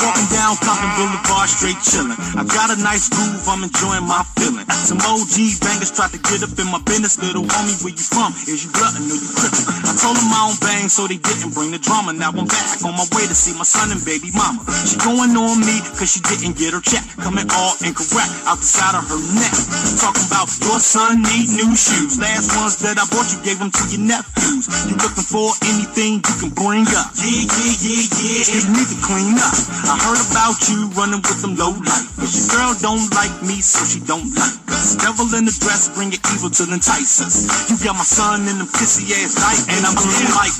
Walking down Compton Boulevard, straight chillin'. I got a nice groove, I'm enjoying my feeling. Some OG bangers tried to get up in my business. Little homie, where you from? Is you glutton or you crippin'? I told them I don't bang, so they didn't bring the drama. Now I'm back on my way to see my son and baby mama. She going on me, cause she didn't get her check. Coming all incorrect, out the side of her neck. Talking about your son need new shoes. Last ones that I bought you gave them to your nephews. You looking for anything you can bring up? Yeah, yeah, yeah, yeah. You need to clean up. I heard about you running with them low life. But your girl don't like me, so she don't like us. Devil in the dress, bring your evil to entice us. You got my son in them pissy ass night, and I'm going like.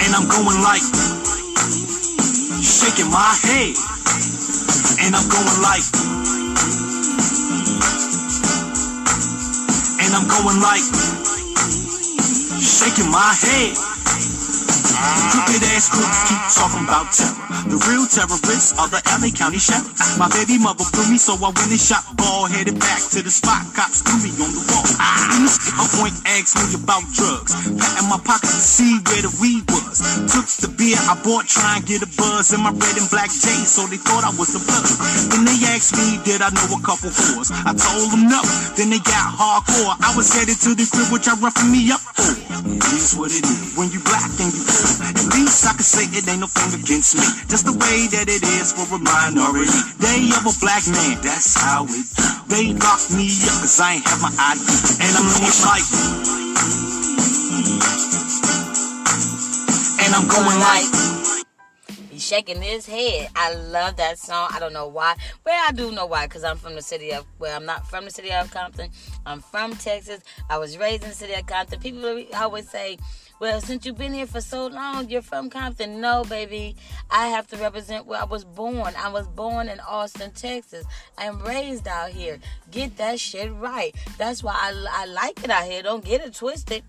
And I'm going like. Shaking my head. And I'm going like. And I'm going like. Shaking my head. Crooked ass crooks keep talking about terror. The real terrorists are the LA County sheriffs. My baby mother blew me, so I went and shot ball, headed back to the spot. Cops threw me on the wall. My point asked me about drugs. Patting my pocket to see where the weed was. Took the beer I bought, try and get a buzz in my red and black J's, so they thought I was a blood. Then they asked me, did I know a couple whores? I told them no. Then they got hardcore. I was headed to the crib, which I roughened me up for. It is what it is. When you black and you poor. At least I can say it ain't no thing against me. Just the way that it is for a minority. Day of a black man, that's how it do. They locked me up cause I ain't have my ID. And I'm going like. And I'm going like. He's shaking his head. I love that song. I don't know why. Well, I do know why, because I'm from the city of, well, I'm not from the city of Compton. I'm from Texas. I was raised in the city of Compton. People always say, well, since you've been here for so long, you're from Compton. No, baby. I have to represent where I was born. I was born in Austin, Texas. I'm raised out here. Get that shit right. That's why I, I like it out here. Don't get it twisted.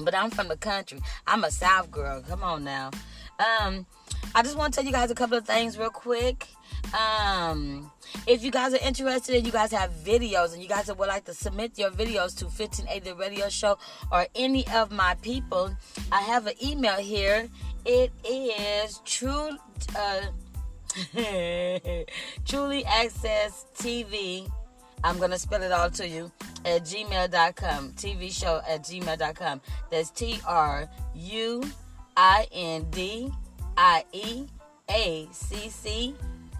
but I'm from the country. I'm a South girl. Come on now. Um, I just want to tell you guys a couple of things real quick. Um, if you guys are interested and you guys have videos and you guys would like to submit your videos to 1580 Radio Show or any of my people, I have an email here. It is true. Uh, truly access TV. I'm gonna spell it all to you at gmail.com. TV show at gmail.com. That's T R U I N D I E A C C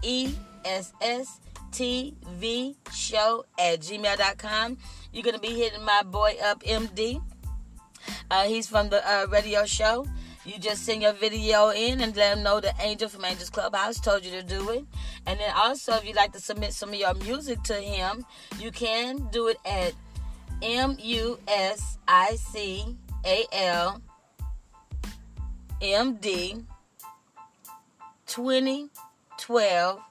E S S TV show at gmail.com. You're gonna be hitting my boy up, MD. Uh, he's from the uh, radio show. You just send your video in and let him know the Angel from Angels Clubhouse told you to do it. And then also, if you'd like to submit some of your music to him, you can do it at M U S I C A L M D 2012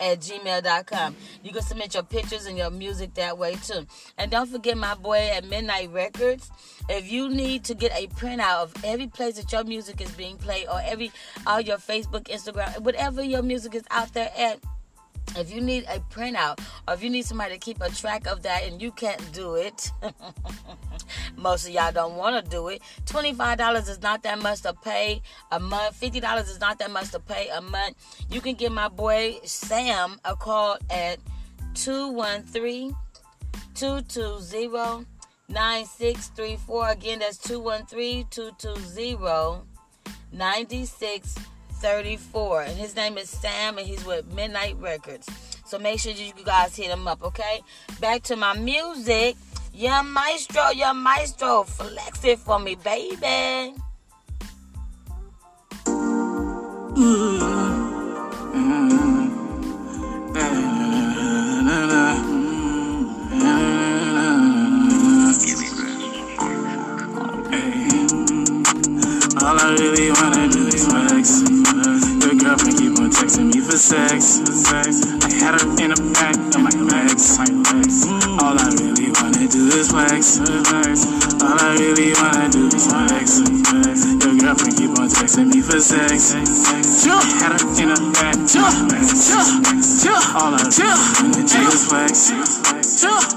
at gmail.com. You can submit your pictures and your music that way too. And don't forget my boy at Midnight Records. If you need to get a printout of every place that your music is being played or every all your Facebook, Instagram, whatever your music is out there at, if you need a printout or if you need somebody to keep a track of that and you can't do it, most of y'all don't want to do it. $25 is not that much to pay a month. $50 is not that much to pay a month. You can give my boy Sam a call at 213 220 9634. Again, that's 213 220 9634. And his name is Sam, and he's with Midnight Records. So make sure you guys hit him up, okay? Back to my music. Young Maestro, Young Maestro, flex it for me, baby. All I really wanna do is flex. Your girlfriend keep on texting me for sex. I had her in the back of my legs. All I really wanna do is flex. All I really wanna do is flex. Your girlfriend keep on texting me for sex. Had her in the back of my legs. All I really wanna do is flex.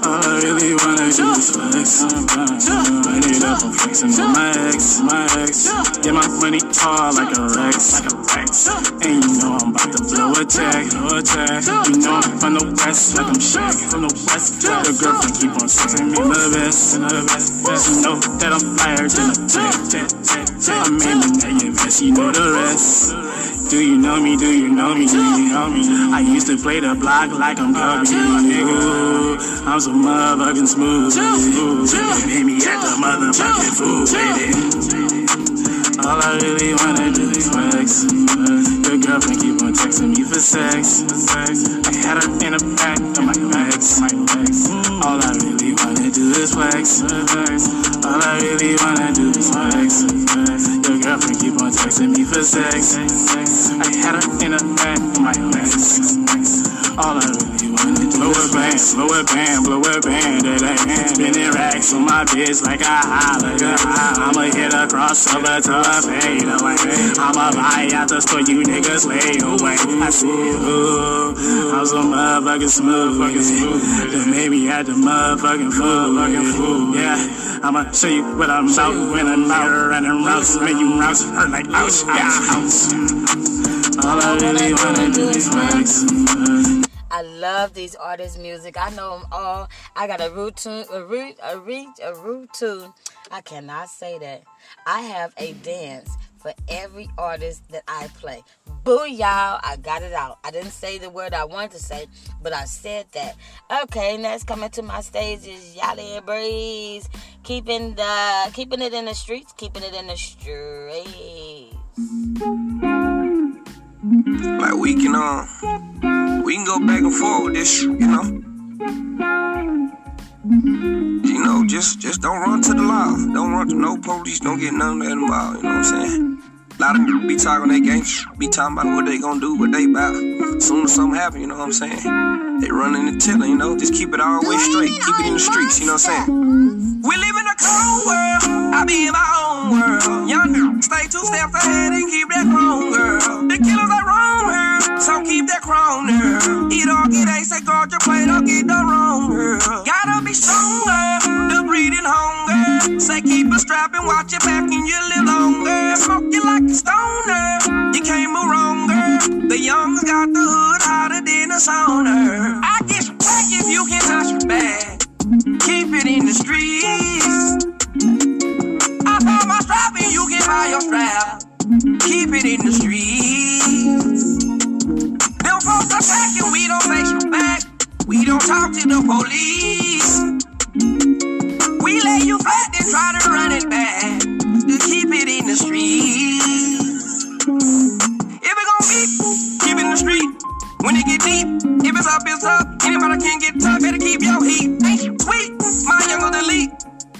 All I really wanna do is flex. Run it up, I'm flexing on my ex, my ex. Get my money tall like a Rex, like a Rex. And you know I'm about to blow a tag, blow a tag. You know I'm from the west, like I'm Shaq, from the west. Your girlfriend keep on sexing me the best, the best, best. You know that I'm fired than a jet. I'm aiming at your vest, you know the rest. Do you know me? Do you know me? Do you know me? I used to play the block like I'm Kobe, nigga. I'm so motherfucking smooth. Smooth. Made me at the motherfucking food, baby. All I really wanna do is flex. Your girlfriend keep on texting me for sex. I had her in the back of my legs. All I really wanna do is flex. All I really wanna do is flex. Girlfriend keep on texting me for sex. I had her in a back of my legs. All I really wanna do blow a band, blow a band, blow a band. That ain't spinning racks on my bitch like a holler. I'ma hit across a crossover to a fade away. I'ma buy out the store, you niggas lay away. I said, ooh, I'm so motherfucking smooth. That made me at the motherfucking food. Yeah, I'ma show you what I'm about when I'm out running routes. Make you hurt like. All I really wanna do is. I love these artists' music. I know them all. I got a root a root, a root, a root. I cannot say that. I have a dance for every artist that I play. Boo, y'all! I got it out. I didn't say the word I wanted to say, but I said that. Okay, next coming to my stage is Yella Beezy, keeping the keeping it in the streets, keeping it in the streets. Like we can um we can go back and forth with this, you know. You know, just just don't run to the law. Don't run to no police, don't get none of that involved, you know what I'm saying? A lot of niggas be talking they game, be talking about what they gonna do, what they about. Soon as something happen, you know what I'm saying? They running and telling, you know, just keep it the way straight, keep it in the streets, you know what I'm saying? We live in a cold world. I be in my own world. Young girl, stay two steps ahead and keep that chrome, girl. The killers are wrong here, so keep that chrome, girl. Eat all get ace, say guard your plate, don't get the wrong, girl. Gotta be stronger, the breeding hunger. Say keep a strap and watch your back and you live longer. Smoke you like a stoner, you can't move wrong, girl. The young's got the hood hotter than a sauna. I get back if you can touch your bag. Keep it in the streets. You your strap. Keep it in the streets. Them folks attacking, we don't face you back. We don't talk to the police. We lay you flat and try to run it back. To keep it in the streets. If it gon' be, keep it in the street. When it get deep, if it's up, it's up. Anybody can get tough, better keep your heat. Sweet, my younger than elite.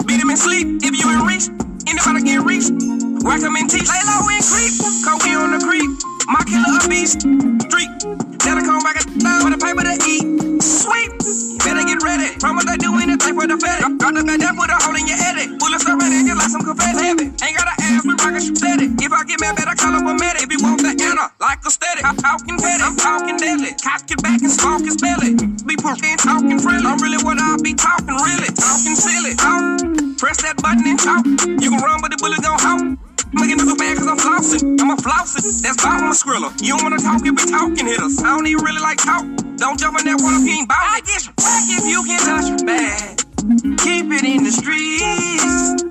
Beat him in sleep, if you in reach, anybody can reach. Whack him and teach, lay low and creep. Cause we on the creep, my killer a beast. Street, that'll come back and with a paper to eat. Sweet, better get ready. Promise they do anything for the fed. Got the bad that put a hole in your head. Bullets are ready, just like some confetti heavy. Ain't gotta ask, we rockin' shoot steady. If I get mad, better call up a medic. If you want the anna, like a steady. I'm talking petty, I'm talking deadly. Cock it back and smoke his belly. Be pushing, talking friendly. I'm really what I be talking, really. Talking silly. Talk. Press that button and talk. You can run, but the bullet gon' hawk. Making us bad cause I'm flossing. I'm a flossing. That's why I'm a skriller. You don't wanna talk, you be talking hitters. I don't even really like talk. Don't jump in that water if you ain't bout it. I get you back if you can touch your bag. Keep it in the streets.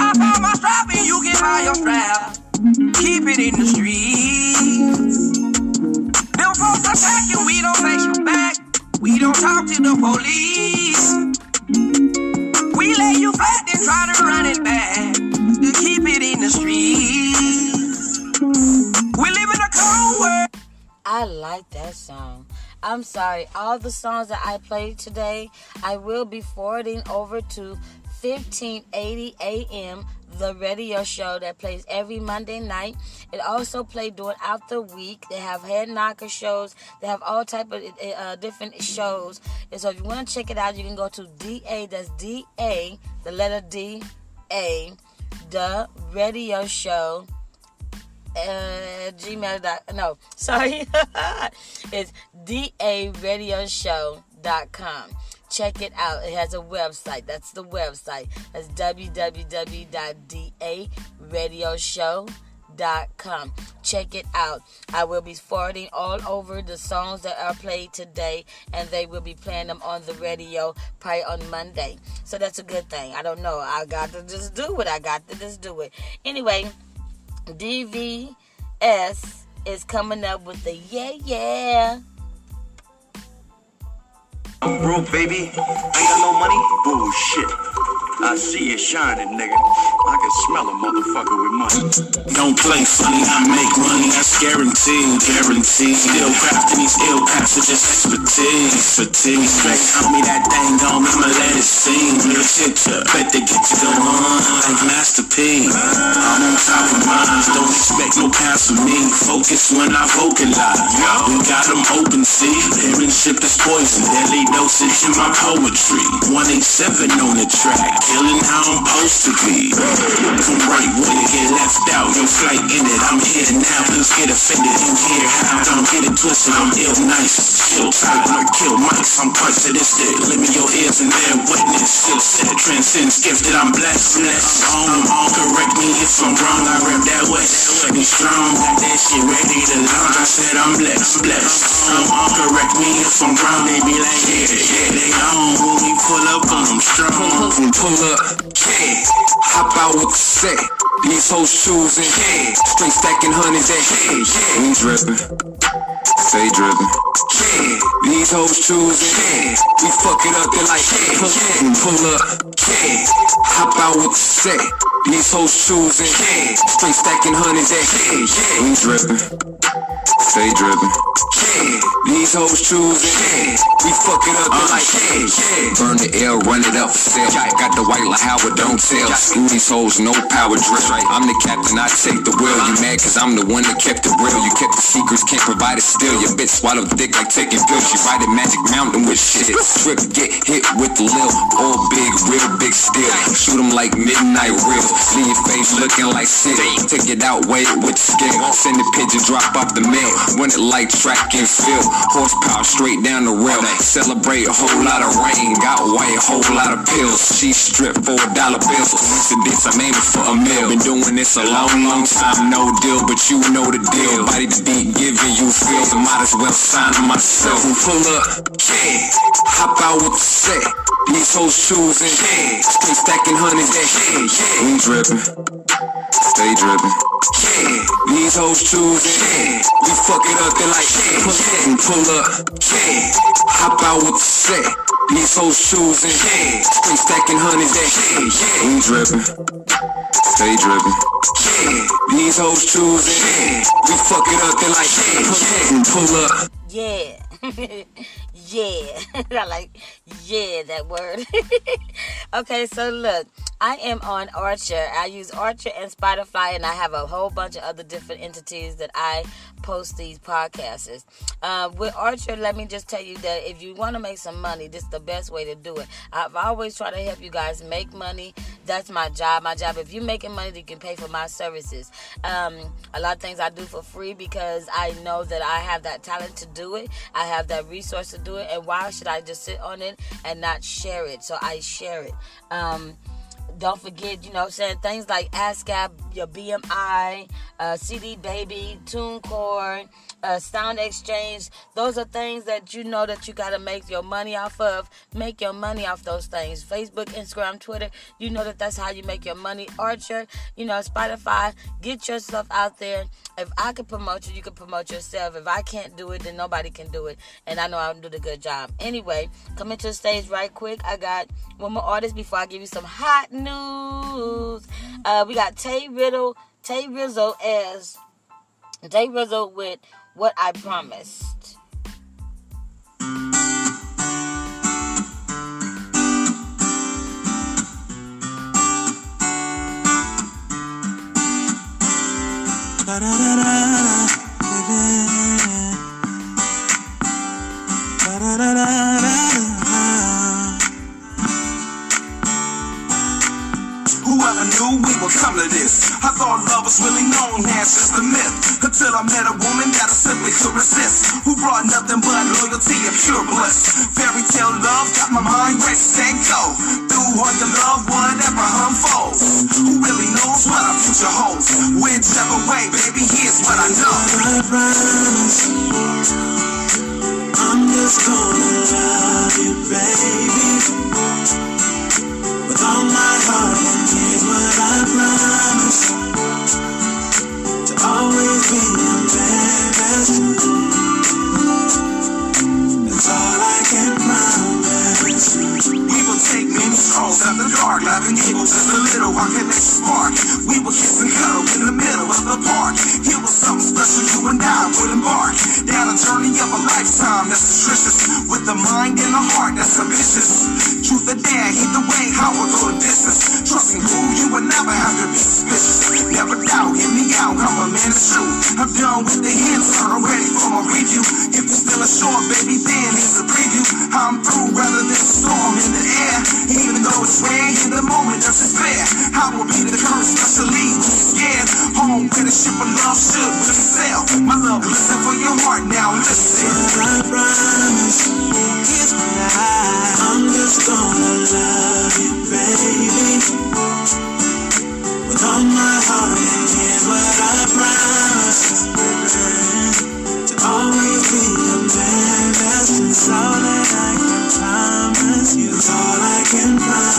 I found my strap and you can buy your strap. Keep it in the streets. Them folks attacking, we don't face you back. We don't talk to the police. You and try to run it back. To keep it in the streets. We live in a cold world. I like that song. I'm sorry, all the songs that I played today, I will be forwarding over to 1580 AM, the radio show that plays every Monday night. It also plays throughout the week. They have head knocker shows. They have all type of uh, different shows. And so if you want to check it out, you can go to DA. That's D A, the letter D A, the radio show uh, gmail dot no sorry it's daradioshow.com check it out. It has a website. That's the website. That's www.daradioshow.com check it out. I will be forwarding all over the songs that are played today and they will be playing them on the radio probably on monday. So that's a good thing. I don't know. I got to just do it i got to just do it. Anyway DVS is coming up with the yeah yeah. I'm broke, baby. Ain't got no money? Bullshit. I see it shining, nigga. I can smell a motherfucker with money. Don't play funny, I make money, that's guaranteed, guaranteed. Still crafting these ill caps are just expertise, fatigue. Straight on me that thing on, I'ma let it sing. Real shit, ya. bet they get you go on like Master P. I'm on top of mine, don't expect no pass from me. Focus when I vocalize. We got them open, see. Ship is poison, deadly dosage in my poetry. 187 on the track, killing how I'm supposed to be. Come right with it, get left out, your flight ended. I'm here now, please get offended. You hear how? Don't get it twisted, I'm ill nice. Chill tight, or kill mice. I'm quite sadistic. Limit your ears and bear witness. Still set, transcends gifted, I'm blessed. Blessed. I'm on, correct me if I'm wrong. I rap that west. Be strong, got that shit ready to launch. I said I'm blessed, blessed. I'm on, correct me if I'm wrong. They be like, yeah, yeah, they on. When we pull up on them strong. We pull yeah. Hop out with the set. These hoes choosing, yeah. Straight stacking hundreds at head, yeah. We drippin', stay drippin', yeah. These hoes choosing, yeah. We fuck it up, they like, yeah, pull up, yeah. Hop out with the set. These hoes choosing, yeah. Straight stacking hundreds at head, yeah. We drippin', stay drippin', yeah. These hoes choosing, yeah. We fuck it up, they like, uh. yeah, yeah. Burn the air, run it up for sale. Got the white like Howard, don't tell. Screw these hoes, no power drip. I'm the captain, I take the wheel. You mad cause I'm the one that kept it real. You kept the secrets, can't provide it still. Your bitch swallow dick like taking pills. She ride a magic mountain with shit. Trip, get hit with the lil. All big, real big steel. Shoot 'em like midnight reels. Leave your face looking like shit. Take it out, wait with the scale. Send the pigeon, drop off the mail. Run it like track and field. Horsepower straight down the rail. Celebrate a whole lot of rain. Got white, whole lot of pills. She stripped for a dollar bill. Coincidence, I'm aiming for a meal. Been doing this a long, long time. No deal, but you know the deal. Body to beat, giving you feel. I might as well sign myself. Pull up, yeah. Hop out with the set. These hoes choosing, yeah. Straight stacking hundreds, yeah, yeah. We dripping. Stay dripping. Yeah, these hoes choosing. Yeah, we fuck it up, they like, yeah, pull it and pull up. Yeah, hop out with the set. These hoes choosing. Yeah, straight stacking hundreds, yeah, yeah. We dripping. Stay dripping. Yeah, these hoes choosing. Yeah, we fuck it up, they like, yeah, pull it and pull up. Yeah. yeah. Like yeah that word. okay, so look, I am on Anchor. I use Anchor and Spotify, and I have a whole bunch of other different entities that I post these podcasts. Uh, with Anchor, let me just tell you that if you want to make some money, this is the best way to do it. I've always tried to help you guys make money. That's my job. My job. If you're making money, you can pay for my services. Um, a lot of things I do for free because I know that I have that talent to do it. I have that resource to do it. And why should I just sit on it and not share it? So I share it. Um, don't forget, you know, saying things like ASCAP, your BMI, uh, CD Baby, TuneCore, uh, Sound Exchange. Those are things that you know that you got to make your money off of. Make your money off those things. Facebook, Instagram, Twitter. You know that that's how you make your money. Anchor, you know, Spotify. Get yourself out there. If I can promote you, you can promote yourself. If I can't do it, then nobody can do it. And I know I'll do the good job. Anyway, coming to the stage right quick. I got one more artist before I give you some hot news. Uh, we got Tay Riddle, Tay Rizzle as Tay Rizzle with What I Promised. Whoever knew we would come to this? I thought love was really known as just a myth. Until I met a woman that I simply could resist. Who brought nothing but loyalty and pure bliss. Fairy tale love got my mind raced and go. Through all your love, whatever unfolds. Who really knows what our future holds? Whichever way, baby, here's what I know. I'm just gonna love you, baby. With all my heart, and here's what I promise. To always be your best. We will take many strolls out the dark, laughing evil just a little. Our connection spark. We will kiss and cuddle in the middle of the park. Here was something special you and I would embark down a journey of a lifetime that's nutritious, with the mind and the heart that's ambitious. Truth or dare, either way, how we go the distance. Trusting who you will never have to be suspicious. Never doubt, hear me out, I'm a man of truth. I'm done with the hints, I'm ready for my review. If you're still ashore, baby, then here's a preview. I'm through rather than storm in the air. Even though it's in the moment of despair. I will be the curse, especially when you're scared. Home where the ship of love should really sail. My love, listen for your heart now, listen. I promise. Here's what I. I'm just gonna love you, baby. With all my heart, and here's what I promise. To always be the. It's all that I It's all I can promise.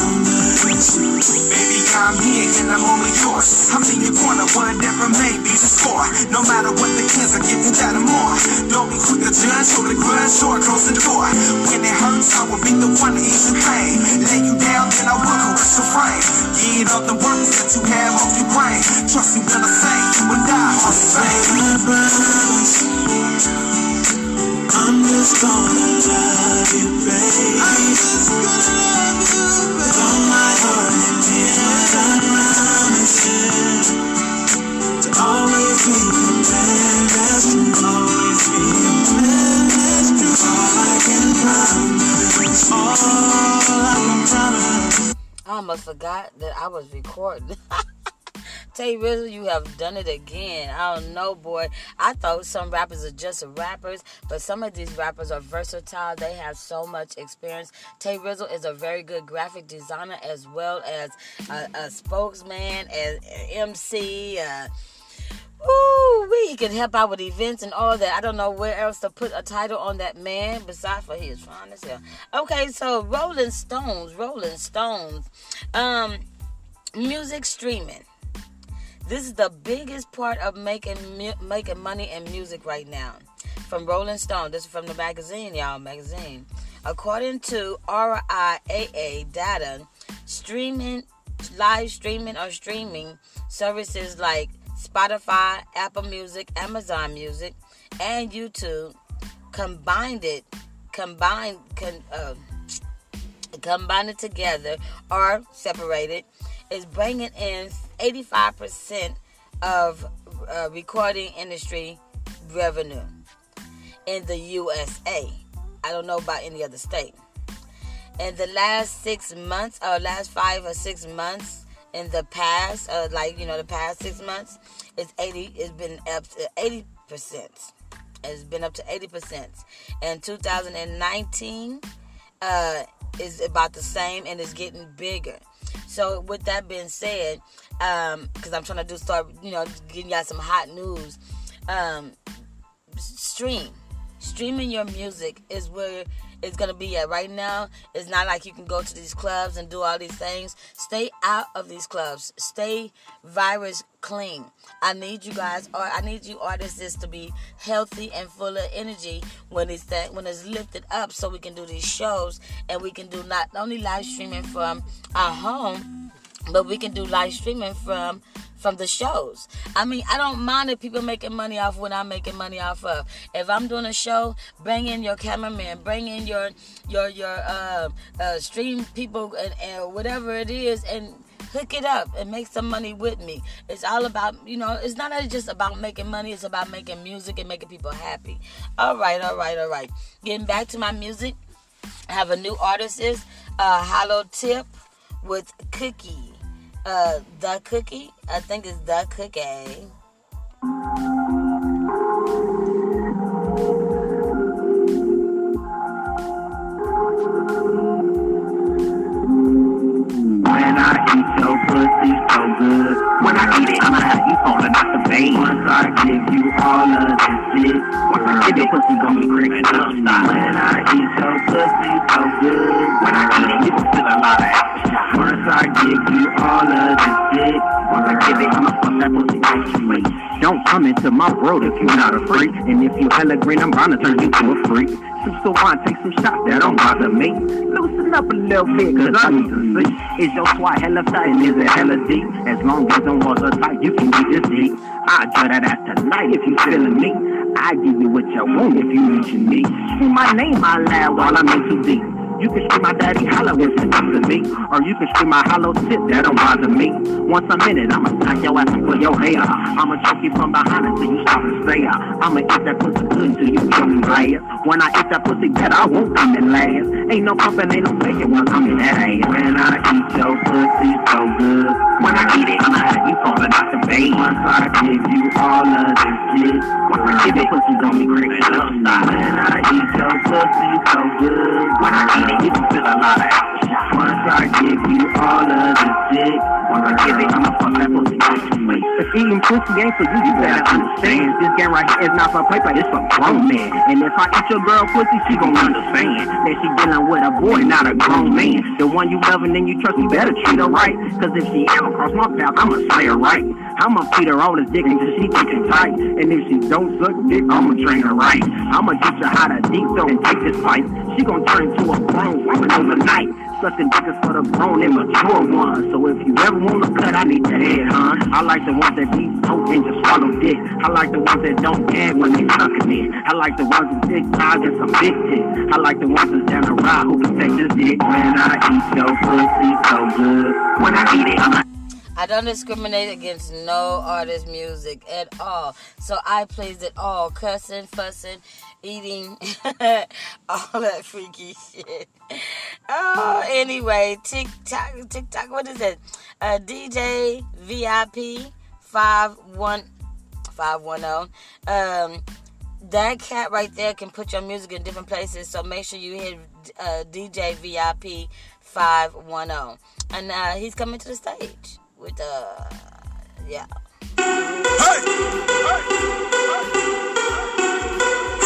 Baby, I'm here and I'm only yours. I'm in your corner, whatever may be the score. No matter what the kids, give you that and more. Don't be quick to judge, hold the grudge, or close the door. When it hurts, I will be the one to ease your pain. Lay you down, then I will caress your frame. Get all the worries that you have off your brain. Trust me when I say you and I are the same. I promise. gonna love you, baby. I'm just gonna love you, baby. With all my heart and tears, I promise you to always be your man. That's true. Always be your man. That's true. All I can promise. All I can promise. I almost forgot that I was recording. Tay Rizzle, you have done it again. I don't know, boy. I thought some rappers are just rappers, but some of these rappers are versatile. They have so much experience. Tay Rizzle is a very good graphic designer as well as a, a spokesman, as MC. Uh, Woo, we can help out with events and all that. I don't know where else to put a title on that man besides for his fine as hell. Okay, so Rolling Stones, Rolling Stones, um, music streaming. This is the biggest part of making making money in music right now. From Rolling Stone, this is from the magazine, y'all, magazine. According to RIAA data, streaming, live streaming or streaming services like Spotify, Apple Music, Amazon Music, and YouTube combined it, combined, con, uh, combined it together or separated, is bringing in 85% of uh, recording industry revenue in the USA. I don't know about any other state. In the last six months, or last five or six months, in the past, uh, like you know, the past six months, it's eighty. It's been up to eighty percent. It's been up to eighty percent. In 2019, uh, is about the same and it's getting bigger. So with that being said, um, because I'm trying to do start, you know, getting y'all some hot news. Um, stream, streaming your music is where it's gonna be at right now. It's not like you can go to these clubs and do all these things. Stay out of these clubs. Stay virus clean. I need you guys, or I need you artists to be healthy and full of energy when it's that when it's lifted up, so we can do these shows and we can do not only live streaming from our home, but we can do live streaming from from the shows. I mean, I don't mind if people making money off what I'm making money off of. If I'm doing a show, bring in your cameraman, bring in your your your uh, uh, stream people and, and whatever it is, and hook it up and make some money with me. It's all about, you know, it's not just about making money, it's about making music and making people happy. All right, all right, all right. Getting back to my music, I have a new artist is uh, Hollow Tip with Cookie. Uh, the Cookie, I think it's The Cookie. When I eat your pussy so good. When I eat it, you falling out the vein. Once I give you all of this shit. Once I give your pussy gon' be creeping up. When I eat your pussy so good. When I eat it, you feel a lot of action. Once I give you all of this shit. Once I give it, Don't come into my world if you're not a freak. And if you hella green, I'm to turn you to a freak. Some so I take some shots that don't bother me. Loosen up a little bit, cause I need to see. Is your swat hella tight and is it hella deep? As long as them walls are tight, you can be this deep. I enjoy that ass tonight if you feeling me. I give you what you want if you mention me. Scream my name out loud while I'm in too deep. You can scream my daddy hollow if it's to me. Or you can scream my hollow tip, that don't bother me. Once a minute, I'ma smack your ass and pull your hair. I'ma choke you from behind until you stop to stay I'ma eat that pussy good until you show me last. When I eat that pussy better, I won't come in last. Ain't no pumping, ain't no making when I'm in that ass. When I eat your pussy so good. When I eat it, I'ma have you falling out the bed. Once I give you all of this shit. Once I give it, pussy gon' be up. Stop. When I eat your pussy so good. When I eat it, you can feel a lot of action. Once I give you all of this shit. Once I give it, I'ma fuck that pussy with you. If eating pussy ain't for you, you better understand. This game right here is not for paper, it's for grown men. And if I eat your girl pussy, she gon' understand that she dealing with a boy, not a grown man. The one you loving and then you trust, you better treat her right. Cause if she ever cross my path, I'ma slay her right. I'ma feed her all this dick until she thick tight. And if she don't suck dick, I'ma train her right. I'ma teach her how to deep throw and take this fight. She gon' turn into a grown woman overnight. Sucking niggas for the grown and mature ones. So if you ever want to cut, I need the head, huh? I like the ones that be potent just swallow dick. I like the ones that don't gag when they sucking it. I like the ones with thick thighs and some big tits. I like the ones that's down the ride who can take this dick. When I eat your pussy so good. When I eat it, I'm I don't discriminate against no artist music at all. So I plays it all. Cussing, fussing, eating, all that freaky shit. Oh, anyway, TikTok, TikTok, what is it? Uh, DJ VIP 51, 510. Um, that cat right there can put your music in different places. So make sure you hit uh, DJ VIP 510. And uh, he's coming to the stage with uh yeah.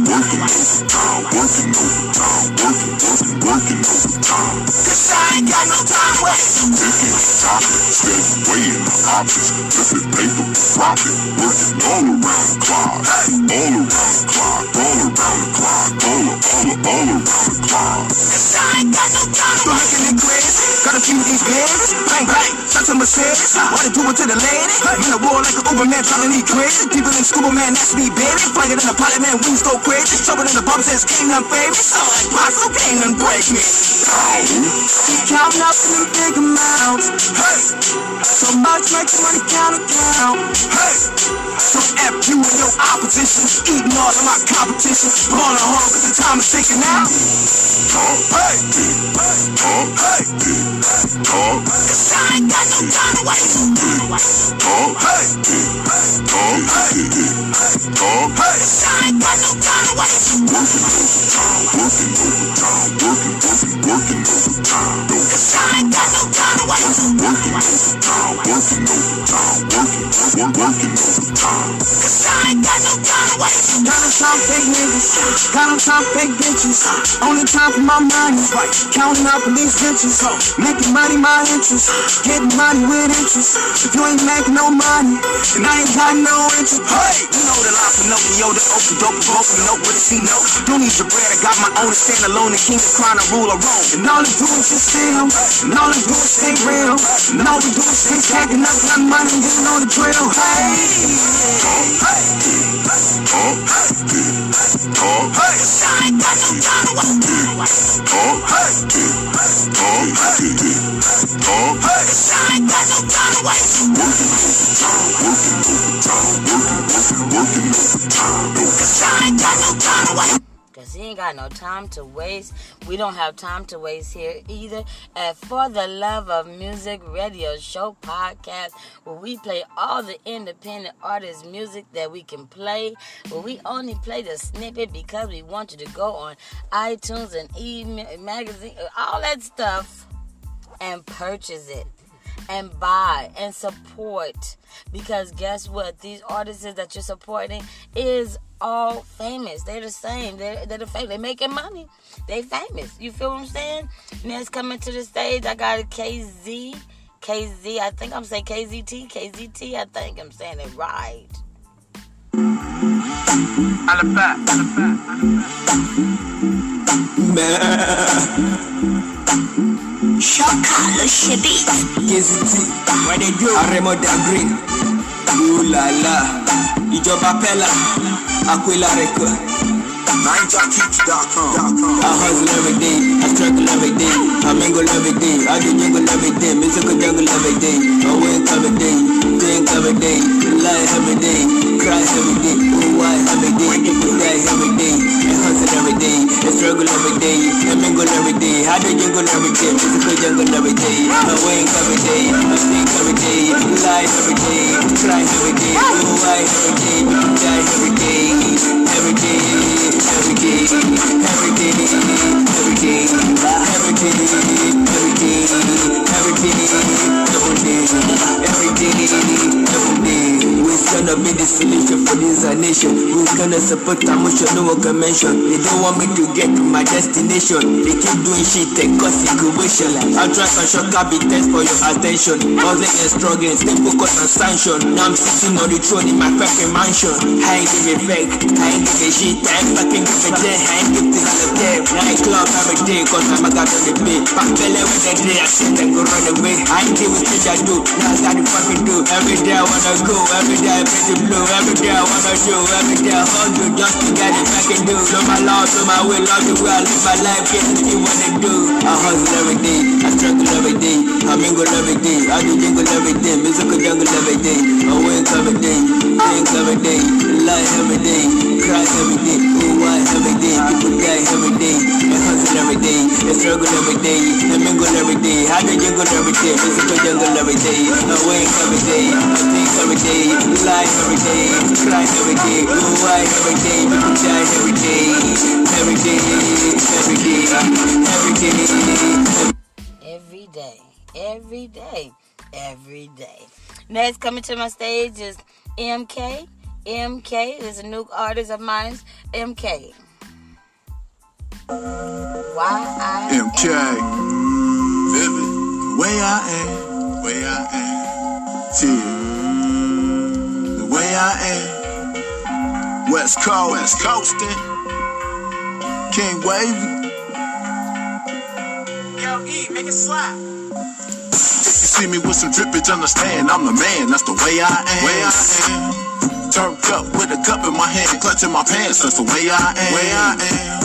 Working overtime, working overtime, working, working, working overtime. Cause I ain't got no waste. Making steady weighing the options. Flipping paper, profit, working all around the clock, all around the clock, all around the clock, all, all, all around the clock. Cause I ain't got no time to waste. Looking in cribs, got a few these bands. Bang, bang, shots to Mercedes. Wanna do it to the lady. In the war like an Uber man, trying to need crazy. People in scuba man, that's me, baby. Flying in the pilot man, wings go crazy. Trouble in the bump says, ain't none baby. So like possible, can't none break me. Keep counting up in them big amounts. Hey, so much makes money count account. Hey, so F you and your opposition. Eating all of my competition. Going home cause the time is ticking out. Hey, hey, cause I ain't got no time to waste. Hey, talk. cause I ain't got no time to waste. Working overtime, working overtime, working, working, working overtime. Cause I ain't got time for fake niggas. Got no time for fake bitches. Only time for my money. Counting up police riches. Making money my interest. Getting money with interest. If you ain't making no money, then I ain't got no interest. Hey, you know the line Pinocchio, the open dope, broken note with a C note. Don't need your bread, I got my own stand alone. The king of crime, I rule a Rome. And all they do is just steal. And all they do stay real. And all we do is stay stacking up that money getting on the drill. Hey, talk, Cause I ain't got no talk, talk. Cause I ain't got no to waste. Working overtime, working overtime, working, working, working overtime. Ain't got no time to Ain't got no time to waste. We don't have time to waste here either. At For the Love of Music Radio Show podcast, where we play all the independent artist music that we can play. Where we only play the snippet because we want you to go on iTunes and e magazine, all that stuff, and purchase it and buy and support. Because guess what? These artists that you're supporting is all famous. They're the same. They're, they're the famous they're making money. They famous. You feel what i'm saying? Next coming to the stage. I got a kz kz i think i'm saying kzt kzt i think i'm saying it right Chocolate shitty. KZT, what they do? Aremo da green. Ooh la la. Ìjọba Pella, Aquila record. NineJockTeach.com. I hustle every day, I struggle every day, I mingle every day, I do jingle every day, musical jungle every day, I wink every day, drink every day, lie every day, cry every day, oh why every day, people die every day, I hustle every day, I struggle every day, and mingle every day. How they jingle every day, physical jungle every day. I wake every day, I think every day, we lie every day, we cry every day, we lie every day, die every day, every day, every day, every day, every day, every day, every day, every day, every day, every day, every day. We're gonna be the solution for this nation. We're gonna support our motion, no one can mention. Don't want me to get to my destination. They keep doing shit and cause situation. I'll try to shock up the test for your attention. Hustling and struggling, stay focused on sanction. Now I'm sitting on the throne in my fucking mansion. I ain't give a fake, I ain't give a shit, I ain't fucking give a damn. I ain't give this on the damn. Nightclub every day, cause I'm a god on the beat. Back belly with the day, I sit and go run away. I ain't give a shit I do, now I got to fucking do. Every day I wanna go, every day I pay the blue, every day I wanna do, every day I hustle just to get it back and do. Know my law, know my way, love the way I live my life, to see what they do. I hustle every day, I struggle every day, I mingle every day, I do jingle every day, musical jungle every day, I wink every day, I think every day, lie every day, cry every day, oh why every day, people die every day, I hustle every day, I struggle every day, I mingle every day, I do jingle every day, musical jungle every day, I wink every day, I think every day, lie every day, cry every day, oh why every day, people die every day, every day, every day, every day. Every day, every day, every day. Next, coming to my stage is MK. MK is a new artist of mine. MK. Why I am. MK. Vivid. Way I am. Way I am. T. The way I am. West Coast. West Coastin'. King Wavy. Yo, E, make it slap. If you see me with some drippage, understand I'm the man. That's the way I am. Way I am. Turned up with a cup in my hand, clutching my pants. That's the way I am. Way I am.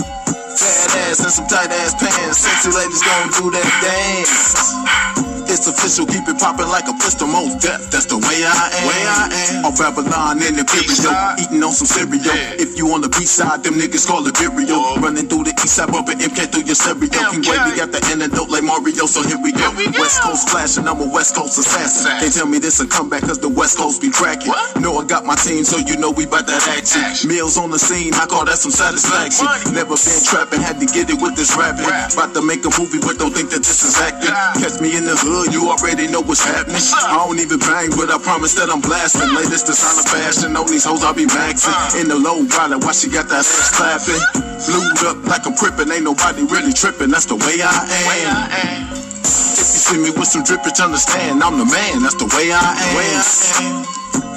Fat ass and some tight ass pants. Sexy ladies gon' do that dance. It's official, keep it poppin' like a pistol, most death. That's the way I am. Way I am. Off Babylon in the Imperial, eating on some cereal. If you on the beach side, them niggas call it Virio. Running through the east side, bumping MK through your stereo. King Wavy got the antidote like Mario, so here we go. West Coast flashing, I'm a West Coast assassin. Can't tell me this a comeback, cause the West Coast be cracking. Know I got my team, so you know we bout that action. Meals on the scene, I call that some satisfaction. Never been trapping, had to get it with this rapping. About to make a movie, but don't think that this is acting. Catch me in the hood, you already know what's happening. I don't even bang, but I promise that I'm blasting. Latest designer fashion, on these hoes I be maxing. In the low rider, why she got that ass clapping? Blued up like I'm crippin', ain't nobody really tripping. That's the way I am. If you see me with some drippage, understand I'm the man. That's the way I am.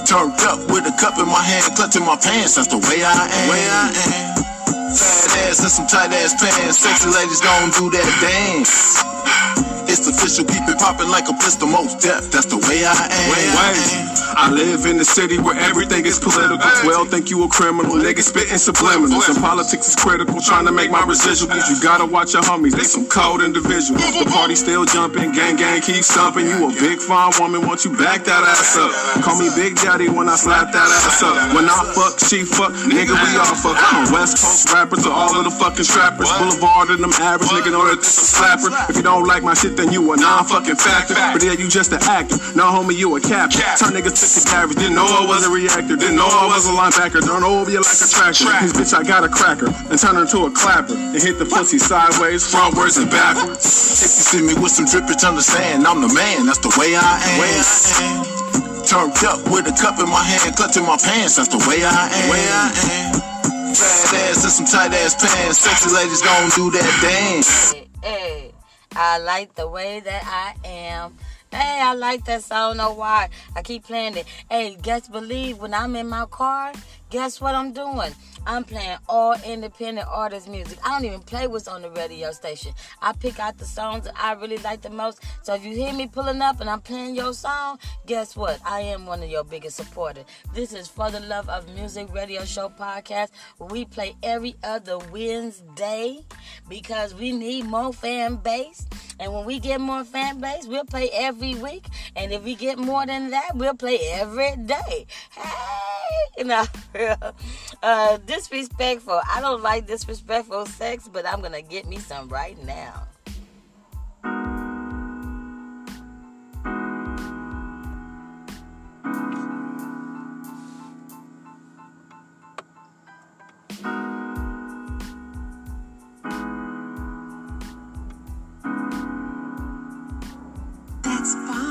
Turned up with a cup in my hand, clutching my pants. That's the way I am. Way I am. Fat ass and some tight ass pants. Sexy ladies gon' do that dance. It's official, keep it poppin' like a pistol, most death. That's the way I am. Way I am. I live in a city where everything is political. 12 think you a criminal, niggas spitting subliminals. And politics is critical, trying to make my residuals. You gotta watch your homies, they some cold individuals. The party still jumping, gang gang keep stomping. You a big fine woman, want you back that ass up. Call me Big Daddy when I slap that ass up. When I fuck, she fuck, nigga we all fuck. From West Coast rappers to all of the fucking strappers. Boulevard and them average, nigga know that this a slapper. If you don't like my shit, then you a non-fucking factor. But yeah, you just an actor. No homie, you a captain. Turn niggas to the average. Didn't know I was a reactor. Didn't know I was a linebacker. Don't over you like a tractor. Cause bitch, I got a cracker. And turn her into a clapper. And hit the pussy sideways, frontwards, and backwards. If you see me with some drippage, understand I'm the man. That's the way I am. Way I am. Turned up with a cup in my hand, clutching my pants. That's the way I am. Way I am. Fat ass and some tight ass pants. Sexy ladies gon' do that dance. Hey, I like the way that I am. Hey, I like that song. Know why. I keep playing it. Hey, guess believe when I'm in my car, guess what I'm doing? I'm playing all independent artist music. I don't even play what's on the radio station. I pick out the songs that I really like the most. So if you hear me pulling up and I'm playing your song, guess what? I am one of your biggest supporters. This is For the Love of Music Radio Show podcast we play every other Wednesday because we need more fan base. And when we get more fan base, we'll play every week. And if we get more than that, we'll play every day. Hey, now, uh, disrespectful. I don't like disrespectful sex, but I'm gonna get me some right now. That's bomb,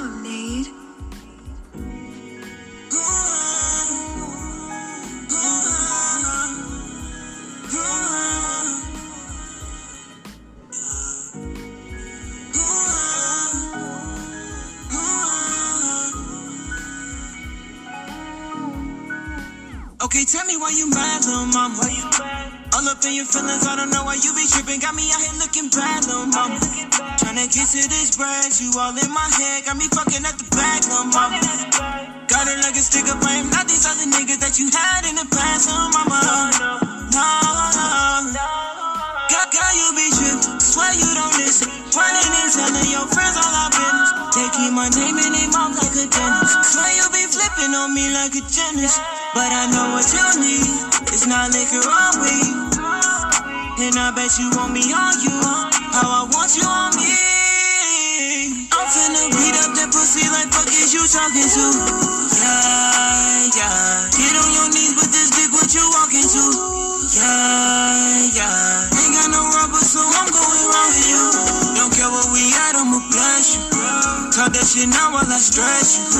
tell me why you mad, little mama. Why you mad? All up in your feelings, I don't know why you be tripping. Got me out here looking bad, little mama. Tryna get to this bread, you all in my head. Got me fucking at the back, little mama. Got it like a stick I am not these other niggas that you had in the past, little mama. No, no. no. God, God, you be tripping. Swear you don't listen. Running and telling your friends all our business. They keep my name in their mouth like a dentist. Swear you be flipping on me like a gymnast. But I know what you need. It's not liquor or weed. And I bet you want me on you. How I want you on me. I'm finna beat up that pussy like fuck is you talking to? Yeah, yeah. Get on your knees with this dick, what you walking to? Yeah, yeah. Talk that shit now while I stress you.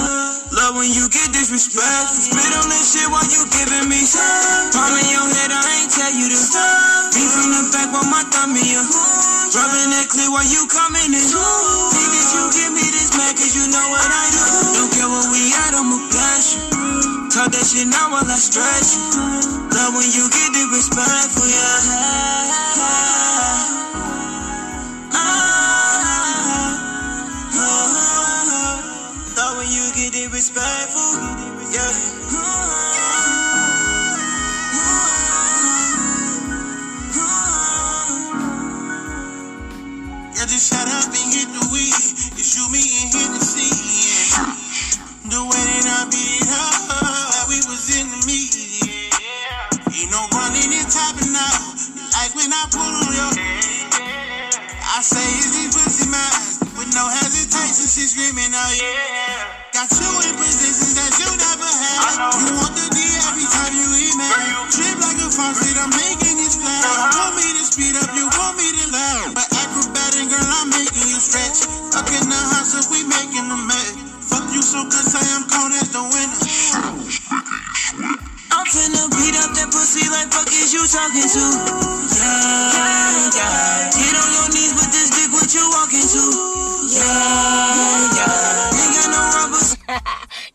Love when you get disrespectful. Spit on this shit while you giving me some. Palm in your head, I ain't tell you to stop. Beat from the back while my thumb in your Rubbing that clear while you coming in. Think that you give me this man, cause you know what I do. Don't care what we at, I'ma bless you. Talk that shit now while I stress you. Love when you get disrespectful, yeah. Disrespectful, yeah.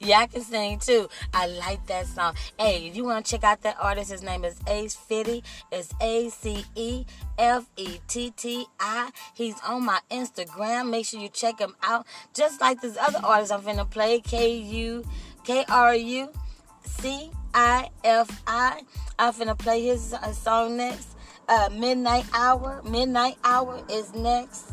Y'all can sing too. I like that song. Hey, if you want to check out that artist, his name is Ace Fetti. It's A C E F E T T I. He's on my Instagram. Make sure you check him out. Just like this other artist I'm finna play, K U K R U C I F I. I'm finna play his uh, song next. Uh, Midnight Hour. Midnight Hour is next.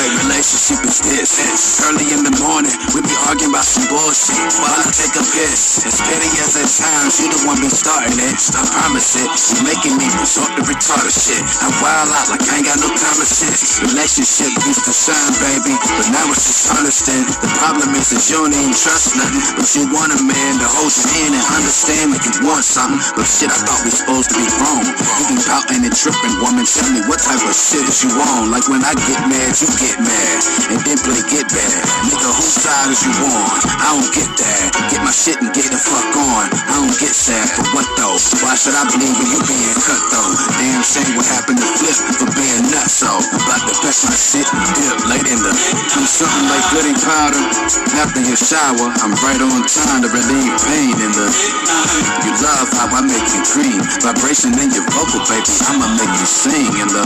type relationship is this? Early in the morning, we be arguing about some bullshit while I take a piss. As petty as at times, you the one be starting it. I promise it, you making me resort to retarded shit. I wild out like I ain't got no time to shit. Relationship used to shine, baby, but now it's just understand. The problem is that you don't even trust nothing, but you want a man to hold your hand and understand when you want something. But shit, I thought we supposed to be wrong. You be pouting and tripping, woman. Tell me what type of shit is you on? Like when I get mad, you get mad, and then play get bad. Nigga, whose side is you on? I don't get that. Get my shit and get the fuck on. I don't get sad for what though? Why should I believe in you being cut though? Damn shame what happened to Flip for being nuts so. About to best my shit, and dip late in the. Do something like goody powder. After your shower, I'm right on time to relieve pain in the. You love how I make you dream. Vibration in your vocal, baby. I'ma make you sing in the.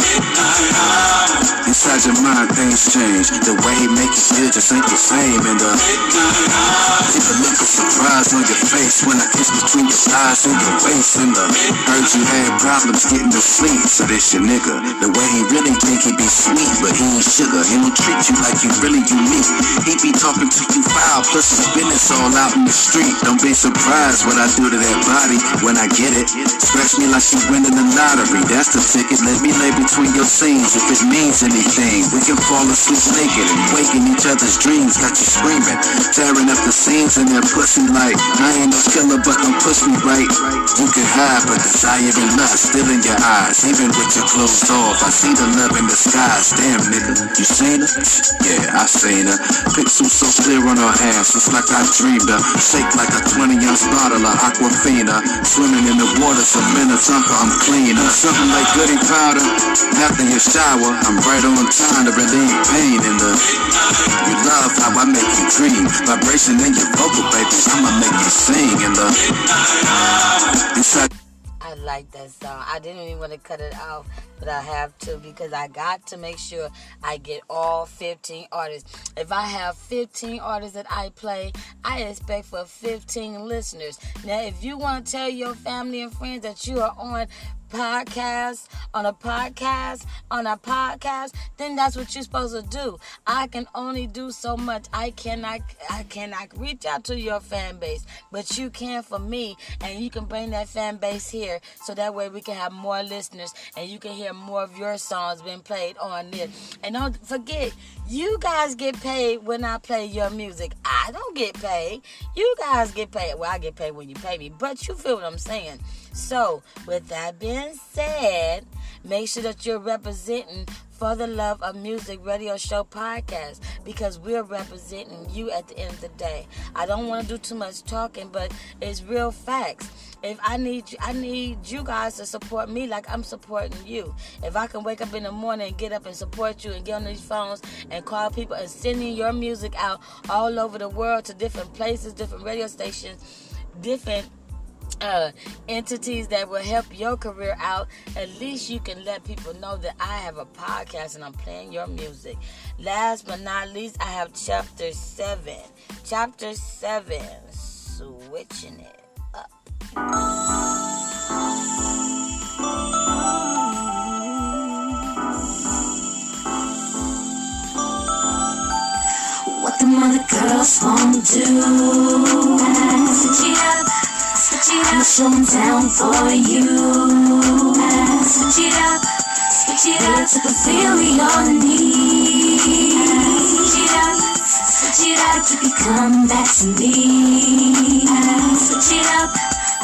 Inside your mind, things The way he make you feel just ain't the same. And uh, the keep a look of surprise on your face when I kiss between your thighs and your waist. And the heard you had problems getting to sleep. So this your nigga. The way he really think he be sweet, but he ain't sugar. And He treat you like you really unique. He be talking to you foul, plus his business all out in the street. Don't be surprised what I do to that body when I get it. Scratch me like she winning the lottery. That's the ticket. Let me lay between your scenes if it means anything. We can fall asleep naked and wake in each other's dreams. Got you screaming, tearing up the scenes in that pussy like I ain't no killer, but don't push me right. You can hide, but desire and lust still in your eyes. Even with your clothes off, I see the love in the skies. Damn nigga, you seen her? Yeah, I seen her. Pixels so clear on her ass, it's like I dreamed her. Shake like a 20 ounce bottle of Aquafina. Swimming in the water, so Minnetonka, I'm cleaner. Something like goody powder. After your shower, I'm right on time to relieve pain in the. You love how I make you dream. Vibration in your vocal. I'ma make you sing in the. I like that song. I didn't even want to cut it off, but I have to because I got to make sure I get all 15 artists. If I have 15 artists that I play, I expect for 15 listeners. Now, if you want to tell your family and friends that you are on podcast on a podcast on a podcast then that's what you're supposed to do. I can only do so much. I cannot i cannot reach out to your fan base but you can for me and you can bring that fan base here so that way we can have more listeners and you can hear more of your songs being played on this and don't forget you guys get paid when i play your music. I don't get paid. You guys get paid. Well i get paid when you pay me but you feel what i'm saying so, with that being said, make sure that you're representing for the Love of Music radio show podcast because we're representing you at the end of the day. I don't want to do too much talking, but it's real facts. If I need you, I need you guys to support me like I'm supporting you. If I can wake up in the morning and get up and support you and get on these phones and call people and sending your music out all over the world to different places, different radio stations, different uh, entities that will help your career out, at least you can let people know that I have a podcast and I'm playing your music. Last but not least, I have chapter 7. Chapter 7, switching it up. What the mother girls won't do. Switch it up, switch it up. 'em down for you. Switch it up, switch it up. To fulfill your needs. Switch it up, switch it up. You can come back to me. Switch it up,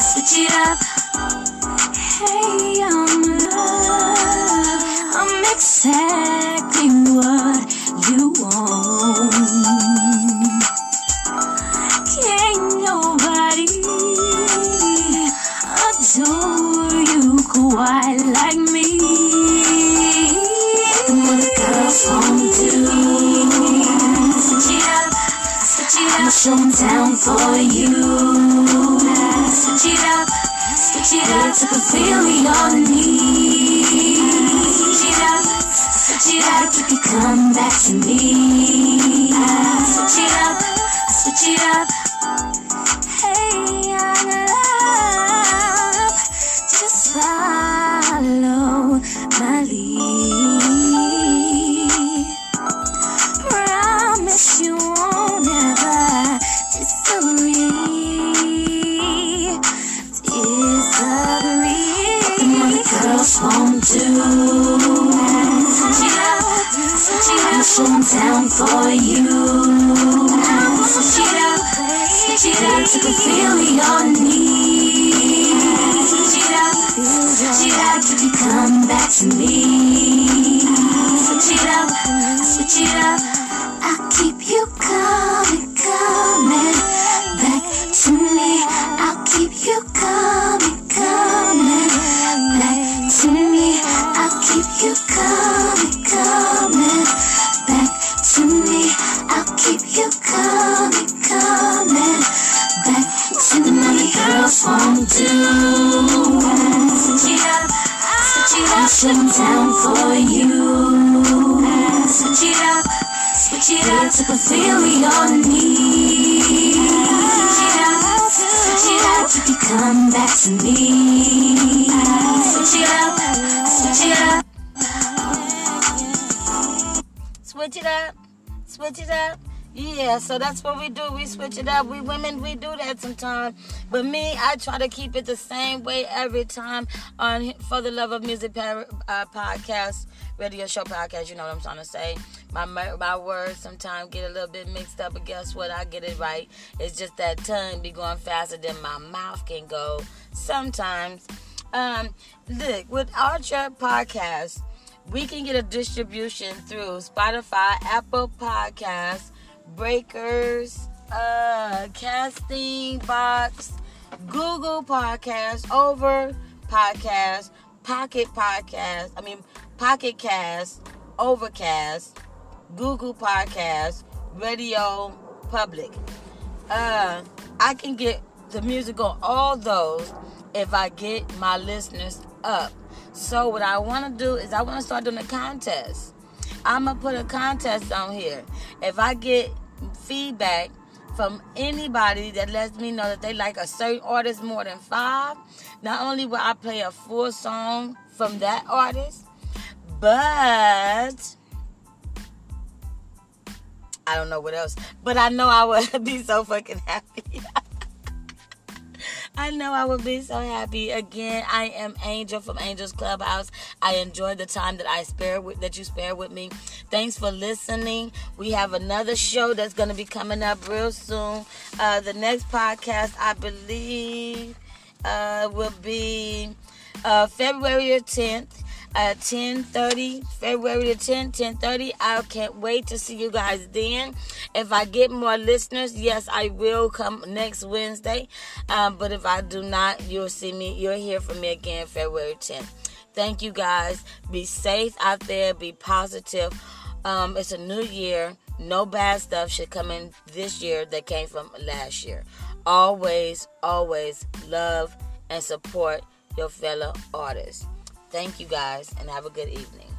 switch it up. Hey, I'm love. I'm exactly what you want. 'Em down for you. Switch it up, switch it up to fulfill your needs. Switch it up, switch it up. You can come back to me. Switch it up, switch it up. Yeah, so that's what we do. We switch it up. We women, we do that sometimes. But me, I try to keep it the same way every time on For the Love of Music uh, podcast, radio show podcast. You know what I'm trying to say. My my words sometimes get a little bit mixed up, but guess what? I get it right. It's just that tongue be going faster than my mouth can go sometimes. Um, look, with Anchor podcast, We can get a distribution through Spotify, Apple Podcasts, Breakers, uh, Castbox, Google Podcasts, Over Podcast, Pocket Podcast, I mean Pocket Cast, Overcast, Google Podcast, Radio Public. Uh, I can get the music on all those if I get my listeners up. So what I want to do is I want to start doing a contest. I'm gonna put a contest on here. If I get feedback from anybody that lets me know that they like a certain artist more than five, not only will I play a full song from that artist, but I don't know what else. But I know I would be so fucking happy. I know I would be so happy. Again, I am Angel from Angel's Clubhouse. I enjoy the time that I spare with that you spare with me. Thanks for listening. We have another show that's going to be coming up real soon. Uh, the next podcast, I believe, uh, will be uh, February 10th at 10:30, February the 10th, 10:30. I can't wait to see you guys then. If I get more listeners, yes, I will come next Wednesday. Um, but if I do not, you'll see me. You'll hear from me again February 10th. Thank you guys. Be safe out there. Be positive. Um, it's a new year. No bad stuff should come in this year that came from last year. Always, always love and support your fellow artists. Thank you guys and have a good evening.